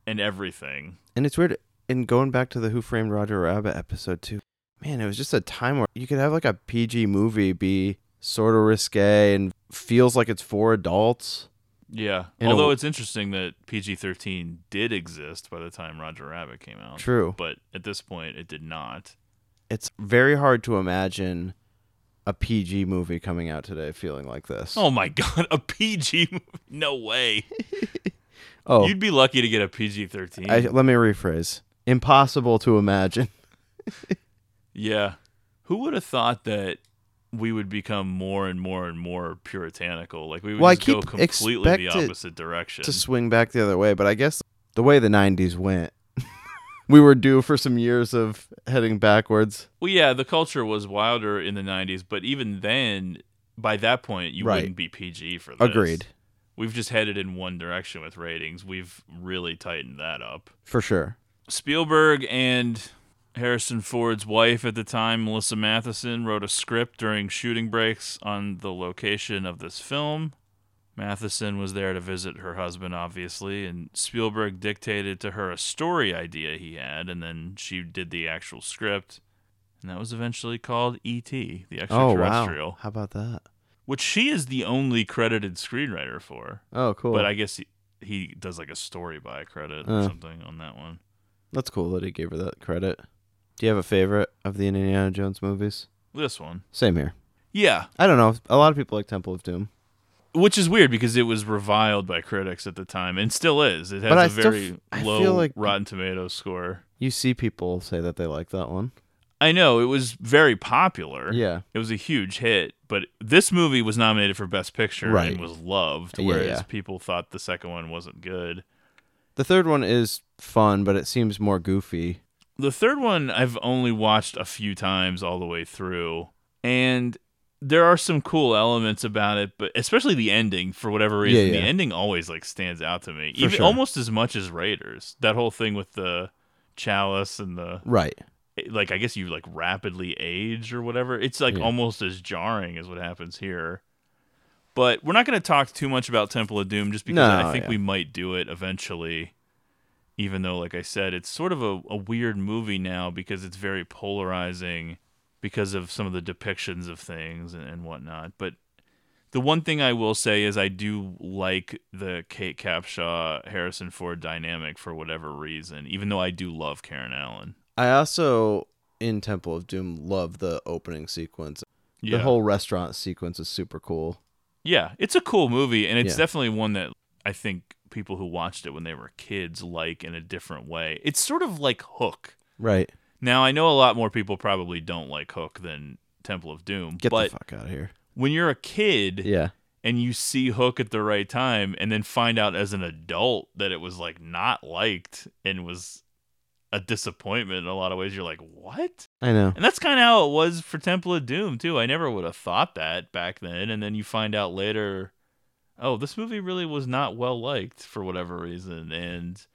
and everything. And it's weird. And going back to the Who Framed Roger Rabbit episode too, man, it was just a time where you could have like a PG movie be sort of risque and feels like it's for adults. Yeah. In Although it's interesting that PG 13 did exist by the time Roger Rabbit came out. True. But at this point, it did not. It's very hard to imagine a PG movie coming out today feeling like this. Oh my [laughs] God, a PG movie? No way. [laughs] Oh. You'd be lucky to get a PG 13. Let me rephrase. Impossible to imagine. [laughs] Yeah. Who would have thought that we would become more and more and more puritanical? Like we would Well, just go completely the opposite direction. to swing back the other way, but I guess the way the 90s went, [laughs] we were due for some years of heading backwards. Well, yeah, the culture was wilder in the 90s, but even then, by that point, you Right. wouldn't be PG for this. Agreed. We've just headed in one direction with ratings. We've really tightened that up. For sure. Spielberg and Harrison Ford's wife at the time, Melissa Mathison, wrote a script during shooting breaks on the location of this film. Mathison was there to visit her husband, obviously, and Spielberg dictated to her a story idea he had, and then she did the actual script. And that was eventually called E.T., the extraterrestrial. Oh, wow. How about that? Which she is the only credited screenwriter for. Oh, cool. But I guess he, he does like a story by credit or Uh. something on that one. That's cool that he gave her that credit. Do you have a favorite of the Indiana Jones movies? This one. Same here. Yeah. I don't know. A lot of people like Temple of Doom. Which is weird because it was reviled by critics at the time and still is. It has But I a still very f- I low like- Rotten Tomatoes score. You see people say that they like that one. I know it was very popular. Yeah. It was a huge hit, but this movie was nominated for Best Picture Right. and was loved, Yeah, whereas yeah. people thought the second one wasn't good. The third one is fun, but it seems more goofy. The third one I've only watched a few times all the way through, and there are some cool elements about it, but especially the ending for whatever Yeah, reason, yeah. the ending always like stands out to me, even sure. almost as much as Raiders. That whole thing with the chalice and the Right. like I guess you like rapidly age or whatever. It's like Yeah. almost as jarring as what happens here. But we're not going to talk too much about Temple of Doom just because No, I think yeah. we might do it eventually. Even though, like I said, it's sort of a, a weird movie now because it's very polarizing because of some of the depictions of things and, and whatnot. But The one thing I will say is I do like the Kate Capshaw Harrison Ford dynamic for whatever reason, even though I do love Karen Allen. I also in Temple of Doom love the opening sequence. Yeah. The whole restaurant sequence is super cool. Yeah, it's a cool movie, and it's Yeah. definitely one that I think people who watched it when they were kids like in a different way. It's sort of like Hook. Right. Now, I know a lot more people probably don't like Hook than Temple of Doom. Get the fuck out of here. When you're a kid, Yeah. and you see Hook at the right time, and then find out as an adult that it was like not liked and was a disappointment in a lot of ways, you're like, what? I know. And that's kind of how it was for Temple of Doom too. I never would have thought that back then, and then you find out later, oh, this movie really was not well liked for whatever reason, and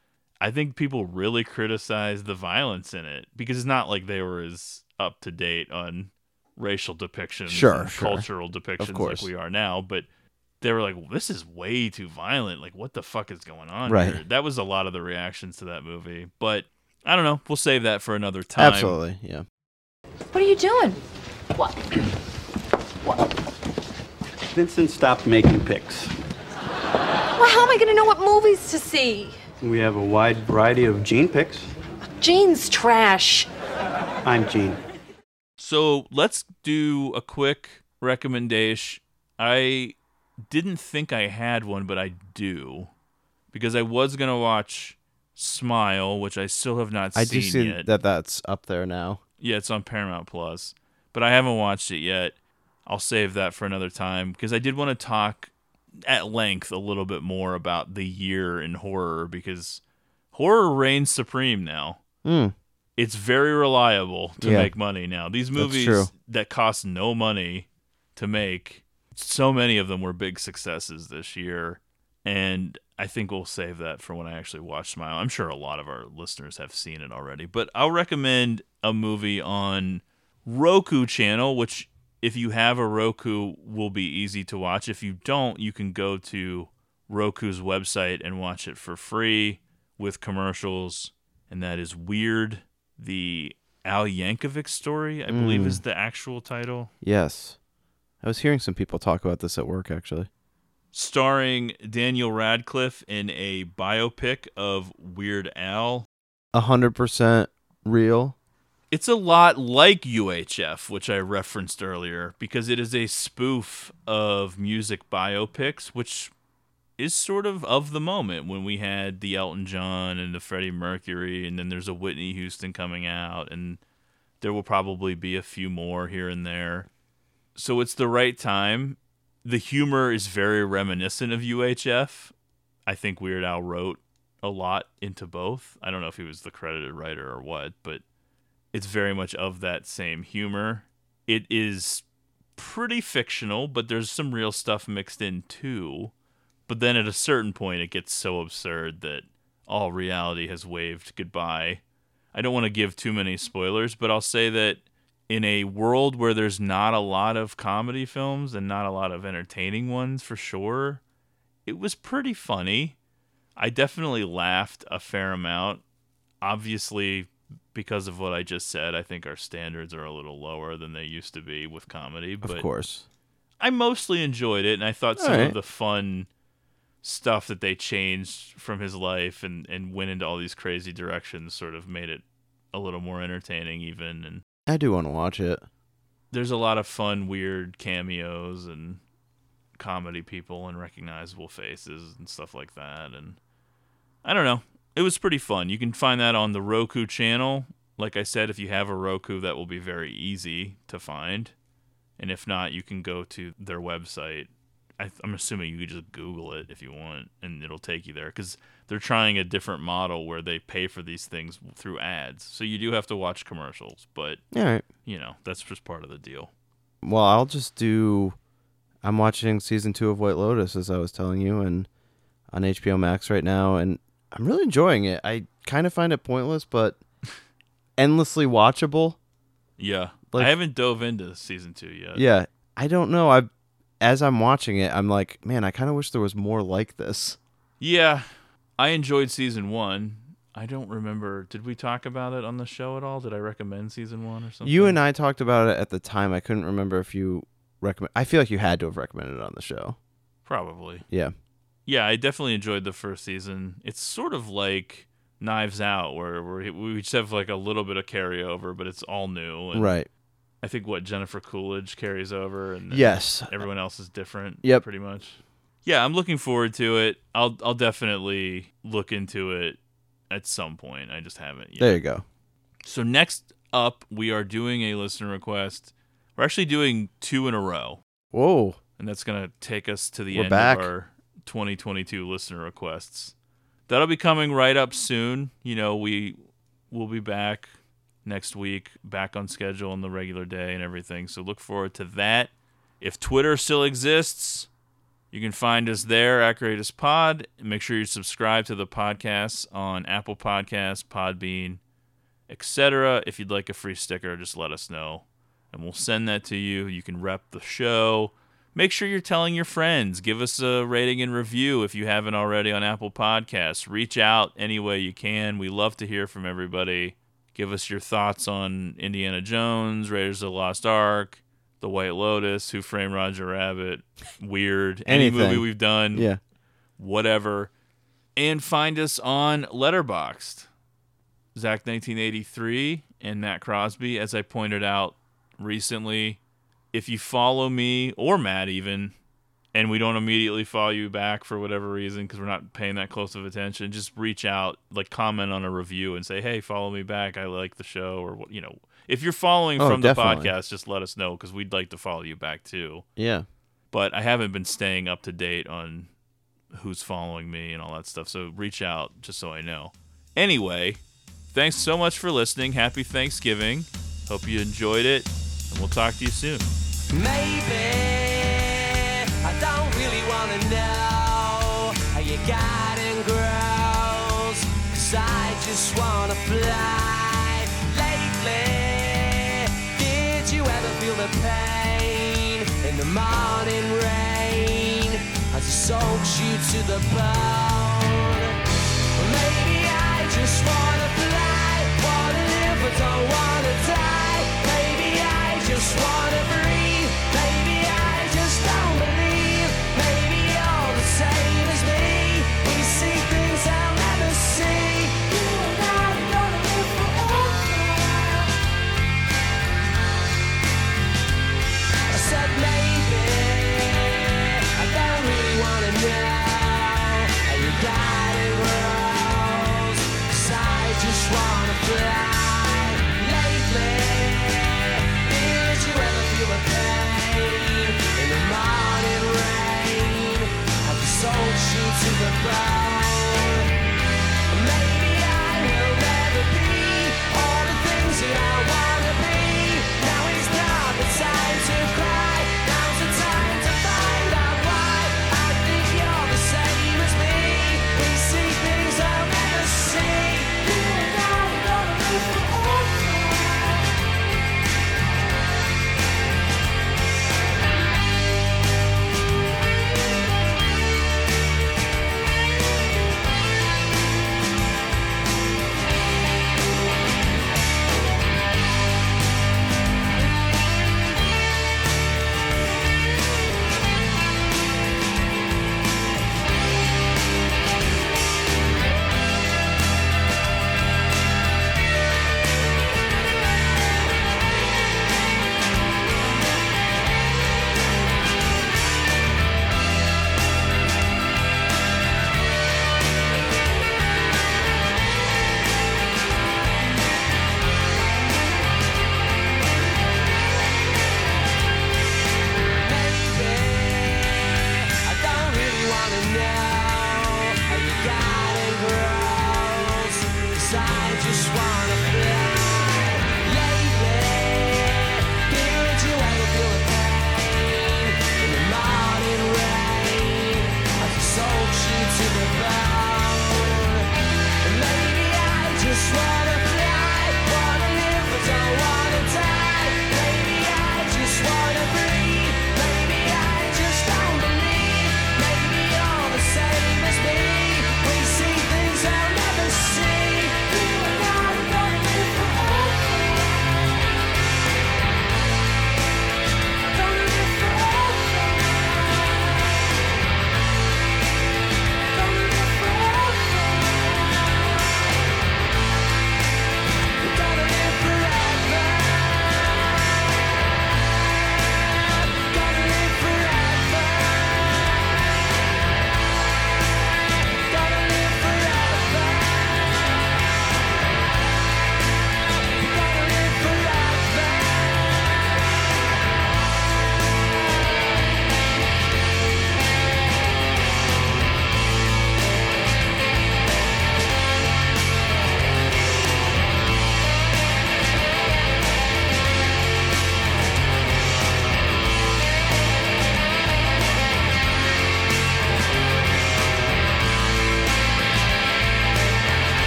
I think people really criticized the violence in it because it's not like they were as up to date on racial depictions, Sure, sure. cultural depictions like course. we are now, but. They were like, well, "This is way too violent. Like, what the fuck is going on Right. here?" That was a lot of the reactions to that movie. But I don't know. We'll save that for another time. Absolutely. Yeah. What are you doing? What? [clears throat] What? Vincent stopped making picks. Well, how am I going to know what movies to see? We have a wide variety of Gene picks. Gene's trash. I'm Gene. So let's do a quick recommendation. I didn't think I had one, but I do. Because I was going to watch Smile, which I still have not seen. I seen do see yet. that that's up there now. Yeah, it's on Paramount Plus, but I haven't watched it yet. I'll save that for another time because I did want to talk at length a little bit more about the year in horror because horror reigns supreme now. Mm. It's very reliable to Yeah. make money now. These movies that cost no money to make, so many of them were big successes this year. And I think we'll save that for when I actually watch Smile. I'm sure a lot of our listeners have seen it already, but I'll recommend a movie on Roku channel, which if you have a Roku will be easy to watch. If you don't, you can go to Roku's website and watch it for free with commercials, and that is Weird, the Al Yankovic story, I believe Mm. is the actual title. Yes. I was hearing some people talk about this at work actually. starring Daniel Radcliffe in a biopic of Weird Al. A hundred percent real. It's a lot like UHF, which I referenced earlier, because it is a spoof of music biopics, which is sort of of the moment when we had the Elton John and the Freddie Mercury, and then there's a Whitney Houston coming out, and there will probably be a few more here and there. So it's the right time. The humor is very reminiscent of UHF. I think Weird Al wrote a lot into both. I don't know if he was the credited writer or what, but it's very much of that same humor. It is pretty fictional, but there's some real stuff mixed in too. But then at a certain point, it gets so absurd that all reality has waved goodbye. I don't want to give too many spoilers, but I'll say that in a world where there's not a lot of comedy films and not a lot of entertaining ones for sure, it was pretty funny. I definitely laughed a fair amount. Obviously, because of what I just said, I think our standards are a little lower than they used to be with comedy. But Of course. I mostly enjoyed it, and I thought some Alright. of the fun stuff that they changed from his life and, and went into all these crazy directions sort of made it a little more entertaining, even. And I do want to watch it. there's a lot of fun, weird cameos and comedy people and recognizable faces and stuff like that. And I don't know. It was pretty fun. You can find that on the Roku channel. Like I said, if you have a Roku, that will be very easy to find. And if not, you can go to their website. I, I'm assuming you could just Google it if you want, and it'll take you there because they're trying a different model where they pay for these things through ads. So you do have to watch commercials, but Alright. you know that's just part of the deal. Well, I'll just do. I'm watching season two of White Lotus, as I was telling you, and on HBO Max right now, and I'm really enjoying it. I kind of find it pointless, but endlessly watchable. Yeah, Like- I haven't dove into season two yet. Yeah, I don't know. I, as I'm watching it, I'm like, man, I kind of wish there was more like this. Yeah, I enjoyed season one. I don't remember. Did we talk about it on the show at all? Did I recommend season one or something? You and I talked about it at the time. I couldn't remember if you recommend. I feel like you had to have recommended it on the show. Probably. Yeah. Yeah, I definitely enjoyed the first season. It's sort of like Knives Out, where where we just have like a little bit of carryover, but it's all new. And Right. I think what Jennifer Coolidge carries over, and Yes. everyone else is different. Yep. pretty much. Yeah, I'm looking forward to it. I'll I'll definitely look into it at some point. I just haven't yet. There you go. So next up, we are doing a listener request. We're actually doing two in a row. Whoa. And that's going to take us to the We're end back. of our 2022 listener requests. That'll be coming right up soon. You know, we will be back next week, back on schedule on the regular day and everything. So look forward to that. If Twitter still exists, you can find us there at Greatest Pod. Make sure you subscribe to the podcast on Apple Podcasts, Podbean, etc. If you'd like a free sticker, just let us know and we'll send that to you. You can rep the show. Make sure you're telling your friends. Give us a rating and review if you haven't already on Apple Podcasts. Reach out any way you can. We love to hear from everybody. Give us your thoughts on Indiana Jones, Raiders of the Lost Ark, The White Lotus, Who Framed Roger Rabbit, Weird, any movie we've done, Yeah. whatever. And find us on Letterboxd. Zach 1983 and Matt Crosby, as I pointed out recently. If you follow me or Matt even, and we don't immediately follow you back for whatever reason because we're not paying that close of attention, just reach out, like comment on a review and say, "Hey, follow me back. I like the show," or what you know. If you're following Oh, from definitely. the podcast, just let us know because we'd like to follow you back too. Yeah. But I haven't been staying up to date on who's following me and all that stuff. So reach out just so I know. Anyway, thanks so much for listening. Happy Thanksgiving. Hope you enjoyed it, and we'll talk to you soon. Maybe I don't really wanna know how. Cause I just wanna fly. Lately, did you ever feel the pain in the morning rain as it soaks you to the bone? Maybe I just wanna fly, wanna live but don't wanna die. Just wanna